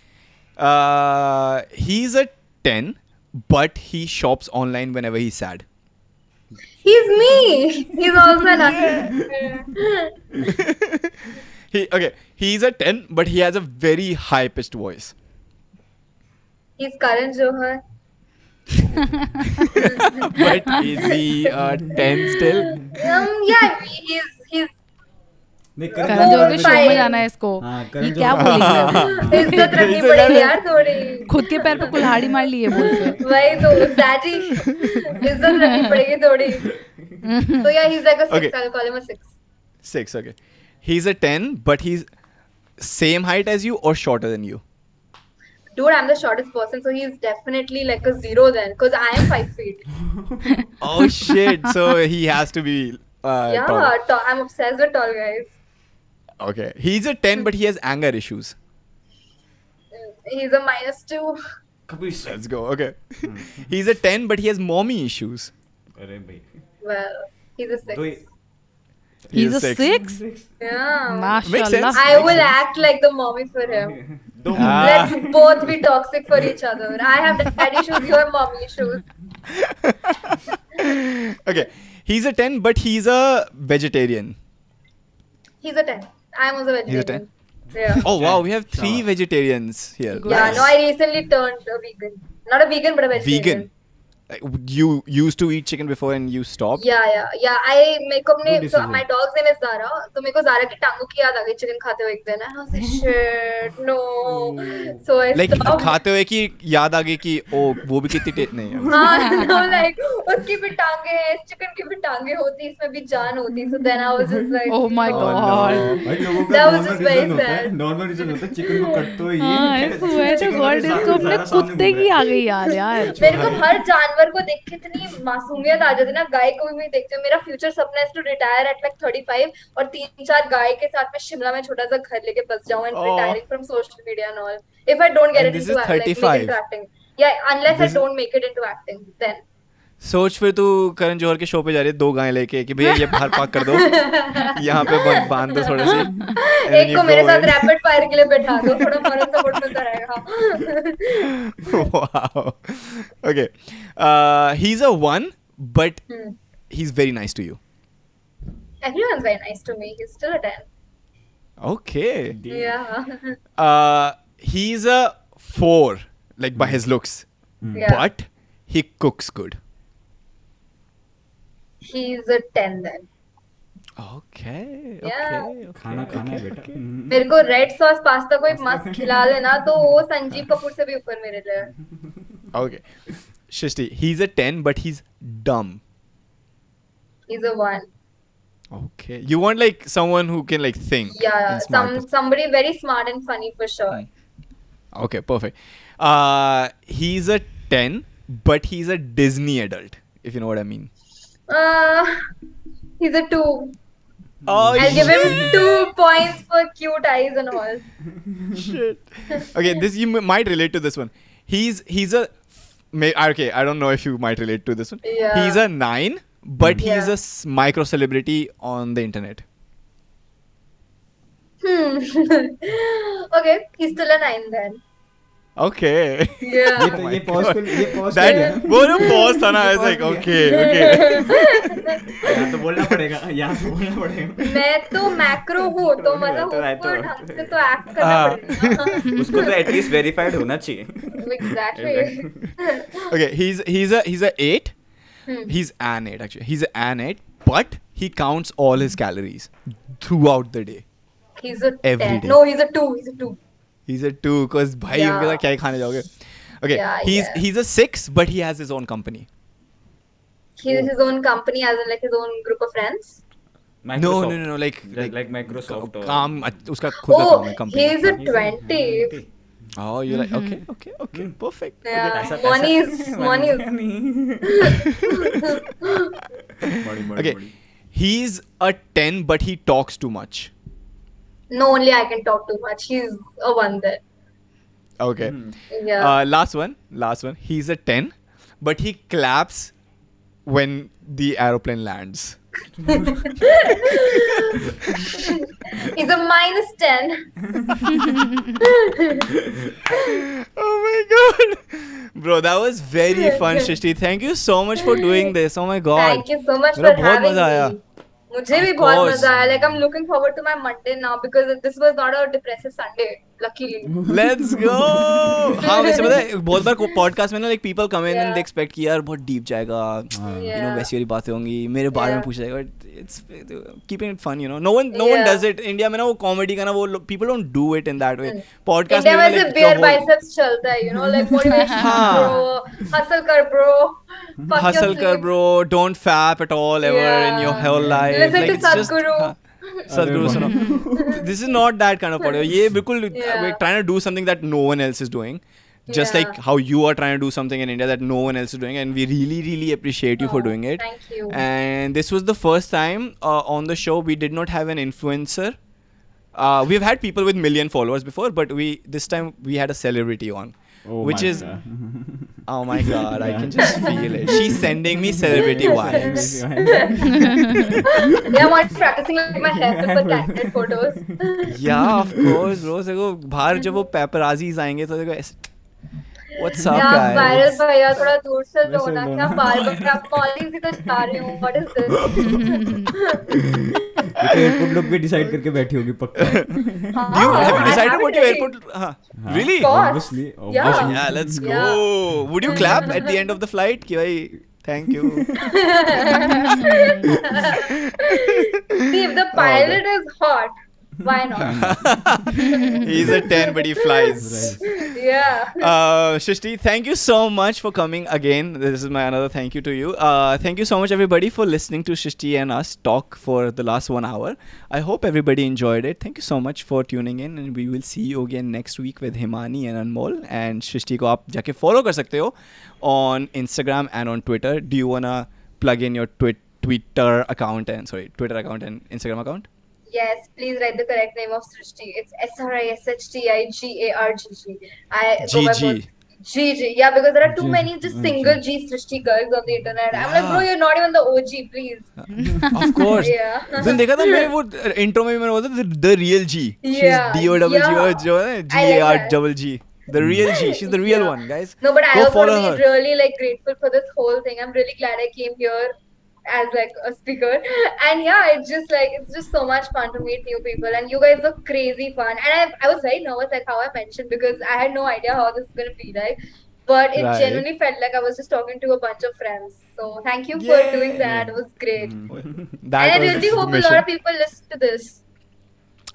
Uh, he's a 10, but he shops online whenever he's sad. He's me. He's also an he okay. He's a 10, but he has a very high pitched voice. He's Karan Johar. But is he a 10 still? Um, yeah, he's Karan Johar के show में जाना है इसको हाँ, ये क्या बोलेगी अभी? इज़्ज़त रखनी He's a पड़ेगी 11. यार थोड़ी खुद के पैर पे कुल्हाड़ी मार ली है वही तो डैडी इज़्ज़त रखनी पड़ेगी थोड़ी he's a Okay. I'll call him a six 6, okay. He's a 10, but he's same height as you or shorter than you. dude I'm the shortest person so he's definitely like a zero then because I am five feet Oh shit. so he has to be uh, yeah taller. ta- I'm obsessed with tall guys Okay. He's a 10, but he has anger issues. He's a minus 2. Let's go. Okay. he's a 10, but he has mommy issues. Well, he's a 6. He's, he's a, six. six. Yeah. Mashallah. I will act like the mommy for him. ah. Let's both be toxic for each other. I have daddy issues, your mommy issues. okay. He's a 10, but he's a vegetarian. He's a 10. I'm also a vegetarian yeah Oh wow, we have three Sure. vegetarians here. Yeah, no, I recently turned a vegan. Not a vegan, but a vegetarian. Vegan. You used to eat chicken before and you stopped. Yeah, yeah, yeah. I मेरे को अपने so my dog's name is Zara. तो मेरे को Zara की टांगों की याद आ गई चिकन खाते हुए एक दिन. And I was like, shit, no. So I Like stopped. खाते हुए कि याद आ गई कि ओ वो भी कितनी टे- नहीं है. हाँ, no, like उसकी भी टांगे हैं, इस चिकन की भी टांगे होती, इसमें भी जान होती. So then I was just like, Oh my. God. That was just very है sad. नॉर्मल रीजन होता है चिकन को कट तो ये हाँ I swear to chicken God, इसको अपने कुत्ते घूम की रहा आ गई याद यार मेरे को हर जानवर को देख के इतनी मासूमियत आ जाती है ना गाय को भी मैं देखती हूँ मेरा फ्यूचर सपना है टू रिटायर एट लाइक 35 और तीन चार गाय के साथ में शिमला में छोटा सा घर लेके बस जाऊँ and. Retiring from social media and all if I don't get it into is like make 35. it into acting yeah unless This सोच फिर तू करण जोहर के शो पे जा रही है दो गाय लेके कि भैया ये बाहर पाक कर दो। यहाँ पे बंद बाँध दो थोड़े से। एक को मेरे साथ रैपिड फायर के लिए बैठा दो थोड़ा फ़र्क तो पड़ता रहेगा। Okay he is a one but he is very nice to you everyone is very nice to me he is still a 10 okay he is a 4 like by his looks but he cooks good he's a 10 then Okay. Yeah. Okay. okay, खाना खाना है okay, बेटा हम्म। मेरे को red sauce pasta कोई मस्त खिला देना तो वो संजीव कपूर से भी ऊपर मेरे लिए Okay. Shishti, he's a 10, but he's dumb. he's a one Okay. You want like someone who can like think. yeah some somebody very smart and funny for sure Okay, perfect. Uh, he's a 10, but he's a Disney adult, if you know what I mean. Uh he's a two Oh, I'll give him two points for cute eyes and all shit. Okay, this you m- might relate to this one. He's he's a may, okay. I don't know if you might relate to this one. Yeah. He's a nine, but he's Yeah. a s- micro celebrity on the internet. hmm okay he's still a nine then okay ये तो- ये pause था ना ऐसे okay तो बोलना पड़ेगा तो पड़ेगा। मैं मैक्रो मतलब उसको तो वेरीफाइड होना चाहिए। Exactly he a eight he an eight actually he eight but he counts all his calories throughout the day he is a every day no he is a two He's a two because भाई Yeah. उनके साथ क्या ही खाने जाओगे? Okay, Yeah, he's yeah. he's a six, but he has his own company. he has his own company as in like his own group of friends No, no, no, no, like like, like like Microsoft or काम उसका खुद का oh काम है company. he's a 20 Oh, you're like okay, okay, okay, perfect. yeah पैसा- money पैसा- is money is बड़ी बड़ी Okay, बड़ी he's a ten, but he talks too much. no, only I can talk too much. He's a one there. Okay. Mm. Yeah. Uh, last one. Last one. He's a 10, but he claps when the aeroplane lands. He's a minus 10. oh my god. Bro, that was very fun, Shishti. Thank you so much for doing this. Oh my god. Thank you so much for having me. मुझे भी बहुत मज़ा आया। Like I am looking forward to my Monday now because this was not a depressive Sunday Let's go. हाँ वैसे पता है बहुत बार पॉडकास्ट में ना like people come in and. They expect कि यार बहुत डीप जाएगा यू नो. वैसी वाली बातें होंगी मेरे बारे में. पूछा जाएगा it's keeping it fun you know no one no one. Does it India में ना वो कॉमेडी का ना वो people don't do it in that way podcast में सिर्फ़ बियर बाइसेप्स चलता है you know like motivation हाँ. bro hustle कर bro fuck your hustle kar sleep. bro don't fap at all ever in your Yeah. whole This is not that kind of audio. Uh, yeah, we're trying to do something that no one else is doing. Just yeah. like how you are trying to do something in India that no one else is doing, and we really, really appreciate you oh, for doing it. Thank you. And this was the first time uh, on the show we did not have an influencer. Uh, we've had people with million followers before, but we this time we had a celebrity on. Oh which my is God. oh my god i can just feel it she's sending me celebrity vibes yeah I'm already practicing like my haircut for candid photos yeah of course bro देखो बाहर जब वो paparazzi आएंगे तो देखो ऐसे What's up yeah viral guys भैया थोड़ा दूर से लो वैसे ना लो क्या ना। बार बार कॉलिंग से तो जा रही हूँ what is this एयरपोर्ट लोग भी डिसाइड करके बैठी होगी पक्का do you have you I decided haven't what your really. airport huh? really course. obviously Yeah. obviously yeah let's go Yeah. would you clap at the end of the flight कि भाई thank you see if the pilot Oh, is hot Why not? He's a 10, but he flies. yeah. Uh, Shishti, thank you so much for coming again. This is my another thank you to you. Uh, thank you so much, everybody, for listening to Shishti and us talk for the last one hour. I hope everybody enjoyed it. Thank you so much for tuning in, and we will see you again next week with Himani and Anmol. And Shishti, ko aap jaake follow kar sakte ho on Instagram and on Twitter. Do you wanna plug in your Twitter account and sorry, Twitter account and Instagram account? Yes, please write the correct name of Srishti. It's S R I S H T I G A R G G. I go by GG. both- GG. Yeah, because there are too G- many just mm, single G Srishti girls on the internet. I'm like, bro, Yeah. you're not even the OG, please. of course. Yeah. तुमने देखा था मैं वो intro में भी मैंने बोला था the real G Yeah, D O double G yeah. जो है G I a like are that. Double G the real G she is the real Yeah. One guys No, but I Go also want follow to her. be really like grateful for this whole thing. I'm really glad I came here as like a speaker. And yeah, it's just like it's just so much fun to meet new people. And you guys are crazy fun. And I I was very nervous like how I mentioned because I had no idea how this is gonna be like. But it Right. genuinely felt like I was just talking to a bunch of friends. So thank you for doing that. It was great. that and I really the hope a lot of people listen to this.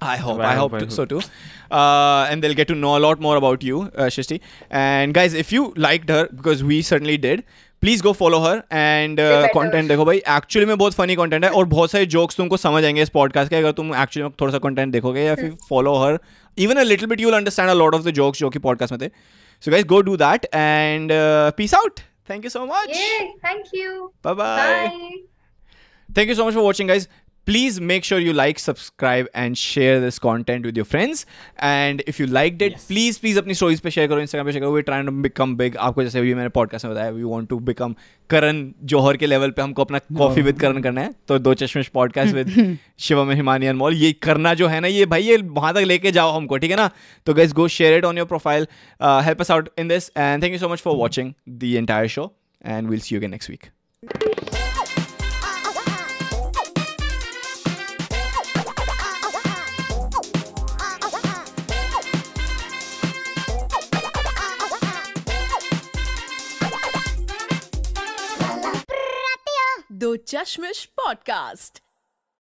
I hope, I I hope hope, I to- so too. Uh, and they'll get to know a lot more about you, uh, Shishti. And guys, if you liked her, because we certainly did, please go follow her and content content देखो भाई। Actually में बहुत funny content है और बहुत सारे jokes तुमको समझ आएँगे इस पॉडकास्ट के। अगर तुम एक्चुअली में थोड़ा सा कंटेंट देखोगे या फिर follow her even a little bit you understand a lot of the jokes जो कि पॉडकास्ट में थे। So guys go do that and peace out thank you so much thank you bye bye thank Thank you so much for watching, guys. Please make sure you like, subscribe, and share this content with your friends. And if you liked it, please, please अपनी stories पे share करो, Instagram पे share करो. We're trying to become big. आपको जैसे अभी मैंने podcast में बताया, we want to become Karan Johar के level पे हमको अपना coffee with करण करना है. तो दो चश्मिश podcast with शिवम हिमानी अनमोल ये करना जो है ना ये भाई ये वहाँ तक लेके जाओ हमको ठीक है ना तो guys go share it on your profile. Uh, help us out in this. And thank you so much for watching the entire show. And we'll see you again next Jashmish podcast.